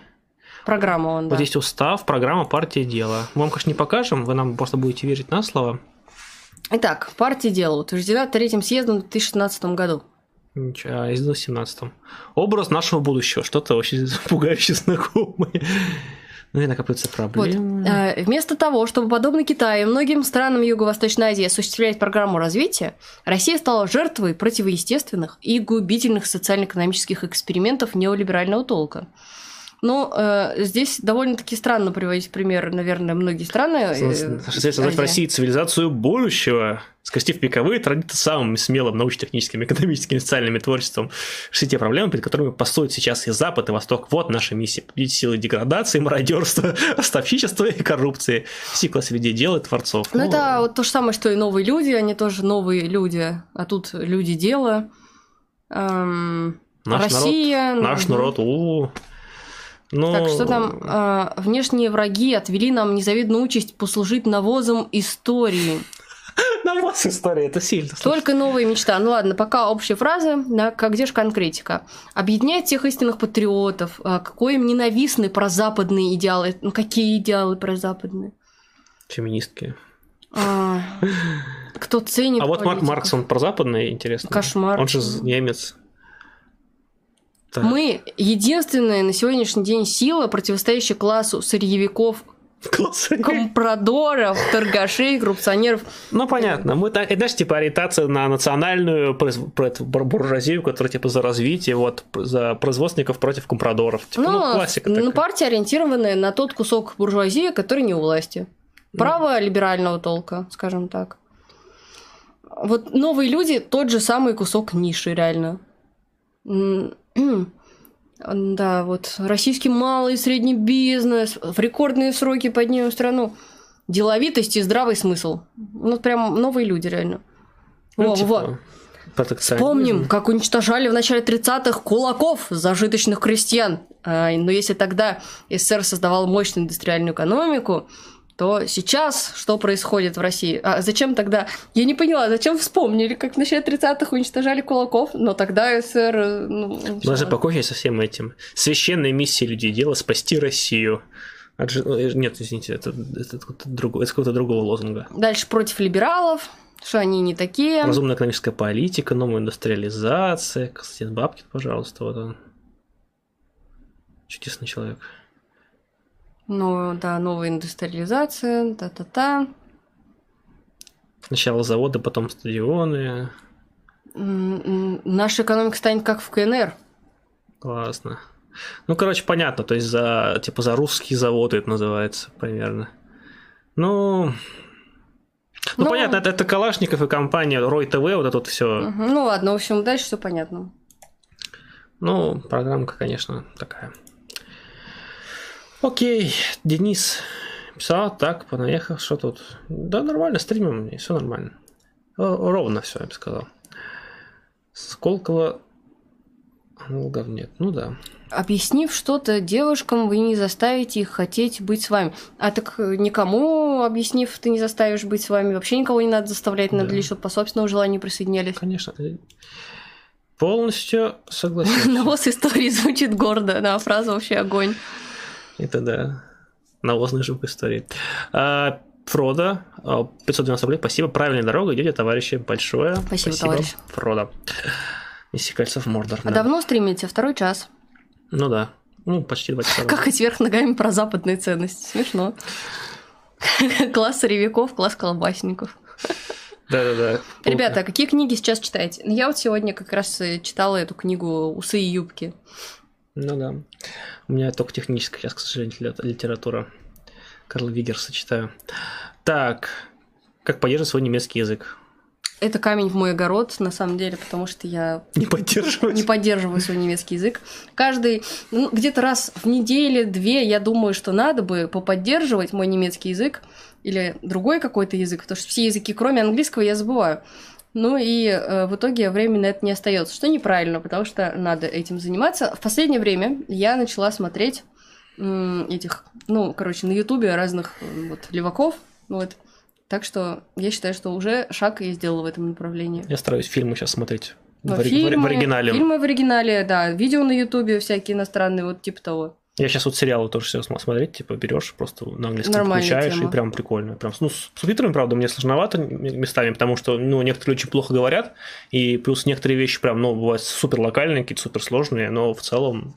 Программа он, да. Вот есть устав, программа, партия, дело. Мы вам, конечно, не покажем, вы нам просто будете верить на слово. Итак, партия дела утверждена третьим съездом в 2016 году. Ничего, а из 17 Образ нашего будущего. Что-то очень пугающе знакомое. Ну и накапливаются Вот. проблемы. Э, Вместо того, чтобы, подобно Китаю и многим странам Юго-Восточной Азии осуществлять программу развития, Россия стала жертвой противоестественных и губительных социально-экономических экспериментов неолиберального толка. Ну, э, здесь довольно-таки странно приводить пример, наверное, многие страны. э, Создать в. России цивилизацию будущего, скрестив вековые традиции самым смелым научно-техническим, экономическим и социальным творчеством, решить те проблемы, перед которыми постуют сейчас и Запад, и Восток. Вот наша миссия. Победить силы деградации, мародерства, ростовщичества и коррупции. Сикла среди дел и творцов. Ну, это вот то же самое, что и новые люди, они тоже новые люди, а тут люди дела. Эм, наш Россия. народ, наш мгм. народ, у ну, Так, что там? А, внешние враги отвели нам незавидную участь послужить навозом истории. Навоз история, это сильно. Только новая мечта. Ну ладно, пока общие фразы, да, как где же конкретика? Объединять всех истинных патриотов. А, какой им ненавистны прозападные идеалы. Ну какие идеалы прозападные? Феминистки. А, кто ценит А вот Марк? Маркс, он про западный, интересно. Кошмар. Он же немец. Так. Мы единственная на сегодняшний день сила, противостоящая классу сырьевиков, Класс. компрадоров, торгашей, коррупционеров. Ну, понятно. Мы так, знаешь, типа ориентация на национальную буржуазию, которая типа за развитие, вот, за производственников против компрадоров. Типа, ну, Ну, классика ну, такая. партия, ориентированная на тот кусок буржуазии, который не у власти. Право либерального толка, скажем так. Вот новые люди тот же самый кусок ниши, реально. Да, вот российский малый и средний бизнес в рекордные сроки поднимем страну. Деловитость и здравый смысл. Ну, прям новые люди, реально. Ну, Во, типа, во. протекционизм. Помним, как уничтожали в начале 30-х кулаков зажиточных крестьян. Но если тогда СССР создавал мощную индустриальную экономику, то сейчас что происходит в России? А зачем тогда? Я не поняла, зачем вспомнили, как в начале 30-х уничтожали кулаков, но тогда СССР... Ну, начала. покончить со всем этим. Священная миссия людей дела спасти Россию. От э, Нет, извините, это, это, какого-то другого, это какого-то другого лозунга. Дальше против либералов, что они не такие. Разумная экономическая политика, новая индустриализация. Константин Бабкин, пожалуйста, вот он. Чудесный человек. Ну, да, новая индустриализация, та-та-та. Сначала заводы, потом стадионы. Наша экономика станет как в КНР. Классно. Ну, короче, понятно, то есть за, типа, за русские заводы это называется примерно. Ну, ну, Ну- понятно, это, это Калашников и компания Рой ТВ, вот это вот все. Ну ладно, в общем, дальше все понятно. Ну, программка, конечно, такая. Окей, Денис писал, так, понаехал, что тут? Да, нормально, стримим, все нормально. О, Ровно все, я бы сказал. Сколково аналогов нет, ну да. Объяснив что-то девушкам, вы не заставите их хотеть быть с вами. А так э, никому объяснив, ты не заставишь быть с вами. Вообще никого не надо заставлять, надо Да. лишь вот по собственному желанию присоединялись. Конечно. Полностью согласен. Навоз истории звучит гордо, да, фраза вообще огонь. Это да. Навозный звук истории. А, Фродо, а, 590 рублей, спасибо. Правильная дорога, идете, товарищи. Большое. Спасибо, товарищ. Фродо. Неси кольцо в Мордор. А да. давно стримите? Второй час. Ну да. Ну, почти два часа. Как и вверх ногами про западные ценности. Смешно. Класс сырьевиков, класс колбасников. Да-да-да. Ребята, а какие книги сейчас читаете? Я вот сегодня как раз э, читала эту книгу «Усы и юбки». Ну да. У меня только техническая сейчас, к сожалению, литература. Карла Вигерса читаю. Так. Как поддерживать свой немецкий язык? Это камень в мой огород, на самом деле, потому что я Не поддерживать. не поддерживаю свой немецкий язык. Каждый, ну, где-то раз в неделю, две, я думаю, что надо бы поподдерживать мой немецкий язык или другой какой-то язык, потому что все языки, кроме английского, я забываю. Ну и э, в итоге времени на это не остается, что неправильно, потому что надо этим заниматься. В последнее время я начала смотреть этих, ну, короче, на Ютубе разных э, вот леваков, вот. Так что я считаю, что уже шаг я сделала в этом направлении. Я стараюсь фильмы сейчас смотреть. В, Ну, фильмы, в оригинале. Фильмы в оригинале, да. Видео на Ютубе всякие иностранные, вот типа того. Я сейчас вот сериалы тоже все смотреть, типа берешь просто на английском Нормальная включаешь, тема. и прям прикольно. Прям, ну, с субтитрами, правда, мне сложновато местами, потому что, ну, некоторые очень плохо говорят, и плюс некоторые вещи прям, ну, бывают супер локальные, какие-то супер сложные, но в целом,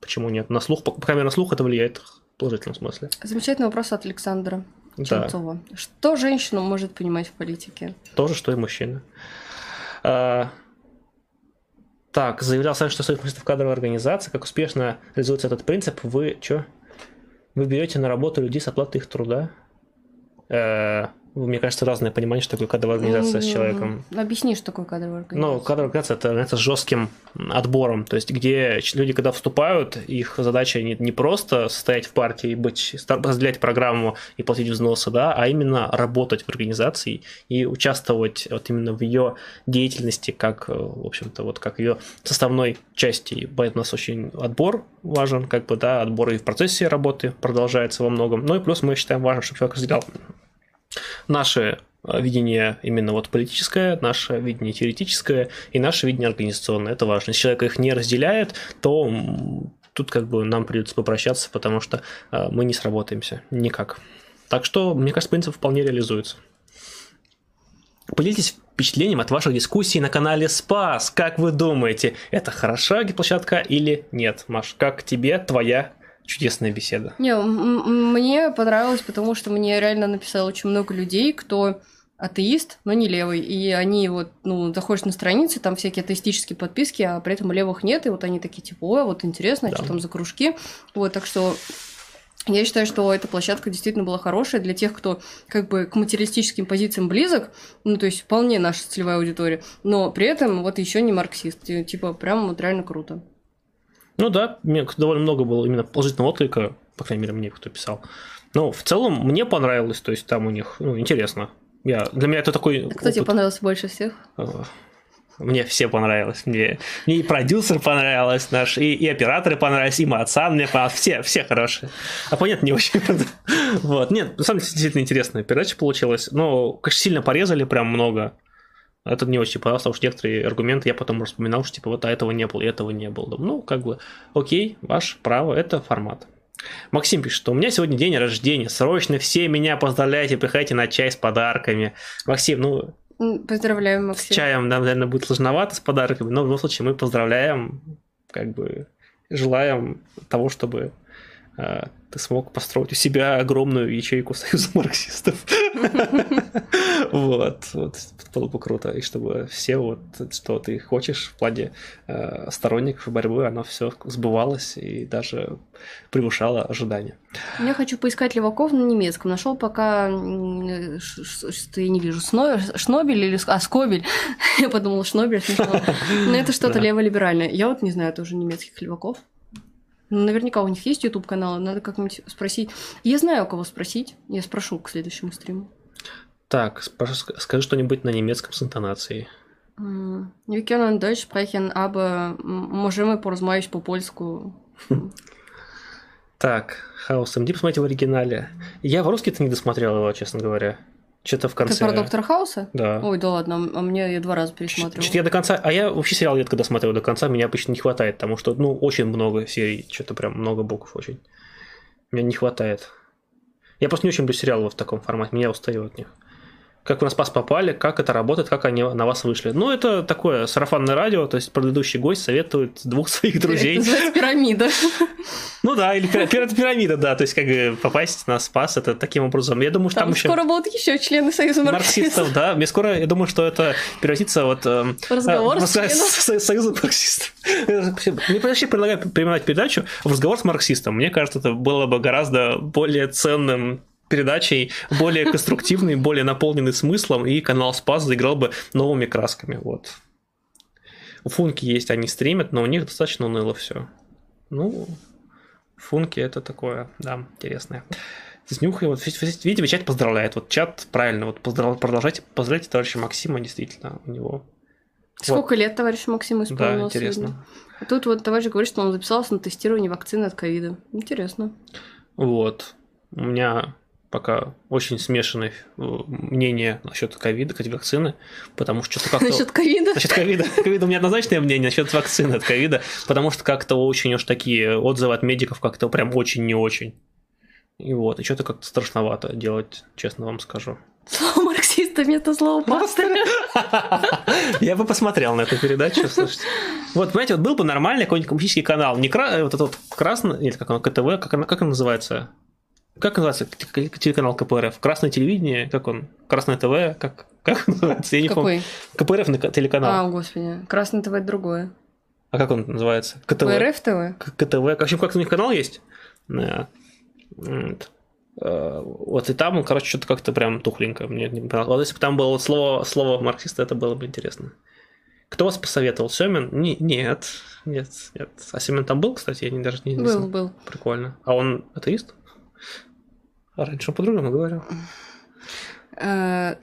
почему нет? На слух, по, крайней мере, на слух это влияет в положительном смысле. Замечательный вопрос от Александра Да, Ченцова. Что женщина может понимать в политике? то же, что и мужчина. А, так, заявлял сам, что стоит в кадровой организации. Как успешно реализуется этот принцип? Вы что? Вы берете на работу людей с оплатой их труда? Э, мне кажется, разное понимание, что такое кадровая организация с Мгм. человеком. Объясни, что такое кадровая организация. Ну, кадровая организация это, это с жестким отбором, то есть где люди, когда вступают, их задача не, не просто состоять в партии и быть, разделять программу и платить взносы, да, а именно работать в организации и участвовать вот именно в ее деятельности, как, э, в общем-то, вот как ее составной части. И Поэтому у нас очень отбор важен, как бы, да, отбор и в процессе работы продолжается во многом. Ну и плюс мы считаем важным, чтобы человек разделял наше э, видение именно вот политическое, наше видение теоретическое и наше видение организационное. Это важно. Если человек их не разделяет, то тут как бы нам придется попрощаться, потому что э, мы не сработаемся никак. Так что, мне кажется, принцип вполне реализуется. Поделитесь впечатлением от ваших дискуссий на канале Спас. Как вы думаете, это хороша площадка или нет? Маш, как тебе твоя чудесная беседа? Не, мне понравилось, потому что мне реально написало очень много людей, кто атеист, но не левый. И они вот, ну, заходят на страницы, там всякие атеистические подписки, а при этом левых нет, и вот они такие, типа, ой, вот интересно, Да. что там за кружки. Вот, так что я считаю, что эта площадка действительно была хорошая для тех, кто как бы к материалистическим позициям близок, ну, то есть вполне наша целевая аудитория, но при этом вот еще не марксист. Типа, прям вот реально круто. Ну да, мне довольно много было именно положительного отклика, по крайней мере, мне кто писал. Но в целом мне понравилось, то есть там у них, ну, интересно. Я, для меня это такой А Кто тебе опыт. понравился больше всех? Э, Мне все понравилось. Мне, мне и продюсер понравилось наш, и, и операторы понравились, и Мацан мне понравился. Все, все хорошие. Оппонент не очень. Вот. Нет, на самом деле, действительно интересная передача получилась. Но, конечно, сильно порезали прям много. Это не очень понравилось, потому что некоторые аргументы я потом вспоминал, что типа вот а этого не было, и этого не было. Ну, как бы, окей, ваше право, это формат. Максим пишет, что у меня сегодня день рождения, срочно все меня поздравляйте, приходите на чай с подарками. Максим, ну, М, Поздравляю, с Максим. чаем нам, наверное, будет сложновато с подарками, но в любом случае мы поздравляем, как бы желаем того, чтобы э, ты смог построить у себя огромную ячейку союза марксистов. Вот, вот, было бы круто, и чтобы все вот, что ты хочешь в плане э, сторонников борьбы, оно все сбывалось и даже превышало ожидания. Я хочу поискать леваков на немецком. Нашел пока ш- что я не вижу. Шнобель или Ск- а, Скобель. Я подумала, Шнобель смешно. Но это что-то леволиберальное. Я вот не знаю тоже немецких леваков. Ну, Наверняка у них есть YouTube каналы, надо как-нибудь спросить. Я знаю, у кого спросить. Я спрошу к следующему стриму. Так, скажи что-нибудь на немецком с интонацией. Wir können Deutsch sprechen, aber м, możemy porozmawiać по польску. Так, Хаус МД, посмотрите в оригинале. Я в русский-то не досмотрел его, честно говоря. Что-то в конце. Ты про доктора Хауса? Да. Ой, да ладно, а мне я два раза пересматривал. Что-то я до конца... А я вообще сериал редко досматриваю до конца, меня обычно не хватает, потому что, ну, очень много серий, что-то прям много букв очень. Мне не хватает. Я просто не очень люблю сериалы в таком формате, меня устаю от них как вы на спас попали, как это работает, как они на вас вышли. Ну, это такое сарафанное радио, то есть предыдущий гость советует двух своих друзей. Это пирамида. Ну да, или пирамида, да, то есть как бы попасть на спас, это таким образом. Я думаю, что там, еще... скоро будут еще члены Союза марксистов. да, мне скоро, я думаю, что это превратится вот... Эм, разговор с Союзом марксистов. Мне вообще предлагаю принимать передачу в разговор с марксистом. Мне кажется, это было бы гораздо более ценным передачей, более конструктивный, более наполненный смыслом, и канал Спас заиграл бы новыми красками. Вот. У Функи есть, они стримят, но у них достаточно уныло все. Ну, Функи это такое, да, интересное. С Нюхой, вот, видите, чат поздравляет. Вот чат правильно, вот поздрав... продолжайте, поздравляйте товарища Максима, действительно, у него. Сколько вот. лет товарищу Максиму исполнилось? Да, интересно. А тут вот товарищ говорит, что он записался на тестирование вакцины от ковида. Интересно. Вот. У меня пока очень смешанное э, мнение насчет ковида, кстати, вакцины, потому что что-то как-то... Насчет ковида? Насчет ковида. Ковида у меня однозначное мнение, насчет вакцины от ковида, потому что как-то очень уж такие отзывы от медиков как-то прям очень не очень. И вот, и что-то как-то страшновато делать, честно вам скажу. Слово марксиста вместо слова пастыря. Я бы посмотрел на эту передачу, слушайте. Вот, понимаете, вот был бы нормальный какой-нибудь коммунистический канал, не кра... вот этот вот красный, или как он, КТВ, как, как он называется? Как называется телеканал КПРФ? Красное телевидение? Как он? Красное ТВ? Как, как называется? Я не Какой? помню. КПРФ телеканал. А, господи. Красное ТВ это другое. А как он называется? КТВ. КПРФ ТВ? КТВ. В общем, как у них канал есть? Да. Вот. Э, вот и там он, короче, что-то как-то прям тухленько. Мне не понравилось. Вот если бы там было слово, слово марксиста, это было бы интересно. Кто вас посоветовал? Семин? Не, нет, нет, нет. А Семин там был, кстати, я не, даже не, не Был, был. Прикольно. А он атеист? А раньше по-другому говорил. Э,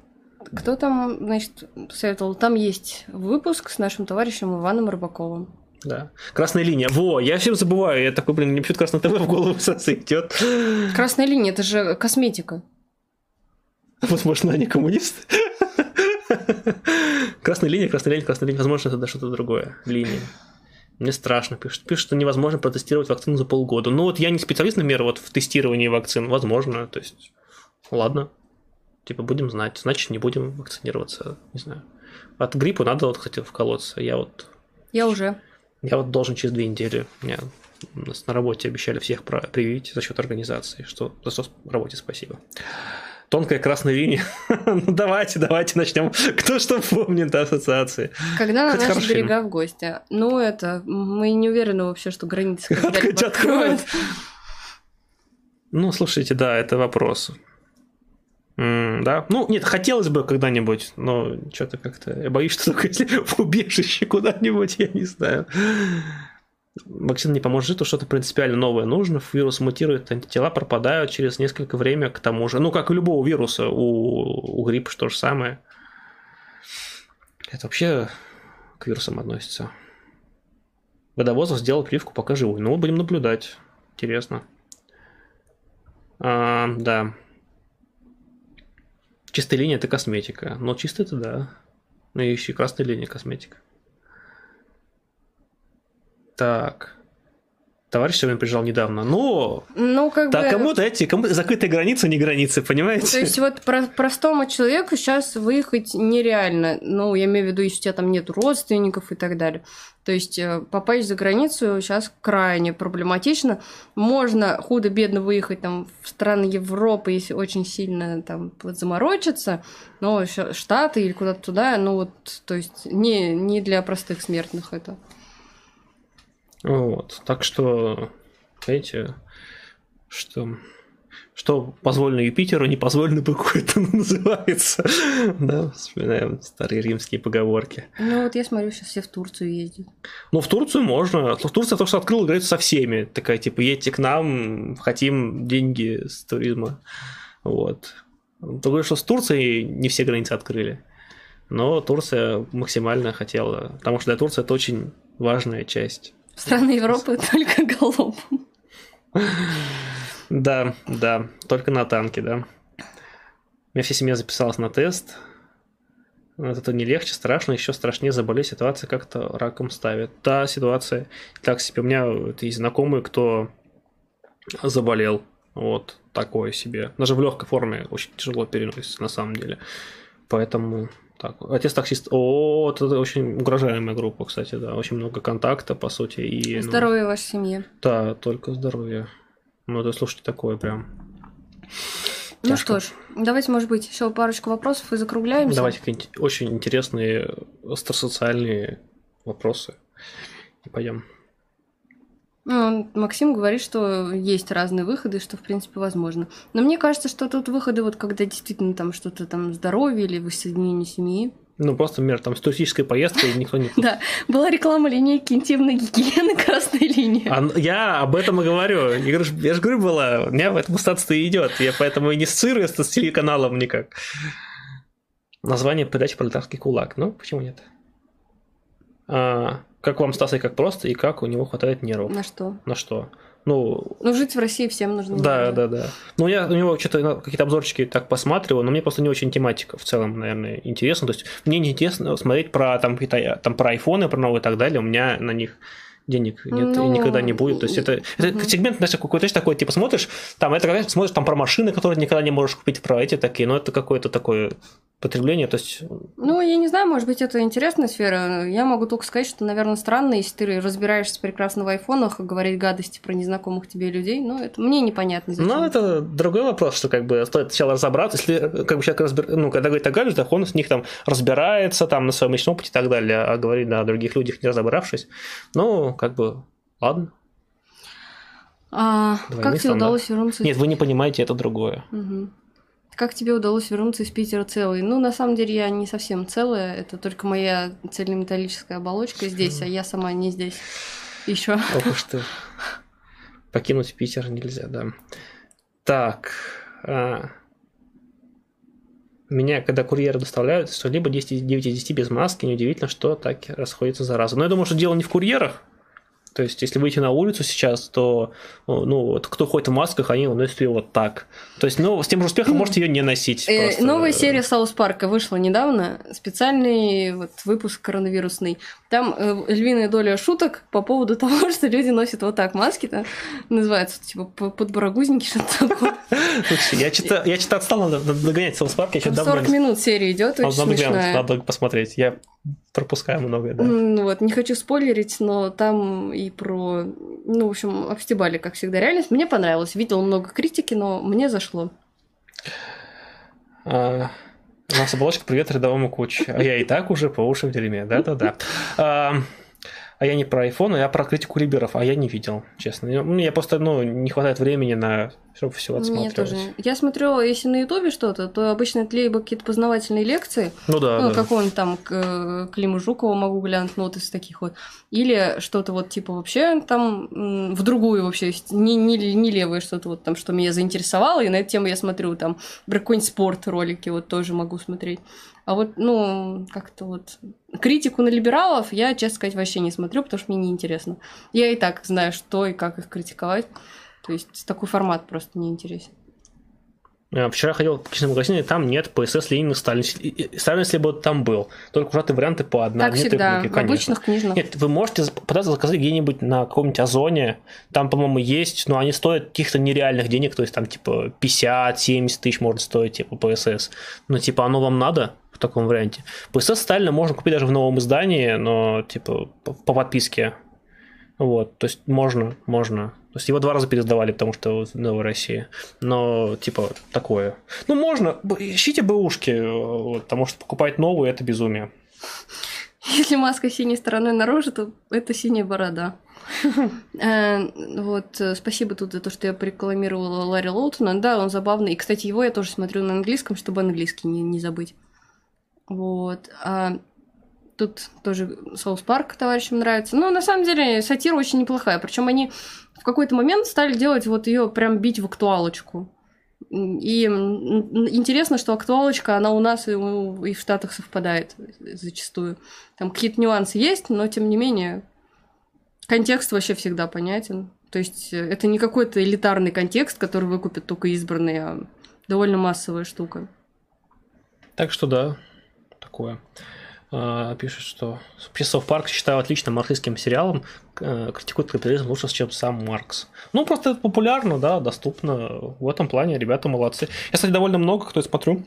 кто там, значит, советовал? Там есть выпуск с нашим товарищем Иваном Рыбаковым. Да. Красная линия. Во, я всем забываю. Я такой, блин, мне почему-то Красная ТВ в голову идет. Красная линия, это же косметика. Возможно, они коммунисты. Красная линия, красная линия, красная линия. Возможно, это что-то другое. Линия. Мне страшно пишут. Пишут, что невозможно протестировать вакцину за полгода. Ну вот я не специалист, например, вот в тестировании вакцин. Возможно, то есть, ладно. Типа будем знать. Значит, не будем вакцинироваться. Не знаю. От гриппа надо вот, кстати, вколоться. Я вот... Я уже. Я вот должен через две недели. Мне нас на работе обещали всех привить за счет организации, что за что работе спасибо тонкая красная линия. ну давайте, давайте начнем. Кто что помнит ассоциации. Когда на наши берега в гости? Ну это, мы не уверены вообще, что границы когда-либо откроют. Ну, слушайте, да, это вопрос. Mm, да. Ну, нет, хотелось бы когда-нибудь, но что-то как-то... Я боюсь, что только если в убежище куда-нибудь, я не знаю вакцина не поможет, то что-то принципиально новое нужно. Вирус мутирует, антитела пропадают через несколько времени к тому же. Ну, как у любого вируса, у, у гриппа то же самое. Это вообще к вирусам относится. Водовозов сделал прививку пока живой. Ну, будем наблюдать. Интересно. А, да. Чистая линия – это косметика. Но чистая – это да. И еще красная линия – косметика. Так. Товарищ сегодня приезжал недавно. Но ну, как да, бы... кому-то эти кому закрытые границы, не границы, понимаете? То есть вот про простому человеку сейчас выехать нереально. Ну, я имею в виду, если у тебя там нет родственников и так далее. То есть э, попасть за границу сейчас крайне проблематично. Можно худо-бедно выехать там в страны Европы, если очень сильно там заморочиться, но Штаты или куда-то туда, ну вот, то есть не, не для простых смертных это. Вот. Так что, знаете, что, что позволено Юпитеру, не позволено быку, это называется. Да, вспоминаем старые римские поговорки. Ну вот я смотрю, сейчас все в Турцию ездят. Ну, в Турцию можно. В Турция то, что открыла границу со всеми. Такая, типа, едьте к нам, хотим деньги с туризма. Вот. Только что с Турцией не все границы открыли. Но Турция максимально хотела, потому что для Турции это очень важная часть Страны Европы только голубым. Да, да, только на танке, да. У меня вся семья записалась на тест. Это не легче, страшно, еще страшнее заболеть. Ситуация как-то раком ставит. Да, ситуация так себе. У меня есть знакомый, кто заболел. Вот такое себе. Даже в легкой форме очень тяжело переносится на самом деле. Поэтому так, отец таксист. О, это очень угрожаемая группа, кстати, да. Очень много контакта, по сути. И, здоровья ну, вашей семье. Да, только здоровье. Ну, это слушайте такое прям. Ну Тяжко. что ж, давайте, может быть, еще парочку вопросов и закругляемся. Давайте какие-нибудь очень интересные остросоциальные вопросы. И пойдем. Ну, Максим говорит, что есть разные выходы, что в принципе возможно. Но мне кажется, что тут выходы, вот когда действительно там что-то там здоровье или воссоединение семьи. Ну, просто, например, там с туристической поездкой никто не... Да, была реклама линейки интимной гигиены красной линии. А, я об этом и говорю. Я, я же говорю, была, у меня в этом статус и идет. Я поэтому и не ассоциирую с телеканалом никак. Название передачи «Пролетарский кулак». Ну, почему нет? А, как вам Стас и как просто, и как у него хватает нервов? На что? На что? Ну, ну, жить в России всем нужно. Да, да, да. Ну, я у него что-то какие-то обзорчики так посматривал, но мне просто не очень тематика в целом, наверное, интересна. То есть мне не интересно смотреть про там, там про айфоны, про новые и так далее. У меня на них денег нет ну, и никогда не будет. То есть это, это угу. сегмент, знаешь, какой-то такой, типа смотришь, там это смотришь там про машины, которые никогда не можешь купить, про эти такие, но это какое-то такое потребление, то есть... Ну, я не знаю, может быть, это интересная сфера. Я могу только сказать, что, наверное, странно, если ты разбираешься прекрасно в айфонах и говорить гадости про незнакомых тебе людей, но это мне непонятно. Зачем. Ну, это другой вопрос, что как бы стоит сначала разобраться, если как бы человек разбир... ну, когда говорит о гаджетах, он с них там разбирается там на своем личном опыте и так далее, а говорит да, о других людях, не разобравшись, ну, как бы, ладно. А, как тебе удалось вернуться? Нет, вы не понимаете, это другое. Угу. Как тебе удалось вернуться из Питера целой? Ну, на самом деле, я не совсем целая. Это только моя цельнометаллическая оболочка здесь, а я сама не здесь. Еще. Ох уж ты. Покинуть Питер нельзя, да. Так. А... Меня, когда курьеры доставляют, что либо 10, 9 из 10 без маски, неудивительно, что так расходится зараза. Но я думаю, что дело не в курьерах, то есть, если выйти на улицу сейчас, то, ну, вот, кто ходит в масках, они носят ее вот так. То есть, ну, с тем же успехом можете ее не носить. Э, просто. Новая серия South Park'а вышла недавно, специальный вот выпуск коронавирусный. Там э, львиная доля шуток по поводу того, что люди носят вот так маски, там называется, типа, подборогузники, что-то такое. Я что-то отстал, надо догонять South Park, я что-то 40 минут серия идет, очень. Надо посмотреть. Я пропускаю многое, да. Ну вот, не хочу спойлерить, но там и про... Ну, в общем, обстебали, как всегда, реальность. Мне понравилось. Видел много критики, но мне зашло. А, у нас оболочка «Привет рядовому куч». А я и так уже по уши в дерьме. Да-да-да. А, а я не про iPhone, я про критику Риберов, а я не видел, честно. Мне просто, ну, не хватает времени на чтобы все отсматривать. Мне тоже. Я смотрю, если на Ютубе что-то, то обычно это либо какие-то познавательные лекции, ну да, ну, да. какого-нибудь там к Климу Жукова могу глянуть, ну вот из таких вот, или что-то вот типа вообще там в другую вообще, не, не, не левое что-то вот там, что меня заинтересовало, и на эту тему я смотрю там про какой-нибудь спорт ролики вот тоже могу смотреть. А вот, ну, как-то вот критику на либералов я, честно сказать, вообще не смотрю, потому что мне неинтересно. Я и так знаю, что и как их критиковать. То есть такой формат просто не интересен. Вчера ходил в книжном магазине, там нет ПСС Ленина Сталин. Сталин, если бы там был. Только ужатые варианты по одному. Как всегда, в обычных книжных. Нет, вы можете пытаться заказать где-нибудь на каком-нибудь Озоне. Там, по-моему, есть, но они стоят каких-то нереальных денег. То есть там типа 50-70 тысяч может стоить типа ПСС. Но типа оно вам надо? Таком варианте. ПСС Сталина можно купить даже в новом издании, но типа по подписке. Вот, то есть можно, можно. То есть его два раза пересдавали, потому что в Новой России. Но, типа, такое. Ну, можно. Ищите бэушки, вот, потому что покупать новую – это безумие. Если маска синей стороной наружу, то это синяя борода. Э, вот, э, спасибо тут за то, что я порекламировала Ларри Лоутона. Да, он забавный. И, кстати, его я тоже смотрю на английском, чтобы английский не забыть. Вот. А тут тоже Соус Парк товарищам нравится. Но на самом деле сатира очень неплохая. Причем они в какой-то момент стали делать вот ее прям бить в актуалочку. И интересно, что актуалочка, она у нас и, в Штатах совпадает зачастую. Там какие-то нюансы есть, но тем не менее Контекст вообще всегда понятен. То есть э, это не какой-то элитарный контекст, который выкупит только избранные, а довольно массовая штука. Так что да, такое. А, пишет, что Пьесов Парк считаю отличным марксистским сериалом, э, критикует капитализм лучше, чем сам Маркс. Ну, просто это популярно, да, доступно. В этом плане ребята молодцы. Я, кстати, довольно много кто смотрю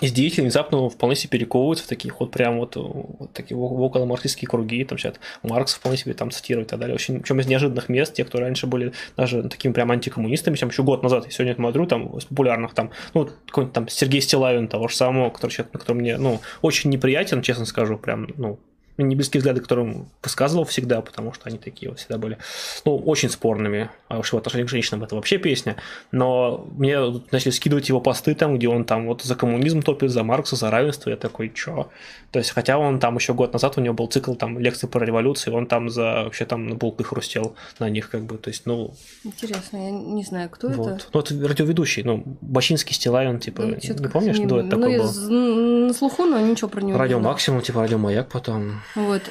из деятелей внезапно вполне себе перековываются в таких вот прям вот, вот такие около марксистские круги, там сейчас Маркс вполне себе там цитирует и так далее. Очень, причем из неожиданных мест, те, кто раньше были даже такими прям антикоммунистами, чем еще год назад, я сегодня смотрю, там, из популярных, там, ну, какой-нибудь там Сергей Стилавин, того же самого, который человек, который мне, ну, очень неприятен, честно скажу, прям, ну, не близкие взгляды, которым высказывал всегда, потому что они такие вот всегда были, ну, очень спорными. А уж в отношении к женщинам это вообще песня. Но мне начали скидывать его посты там, где он там вот за коммунизм топит, за Маркса, за равенство. Я такой, чё? То есть, хотя он там еще год назад у него был цикл там лекций про революцию, он там за вообще там на булках хрустел на них, как бы, то есть, ну... Интересно, я не знаю, кто вот. это. Ну, это радиоведущий, ну, Бачинский Стилавин, типа, ну, не помнишь, кто это ну, такой был? На слуху, но ничего про него Радио Максимум, типа, Радио Маяк потом. Вот.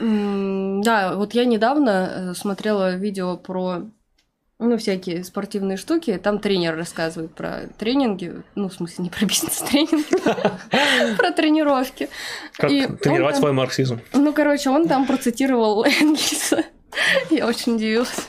Да, вот я недавно э, смотрела видео про ну, всякие спортивные штуки. Там тренер рассказывает про тренинги. Ну, в смысле, не про бизнес-тренинги, про тренировки. Как тренировать свой марксизм. Ну, короче, он там процитировал Энгельса. Я очень удивилась.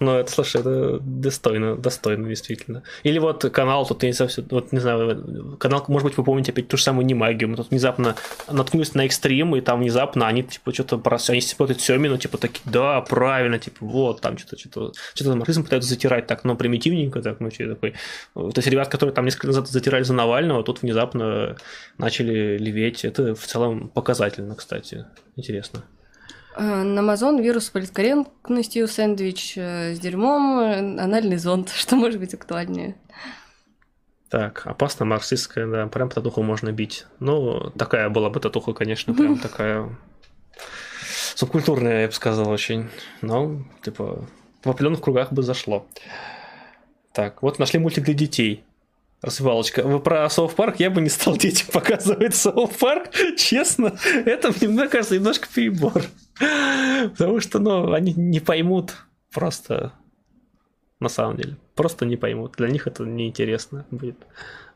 Ну, это, слушай, это достойно, достойно, действительно. Или вот канал, тут, я не знаю, вот, не знаю, канал, может быть, вы помните опять ту же самую немагию, мы тут внезапно наткнулись на экстрим, и там внезапно они, типа, что-то про... Они смотрят Семину, типа, такие, да, правильно, типа, вот, там что-то, что-то, что-то марксизм пытаются затирать так, но примитивненько, так, ну, что такой. То есть ребят, которые там несколько назад затирали за Навального, тут внезапно начали леветь. Это в целом показательно, кстати. Интересно. Э, на Amazon вирус с политкорректностью, сэндвич э, с дерьмом, э, анальный зонд. Что может быть актуальнее? Так, опасно марксистская, да, прям татуху можно бить. Ну, такая была бы татуха, конечно, прям такая субкультурная, я бы сказал, очень. Но, типа, в определенных кругах бы зашло. Так, вот нашли мультик для детей. Развивалочка. Вы про South Park я бы не стал детям показывать South Park. Честно, это, мне кажется, немножко перебор. Потому что, ну, они не поймут просто на самом деле. Просто не поймут. Для них это неинтересно будет.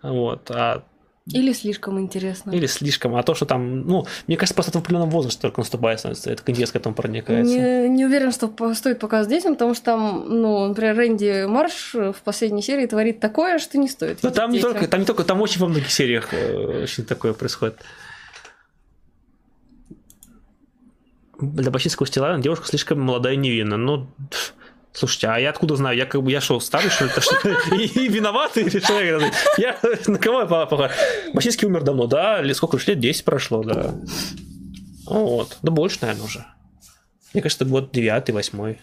Вот. А или слишком интересно. Или слишком. А то, что там, ну, мне кажется, просто это в определенном возрасте только наступает, это интерес к этому проникается. Не, не уверен, что стоит показывать детям, потому что там, ну, например, Рэнди Марш в последней серии творит такое, что не стоит. Ну, там не только, там не только, там очень во многих сериях э, очень такое происходит. Для башистского стила девушка слишком молодая и невинна. Ну, Слушайте, а я откуда знаю? Я как бы я шел старый, что ли? И, виноватый или что? Я на кого я похож? Бачинский умер давно, да? Сколько лет? 10 прошло, да. Ну вот. Да больше, наверное, уже. Мне кажется, год девятый, восьмой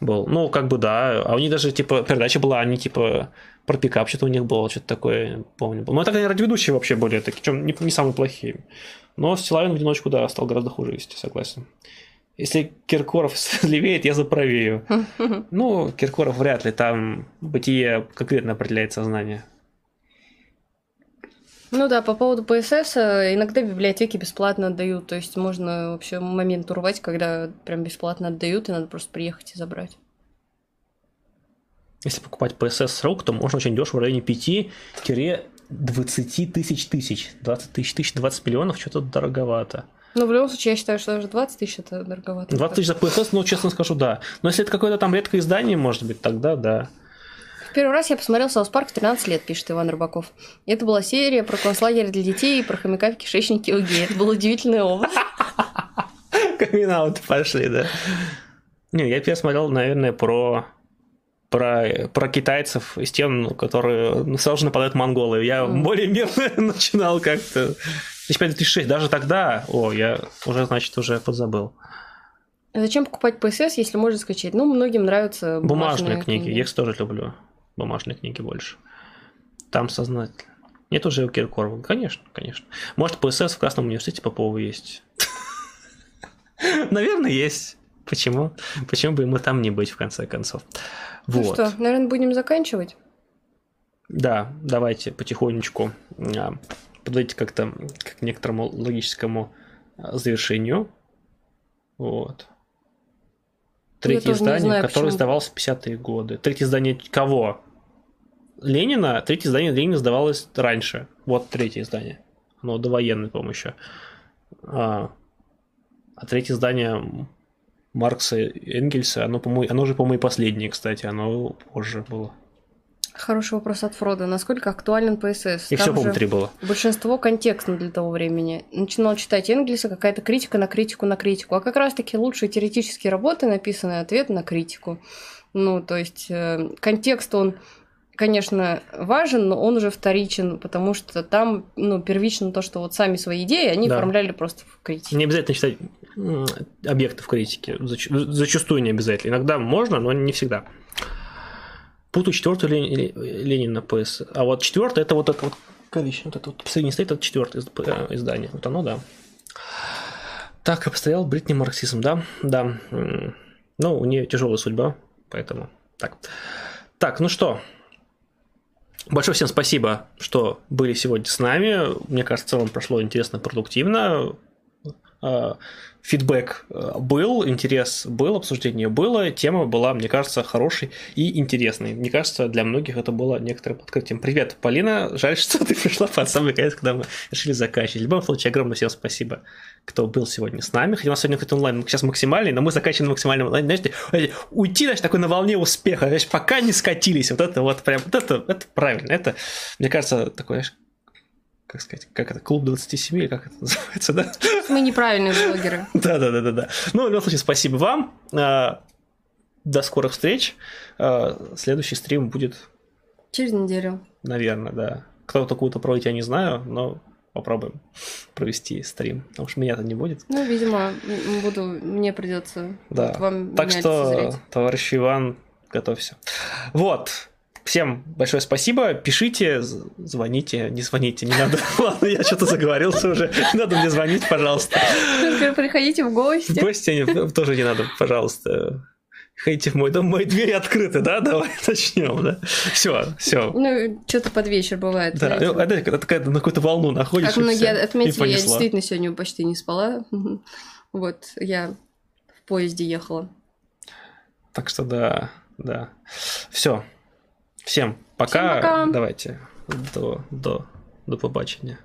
был. Ну, как бы да. А у них даже, типа, передача была, они, типа, про пикап что-то у них было, что-то такое, помню. Но это, они радиоведущие вообще были такие, чем не, не самые плохие. Но Стилавин в одиночку, да, стал гораздо хуже вести, согласен. Если Киркоров левеет, я заправею. Ну, Киркоров вряд ли, там бытие конкретно определяет сознание. Ну да, по поводу ПСС, э, иногда библиотеки бесплатно отдают, то есть можно вообще момент урвать, когда прям бесплатно отдают, и надо просто приехать и забрать. Если покупать PSS срок, то можно очень дешево в районе 5-20 тысяч тысяч. 20 тысяч тысяч, 20 миллионов, что-то дороговато. Ну, в любом случае, я считаю, что даже 20 тысяч это дороговато. 20 тысяч за ПСС, ну, честно скажу, да. Но если это какое-то там редкое издание, может быть, тогда да. Первый раз я посмотрел South Park в 13 лет, пишет Иван Рыбаков. И это была серия про концлагерь для детей и про хомяка в кишечнике у гея. Это был удивительный опыт. камин пошли, да. Не, я первый смотрел, наверное, про про, про китайцев из тем, которые сразу же нападают монголы. Я mm. более мирно начинал как-то 2005-2006, даже тогда, о, я уже, значит, уже подзабыл. А зачем покупать ПСС, если можно скачать? Ну, многим нравятся бумажные, бумажные книги. книги. Я их тоже люблю. Бумажные книги больше. Там сознательно. Нет уже у Киркорова. Конечно, конечно. Может, ПСС в Красном университете Попова есть? Наверное, есть. Почему? Почему бы ему там не быть, в конце концов? Ну вот. что, наверное, будем заканчивать? Да, давайте потихонечку а, подойти как-то к некоторому логическому а, завершению. Вот. Третье издание, знаю, которое почему. издавалось в 50-е годы. Третье издание кого? Ленина. Третье издание Ленина сдавалось раньше. Вот третье издание. Оно довоенное, по-моему, еще. А, а третье издание Маркса Энгельса, оно, по-моему, оно же, по-моему, и последнее, кстати, оно позже было. Хороший вопрос от Фрода. Насколько актуален ПСС? И все, же три было. Большинство контекстно для того времени. Начинал читать Энгельса, какая-то критика на критику на критику. А как раз-таки лучшие теоретические работы написаны ответ на критику. Ну, то есть э, контекст, он, конечно, важен, но он уже вторичен, потому что там, ну, первично то, что вот сами свои идеи, они Да. оформляли просто в критике. Не обязательно читать м, объекты в критике. Зач- Зачастую не обязательно. Иногда можно, но не всегда. Путаю четвертую Лени- Ле- Ленина ПС. А вот четвертое это вот это вот Кович, вот это вот последний стоит, это четвертое э, издание. Вот оно, да. Так, обстоял бритни марксизм, да? Да. Ну, у нее тяжелая судьба, поэтому так. Так, ну что, Большое всем спасибо, что были сегодня с нами. Мне кажется, в целом прошло интересно, продуктивно. Фидбэк э, был, интерес был, обсуждение было, тема была, мне кажется, хорошей и интересной. Мне кажется, для многих это было некоторым открытием. Привет, Полина, жаль, что ты пришла под самый конец, когда мы решили заканчивать. В любом случае, огромное всем спасибо, кто был сегодня с нами. Хотя у нас сегодня хоть онлайн, сейчас максимальный, но мы заканчиваем онлайне. Знаете, знаете, уйти, значит, такой на волне успеха, знаешь, пока не скатились. Вот это вот прям, вот это, это правильно. Это, мне кажется, такой, знаешь, как сказать, как это, клуб 27 или как это называется, да? Мы неправильные блогеры. Да, да, да, да, да. Ну, в любом случае, спасибо вам. А, До скорых встреч. А, Следующий стрим будет, Через неделю. наверное, да. Кто такую-то проводить, я не знаю, но попробуем провести стрим, потому что меня-то не будет. Ну, видимо, буду, мне придется Да. вам Так что, лицезреть. товарищ Иван, готовься. Вот. Всем большое спасибо. Пишите, звоните, не звоните, не надо. Ладно, я что-то заговорился уже. Не надо мне звонить, пожалуйста. Приходите в гости. Гости не- тоже не надо, пожалуйста. Ходите в мой дом, мои двери открыты, да? Давай начнем, да? Все, все. Ну, что-то под вечер бывает. Да, опять, когда такая на какую-то волну находишь. Как многие всё, и отметили, я действительно сегодня почти не спала. Вот, я в поезде ехала. Так что да, да. Все. Всем пока. Всем пока. Давайте. До, до, до побачення.